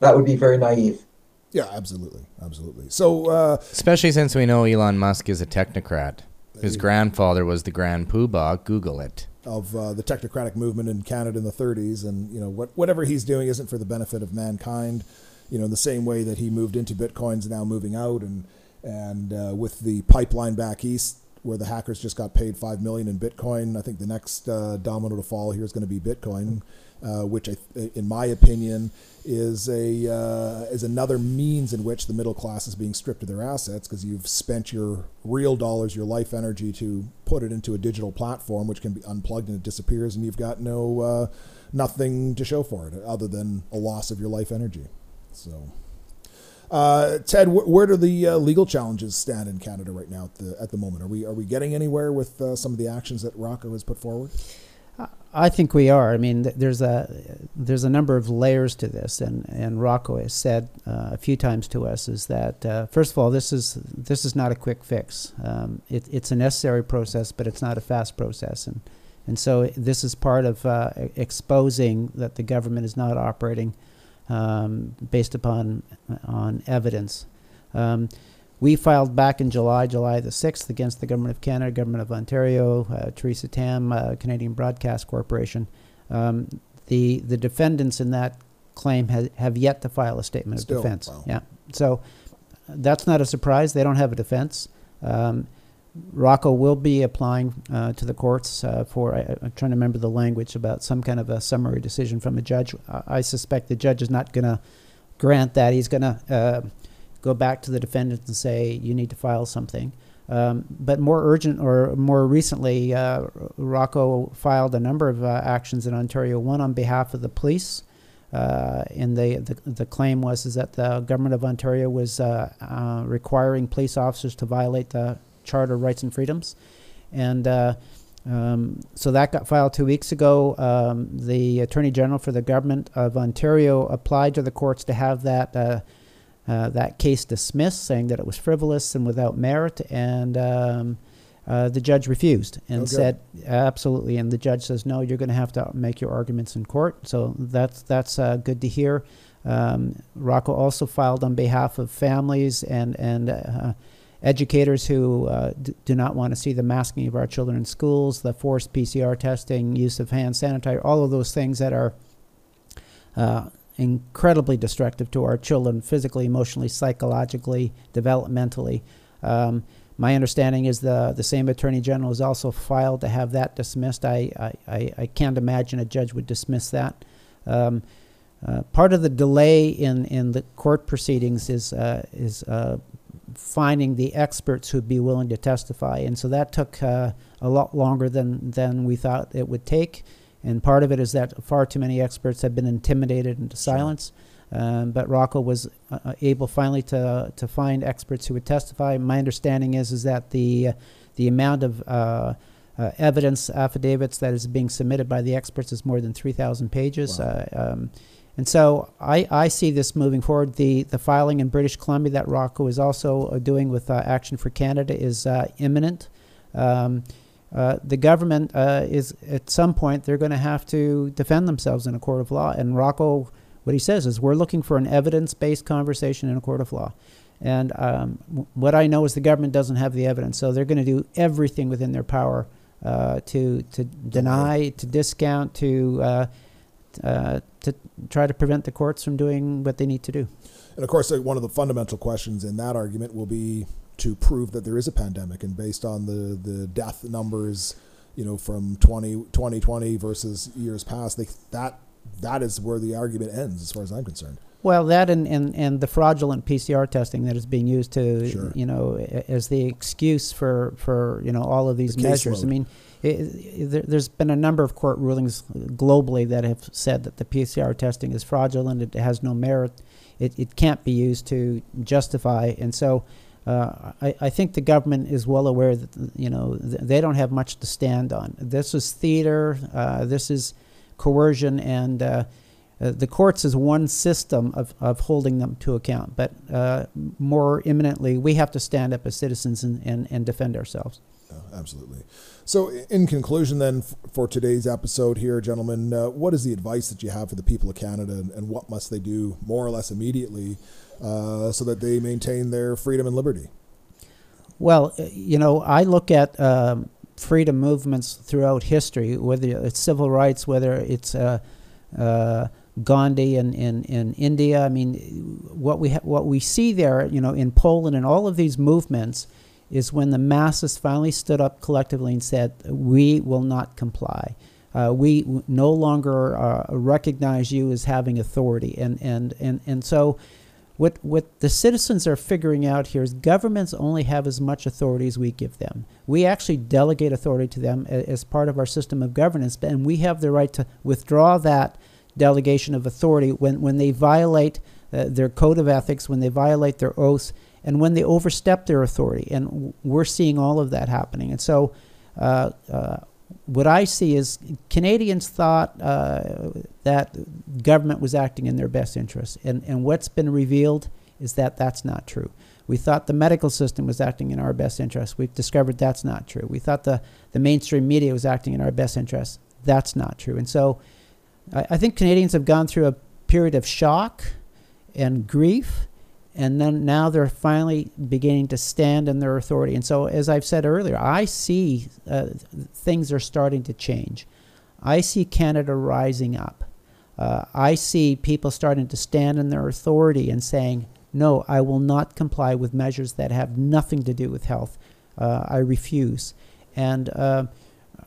That would be very naive. Yeah, absolutely, absolutely. So, uh, Especially since we know Elon Musk is a technocrat. His grandfather was the Grand Poobah. Google it. Of uh, the technocratic movement in Canada in the 30s, and you know what whatever he's doing isn't for the benefit of mankind. You know, in the same way that he moved into Bitcoin's now moving out, and and uh, with the pipeline back east, where the hackers just got paid five million in Bitcoin, I think the next uh, domino to fall here is going to be Bitcoin, uh, which I, in my opinion is a uh, is another means in which the middle class is being stripped of their assets because you've spent your real dollars, your life energy to put it into a digital platform which can be unplugged and it disappears, and you've got no uh, nothing to show for it other than a loss of your life energy. So. Uh, Ted, wh- where do the uh, legal challenges stand in Canada right now at the at the moment? Are we are we getting anywhere with uh, some of the actions that Rocco has put forward? I think we are. I mean, th- there's a there's a number of layers to this, and and Rocco has said uh, a few times to us is that uh, first of all, this is this is not a quick fix. Um, it, it's a necessary process, but it's not a fast process, and and so this is part of uh, exposing that the government is not operating um, based upon on evidence. Um, we filed back in July, July the 6th, against the Government of Canada, Government of Ontario, uh, Theresa Tam, uh, Canadian Broadcast Corporation. Um, the, the defendants in that claim ha- have yet to file a statement Still, of defense. wow. Yeah. So that's not a surprise. They don't have a defense. Um, Rocco will be applying uh, to the courts uh, for, I, I'm trying to remember the language, about some kind of a summary decision from a judge. I, I suspect the judge is not going to grant that. He's going to uh, go back to the defendant and say, you need to file something. Um, but more urgent or more recently, uh, Rocco filed a number of uh, actions in Ontario, one on behalf of the police. Uh, and the, the, the claim was is that the government of Ontario was uh, uh, requiring police officers to violate the Charter of Rights and Freedoms. And uh, um, so that got filed two weeks ago. Um, the Attorney General for the government of Ontario applied to the courts to have that uh, that case dismissed, saying that it was frivolous and without merit, and um, uh, the judge refused and Okay. said absolutely. And the judge says no, you're going to have to make your arguments in court. So that's that's uh, good to hear. Um, Rocco also filed on behalf of families and and uh, educators who uh, d- do not want to see the masking of our children in schools, the forced PCR testing, use of hand sanitizer, all of those things that are uh, incredibly destructive to our children physically, emotionally, psychologically, developmentally. Um, my understanding is the the same attorney general has also filed to have that dismissed. I I, I can't imagine a judge would dismiss that. Um, uh, part of the delay in, in the court proceedings is uh, is uh, finding the experts who'd be willing to testify, and so that took uh, a lot longer than than we thought it would take. And part of it is that far too many experts have been intimidated into silence. Um, but Rocco was uh, uh, able finally to to find experts who would testify. My understanding is is that the uh, the amount of uh, uh, evidence affidavits that is being submitted by the experts is more than 3,000 pages. Wow. Uh, um, and so I, I see this moving forward. The the filing in British Columbia that Rocco is also doing with uh, Action for Canada is uh, imminent. Um, uh, the government uh, is at some point they're going to have to defend themselves in a court of law. And Rocco, what he says is, we're looking for an evidence-based conversation in a court of law. And um, w- what I know is the government doesn't have the evidence, so they're going to do everything within their power uh, to to deny, to discount, to uh, uh, to try to prevent the courts from doing what they need to do. And of course, uh, one of the fundamental questions in that argument will be to prove that there is a pandemic, and based on the the death numbers, you know, from 20, 2020 versus years past, they, that that is where the argument ends, as far as I'm concerned. Well, that and, and, and the fraudulent PCR testing that is being used to, Sure. you know, as the excuse for, for you know all of these The measures. I mean, it, there, there's been a number of court rulings globally that have said that the PCR testing is fraudulent. It has no merit. It, it can't be used to justify. And so, uh, I, I think the government is well aware that you know th- they don't have much to stand on. This is theater. Uh, this is coercion and. Uh, uh, the courts is one system of, of holding them to account, but uh, more imminently, we have to stand up as citizens and, and, and defend ourselves. Uh, absolutely. So, in conclusion, then, for today's episode here, gentlemen, uh, what is the advice that you have for the people of Canada, and, what must they do more or less immediately uh, so that they maintain their freedom and liberty? Well, uh, you know, I look at um, freedom movements throughout history, whether it's civil rights, whether it's uh, uh, Gandhi in, in, in India. I mean, what we ha- what we see there, you know, in Poland and all of these movements, is when the masses finally stood up collectively and said, "We will not comply. Uh, we no longer uh, recognize you as having authority." And and and and so what what the citizens are figuring out here is governments only have as much authority as we give them. We actually delegate authority to them a- as part of our system of governance, and we have the right to withdraw that delegation of authority when, when they violate uh, their code of ethics, when they violate their oaths, and when they overstep their authority. And we're seeing all of that happening. And so, uh, uh, what I see is Canadians thought uh, that government was acting in their best interest, and and what's been revealed is that that's not true. We thought the medical system was acting in our best interest. We've discovered that's not true. We thought the the mainstream media was acting in our best interest. That's not true. And so, I, I think Canadians have gone through a period of shock and grief and then now they're finally beginning to stand in their authority. And so, as I've said earlier, I see uh, things are starting to change. I see Canada rising up. Uh, I see people starting to stand in their authority and saying, "No, I will not comply with measures that have nothing to do with health. Uh, I refuse." And uh,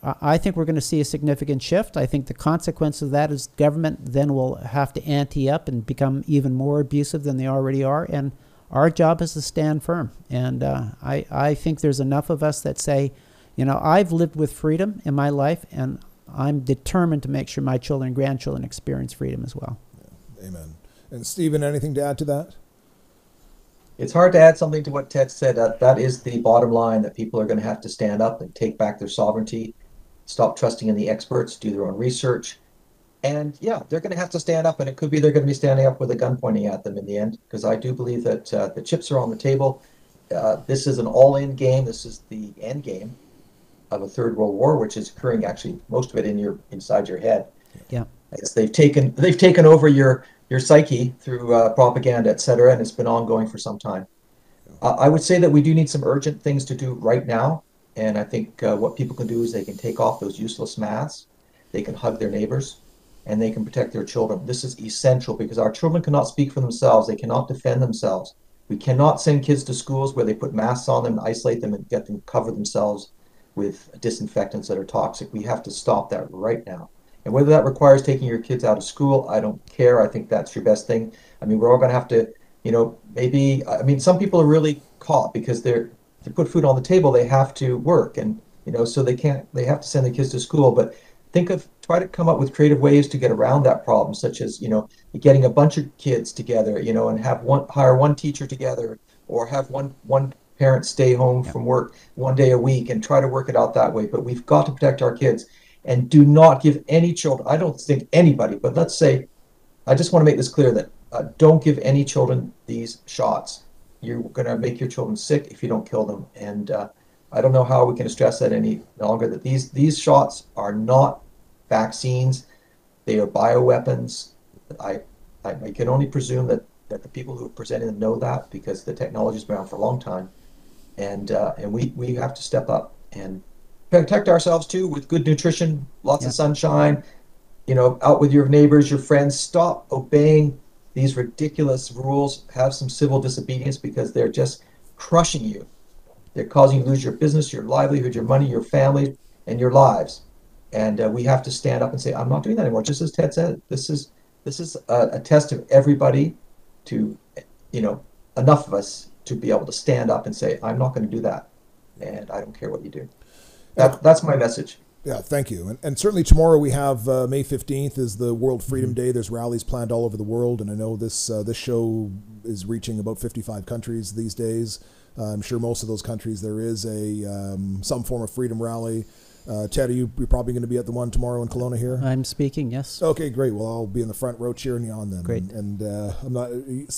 I I think we're going to see a significant shift. I think the consequence of that is government then will have to ante up and become even more abusive than they already are. And our job is to stand firm. And uh, I, I think there's enough of us that say, you know, I've lived with freedom in my life, and I'm determined to make sure my children and grandchildren experience freedom as well. Amen. And Stephen, anything to add to that? It's hard to add something to what Ted said. That that is the bottom line that people are going to have to stand up and take back their sovereignty, stop trusting in the experts, do their own research. And yeah, they're going to have to stand up, and it could be they're going to be standing up with a gun pointing at them in the end, because I do believe that uh, the chips are on the table. Uh, this is an all-in game. This is the end game of a third world war, which is occurring actually most of it in your inside your head. Yeah. As they've taken they've taken over your your psyche through uh, propaganda, et cetera, and it's been ongoing for some time. Uh, I would say that we do need some urgent things to do right now, and I think uh, what people can do is they can take off those useless masks, they can hug their neighbors, and they can protect their children. This is essential because our children cannot speak for themselves. They cannot defend themselves. We cannot send kids to schools where they put masks on them, and isolate them, and get them cover themselves with disinfectants that are toxic. We have to stop that right now. And whether that requires taking your kids out of school, I don't care. I think that's your best thing. I mean, we're all going to have to, you know, maybe. I mean, some people are really caught because they're to put food on the table, they have to work, and you know, so they can't. They have to send the kids to school, but think of try to come up with creative ways to get around that problem, such as you know getting a bunch of kids together, you know, and have one hire one teacher together, or have one one parent stay home yeah. from work one day a week and try to work it out that way. But we've got to protect our kids and do not give any children. I don't think anybody, but let's say, I just want to make this clear that uh, don't give any children these shots. You're going to make your children sick if you don't kill them, and uh, I don't know how we can stress that any longer. That these these shots are not vaccines; they are bioweapons. I I, I can only presume that that the people who are presenting them know that because the technology's been around for a long time, and uh, and we we have to step up and protect ourselves too with good nutrition, lots yeah. of sunshine. You know, out with your neighbors, your friends. Stop obeying these ridiculous rules. Have some civil disobedience because they're just crushing you they're causing you to lose your business, your livelihood, your money, your family, and your lives. And uh, we have to stand up and say, "I'm not doing that anymore." Just as Ted said, this is this is a, a test of everybody to, you know, enough of us to be able to stand up and say, "I'm not going to do that," and I don't care what you do. That, that's my message. Yeah, thank you. And, and certainly tomorrow we have uh, May 15th is the World Freedom mm-hmm. Day. There's rallies planned all over the world, and I know this uh, this show is reaching about 55 countries these days. Uh, I'm sure most of those countries there is a um, some form of freedom rally. Uh, Ted, are you you're probably going to be at the one tomorrow in Kelowna here? I'm speaking. Yes. Okay, great. Well, I'll be in the front row cheering you on then. Great. And, and uh, I'm not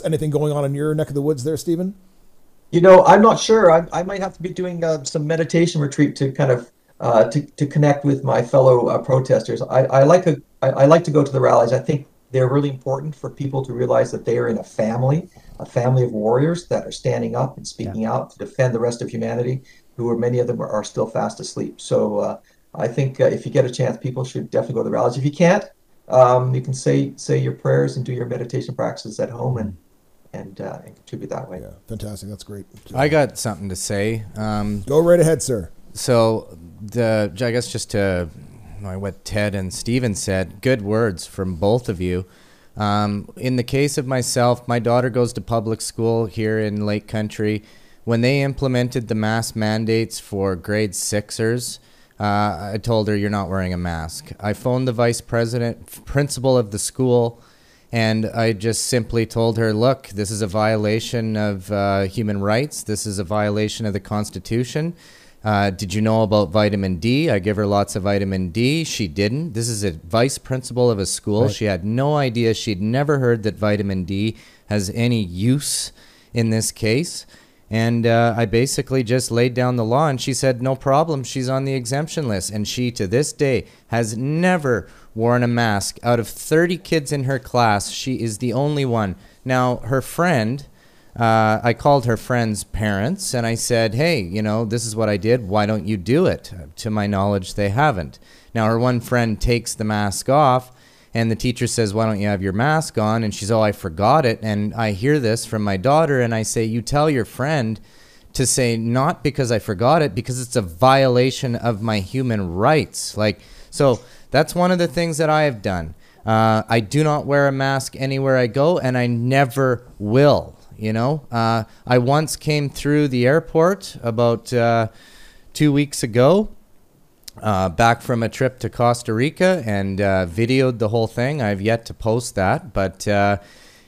anything going on in your neck of the woods there, Stephen. You know, I'm not sure. I, I might have to be doing uh, some meditation retreat to kind of uh, to, to connect with my fellow uh, protesters. I, I like a, I, I like to go to the rallies. I think they're really important for people to realize that they are in a family a family of warriors that are standing up and speaking yeah. out to defend the rest of humanity, who are many of them are, are still fast asleep. So uh, I think uh, if you get a chance, people should definitely go to the rallies. If you can't, um, you can say say your prayers and do your meditation practices at home and and, uh, and contribute that way. Yeah, fantastic. That's great. I got something to say. Um, go right ahead, sir. So the I guess just to what Ted and Stephen said, good words from both of you. Um, in the case of myself, my daughter goes to public school here in Lake Country. When they implemented the mask mandates for grade sixers, uh, I told her, You're not wearing a mask. I phoned the vice president, principal of the school, and I just simply told her, Look, this is a violation of uh, human rights. This is a violation of the Constitution. Uh, did you know about vitamin D? I give her lots of vitamin D. She didn't. This is a vice principal of a school. Right. She had no idea. She'd never heard that vitamin D has any use in this case. And uh, I basically just laid down the law, and she said, no problem. She's on the exemption list. And she, to this day, has never worn a mask. Out of 30 kids in her class, she is the only one. Now, her friend uh, I called her friend's parents and I said, hey, you know, this is what I did. Why don't you do it? To my knowledge, they haven't. Now, her one friend takes the mask off and the teacher says, why don't you have your mask on? And she's, oh, I forgot it. And I hear this from my daughter and I say, you tell your friend to say, not because I forgot it, because it's a violation of my human rights. Like, so that's one of the things that I have done. Uh, I do not wear a mask anywhere I go, and I never will. You know, uh, I once came through the airport about uh, two weeks ago, uh, back from a trip to Costa Rica, and uh, videoed the whole thing. I've yet to post that, but uh,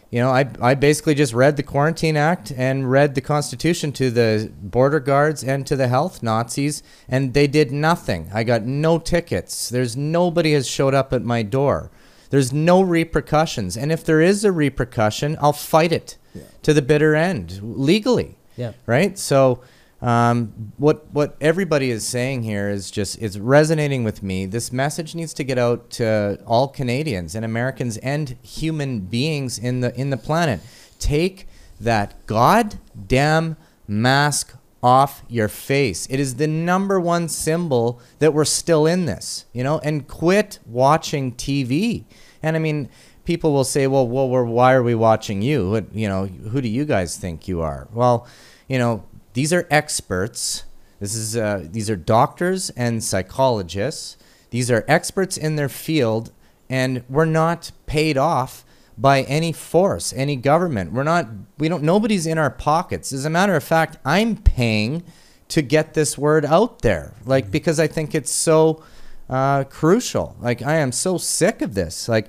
you know, I, I basically just read the Quarantine Act and read the Constitution to the border guards and to the health Nazis, and they did nothing. I got no tickets. There's nobody has showed up at my door. There's no repercussions. And if there is a repercussion, I'll fight it yeah. to the bitter end legally. Yeah. Right. So. Um, what what everybody is saying here is just it's resonating with me. This message needs to get out to all Canadians and Americans and human beings in the in the planet. Take that goddamn mask off your face. It is the number one symbol that we're still in this, you know, and quit watching TV And I mean, people will say, well, well, we're, why are we watching you? What, you know, who do you guys think you are? Well, you know, these are experts. This is uh, these are doctors and psychologists. These are experts in their field, and we're not paid off by any force, any government. We're not. We don't. Nobody's in our pockets. As a matter of fact, I'm paying to get this word out there, like because I think it's so uh, crucial. Like I am so sick of this. Like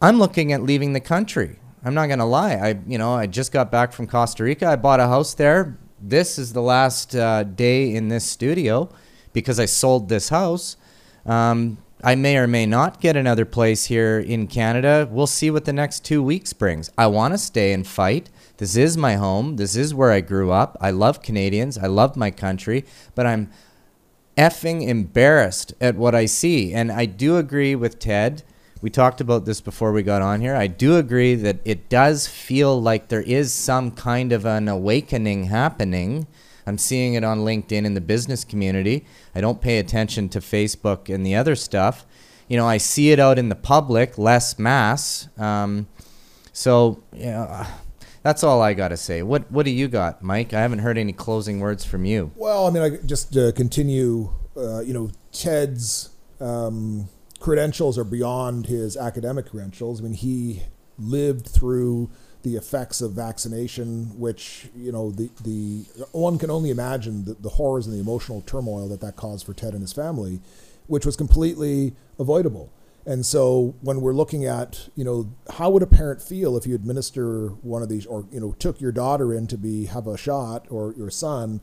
I'm looking at leaving the country. I'm not gonna lie. I you know I just got back from Costa Rica. I bought a house there. This is the last uh, day in this studio because I sold this house. Um, I may or may not get another place here in Canada. We'll see what the next two weeks brings. I want to stay and fight. This is my home. This is where I grew up. I love Canadians. I love my country, but I'm effing embarrassed at what I see. And I do agree with Ted. We talked about this before we got on here. I do agree that it does feel like there is some kind of an awakening happening. I'm seeing it on LinkedIn in the business community. I don't pay attention to Facebook and the other stuff. You know, I see it out in the public, less mass. Um, so, yeah, that's all I got to say. What What do you got, Mike? I haven't heard any closing words from you. Well, I mean, I just to continue. Uh, you know, Ted's um, credentials are beyond his academic credentials. I mean, he lived through the effects of vaccination, which you know the the one can only imagine the, the horrors and the emotional turmoil that that caused for Ted and his family, which was completely avoidable. And so when we're looking at, you know, how would a parent feel if you administer one of these or, you know, took your daughter in to be have a shot or your son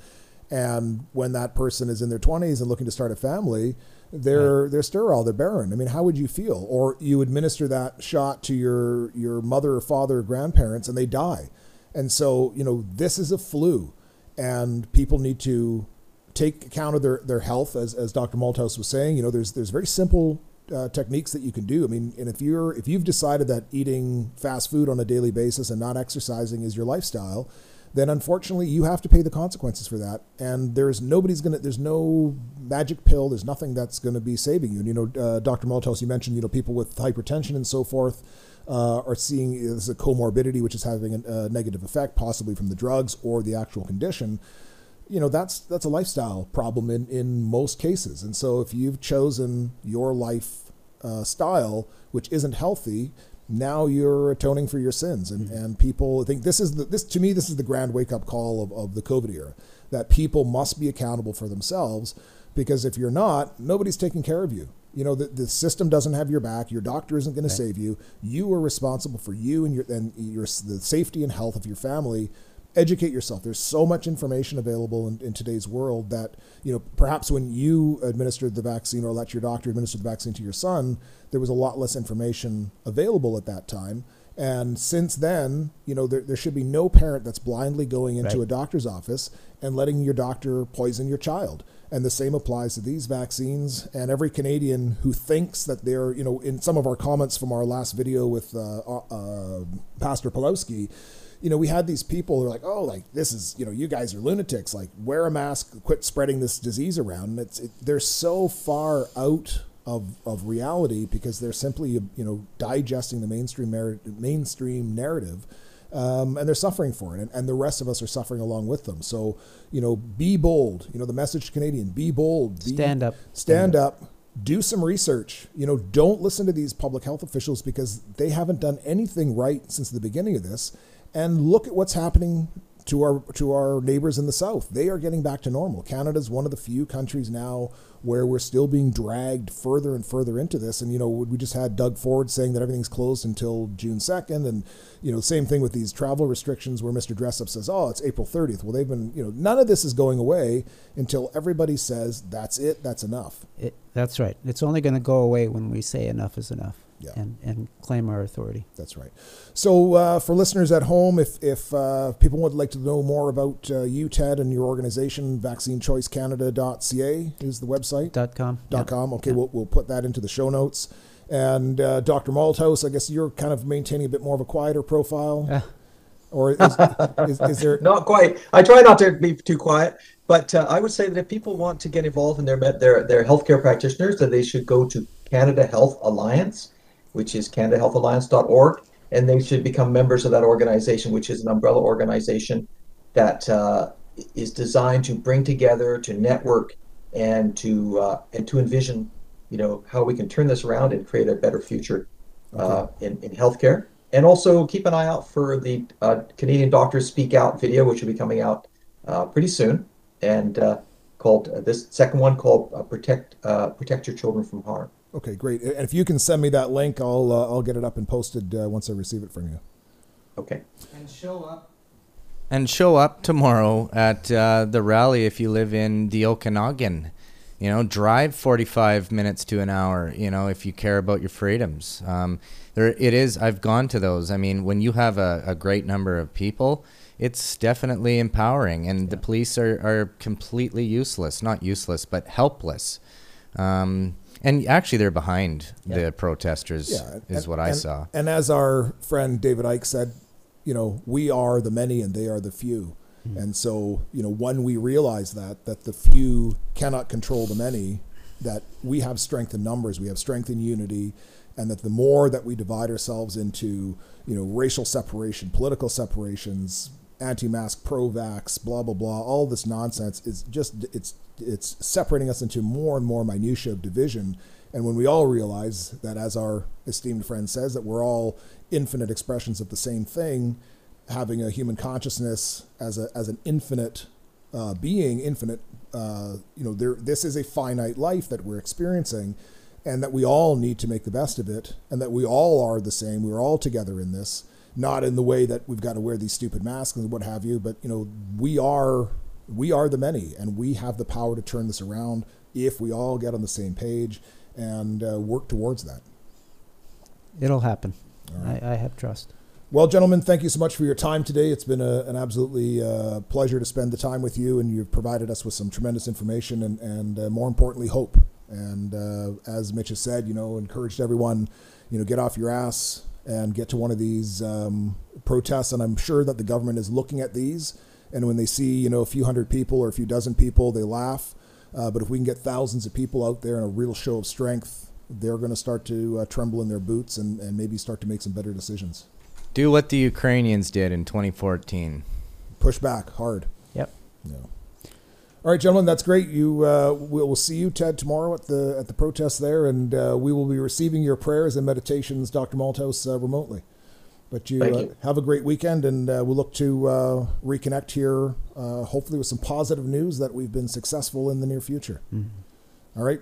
and when that person is in their 20s and looking to start a family, they're they're sterile, they're barren. I mean, how would you feel? Or you administer that shot to your your mother father or grandparents and they die. And so, you know, this is a flu and people need to take account of their, their health as, as Dr. Malthouse was saying, you know, there's there's very simple uh, techniques that you can do. I mean, and if you're if you've decided that eating fast food on a daily basis and not exercising is your lifestyle, then unfortunately you have to pay the consequences for that. And there's nobody's gonna there's no magic pill. There's nothing that's to be saving you. And you know, uh, Dr. Malthouse, you mentioned you know people with hypertension and so forth. Uh, are seeing this a comorbidity which is having a, a negative effect, possibly from the drugs or the actual condition you know that's that's a lifestyle problem in in most cases and so if you've chosen your life uh, style which isn't healthy now you're atoning for your sins. And mm-hmm. and people think this is the this to me this is the grand wake up call of, of the covid era that people must be accountable for themselves because if you're not nobody's taking care of you. You know the, the system doesn't have your back. Your doctor isn't going right. to save you. You are responsible for you and your and your the safety and health of your family educate yourself. There's so much information available in, in, today's world that, you know, perhaps when you administered the vaccine or let your doctor administer the vaccine to your son, there was a lot less information available at that time. And since then, you know, there, there should be no parent that's blindly going into right. a doctor's office and letting your doctor poison your child. And the same applies to these vaccines. And every Canadian who thinks that they're, you know, in some of our comments from our last video with uh, uh, Pastor Pawlowski, you know, we had these people who are like, oh, like this is, you know, you guys are lunatics. Like, wear a mask, quit spreading this disease around. And it's, it, they're so far out of, of reality because they're simply, you know, digesting the mainstream mer- mainstream narrative. Um, and they're suffering for it, and, and the rest of us are suffering along with them. So, you know, be bold. You know, the message to Canadian: be bold, be, stand up, stand, stand up. up do some research. You know, don't listen to these public health officials because they haven't done anything right since the beginning of this and look at what's happening to our to our neighbors in the south. They are getting back to normal. Canada is one of the few countries now where we're still being dragged further and further into this. And you know, we just had Doug Ford saying that everything's closed until June second, and you know, same thing with these travel restrictions where Mr. Dressup says, "Oh, it's April 30th." Well, they've been you know, none of this is going away until everybody says that's it, that's enough. It, that's right. It's only going to go away when we say enough is enough yeah. and, and claim our authority. That's right. So, uh, for listeners at home, if, if uh, people would like to know more about uh, you, Ted, and your organization, vaccinechoicecanada.ca is the website. Dot .com. Dot yep. .com. Okay, yep. we'll, we'll put that into the show notes. And uh, Dr. Malthouse, I guess you're kind of maintaining a bit more of a quieter profile. or is, is, is, there not quite i try not to be too quiet but uh, i would say that if people want to get involved in their their their healthcare practitioners that they should go to canada health alliance which is CanadaHealthAlliance.org, and they should become members of that organization, which is an umbrella organization that uh, is designed to bring together, to network, and to uh, and to envision, you know, how we can turn this around and create a better future uh, in in healthcare. And also keep an eye out for the uh, Canadian Doctors Speak Out video, which will be coming out uh, pretty soon, and uh, called this second one called uh, "Protect uh, Protect Your Children from Harm." Okay, great. And if you can send me that link, I'll uh, I'll get it up and posted uh, once I receive it from you. Okay. And show up. And show up tomorrow at uh, the rally if you live in the Okanagan. You know, drive 45 minutes to an hour, you know, if you care about your freedoms. Um, there, it is, I've gone to those. I mean, when you have a, a great number of people, it's definitely empowering. And the police are, are completely useless. Not useless, but helpless. Um, and actually, they're behind the protesters, Yeah, is and- what I and- saw. And as our friend David Icke said, you know, we are the many and they are the few. Hmm. And so, you know, when we realize that that the few cannot control the many, that we have strength in numbers, we have strength in unity, and that the more that we divide ourselves into, you know, racial separation, political separations, anti-mask, pro-vax, blah blah blah, all this nonsense is just it's it's separating us into more and more minutia of division. And when we all realize that, as our esteemed friend says, that we're all infinite expressions of the same thing, having a human consciousness as a as an infinite uh, being, infinite, uh, you know, there this is a finite life that we're experiencing, and that we all need to make the best of it, and that we all are the same. We're all together in this, not in the way that we've got to wear these stupid masks and what have you, but you know, we are we are the many, and we have the power to turn this around if we all get on the same page and uh, work towards that. It'll happen. Right. I, I have trust. Well, gentlemen, thank you so much for your time today. It's been a, an absolutely uh, pleasure to spend the time with you, and you've provided us with some tremendous information and, and uh, more importantly, hope. And uh, as Mitch has said, you know, encouraged everyone, you know, get off your ass and get to one of these um, protests. And I'm sure that the government is looking at these, and when they see, you know, a few hundred people or a few dozen people, they laugh. Uh, but if we can get thousands of people out there in a real show of strength, they're going to start to uh, tremble in their boots and, and maybe start to make some better decisions. Do what the Ukrainians did in 2014. push back hard. Yep. Yeah. All right, gentlemen, that's great. You, uh, we'll, we'll see you, Ted, tomorrow at the at the protest there, and uh, we will be receiving your prayers and meditations, Dr. Malthouse, uh, remotely. But you, Thank uh, you. have a great weekend, and uh, we'll look to uh, reconnect here, uh, hopefully with some positive news that we've been successful in the near future. All right,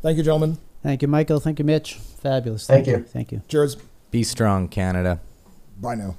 thank you, gentlemen. Thank you, Michael. Thank you, Mitch. Fabulous. Thank you. Thank you. Cheers. Be strong, Canada. Bye now.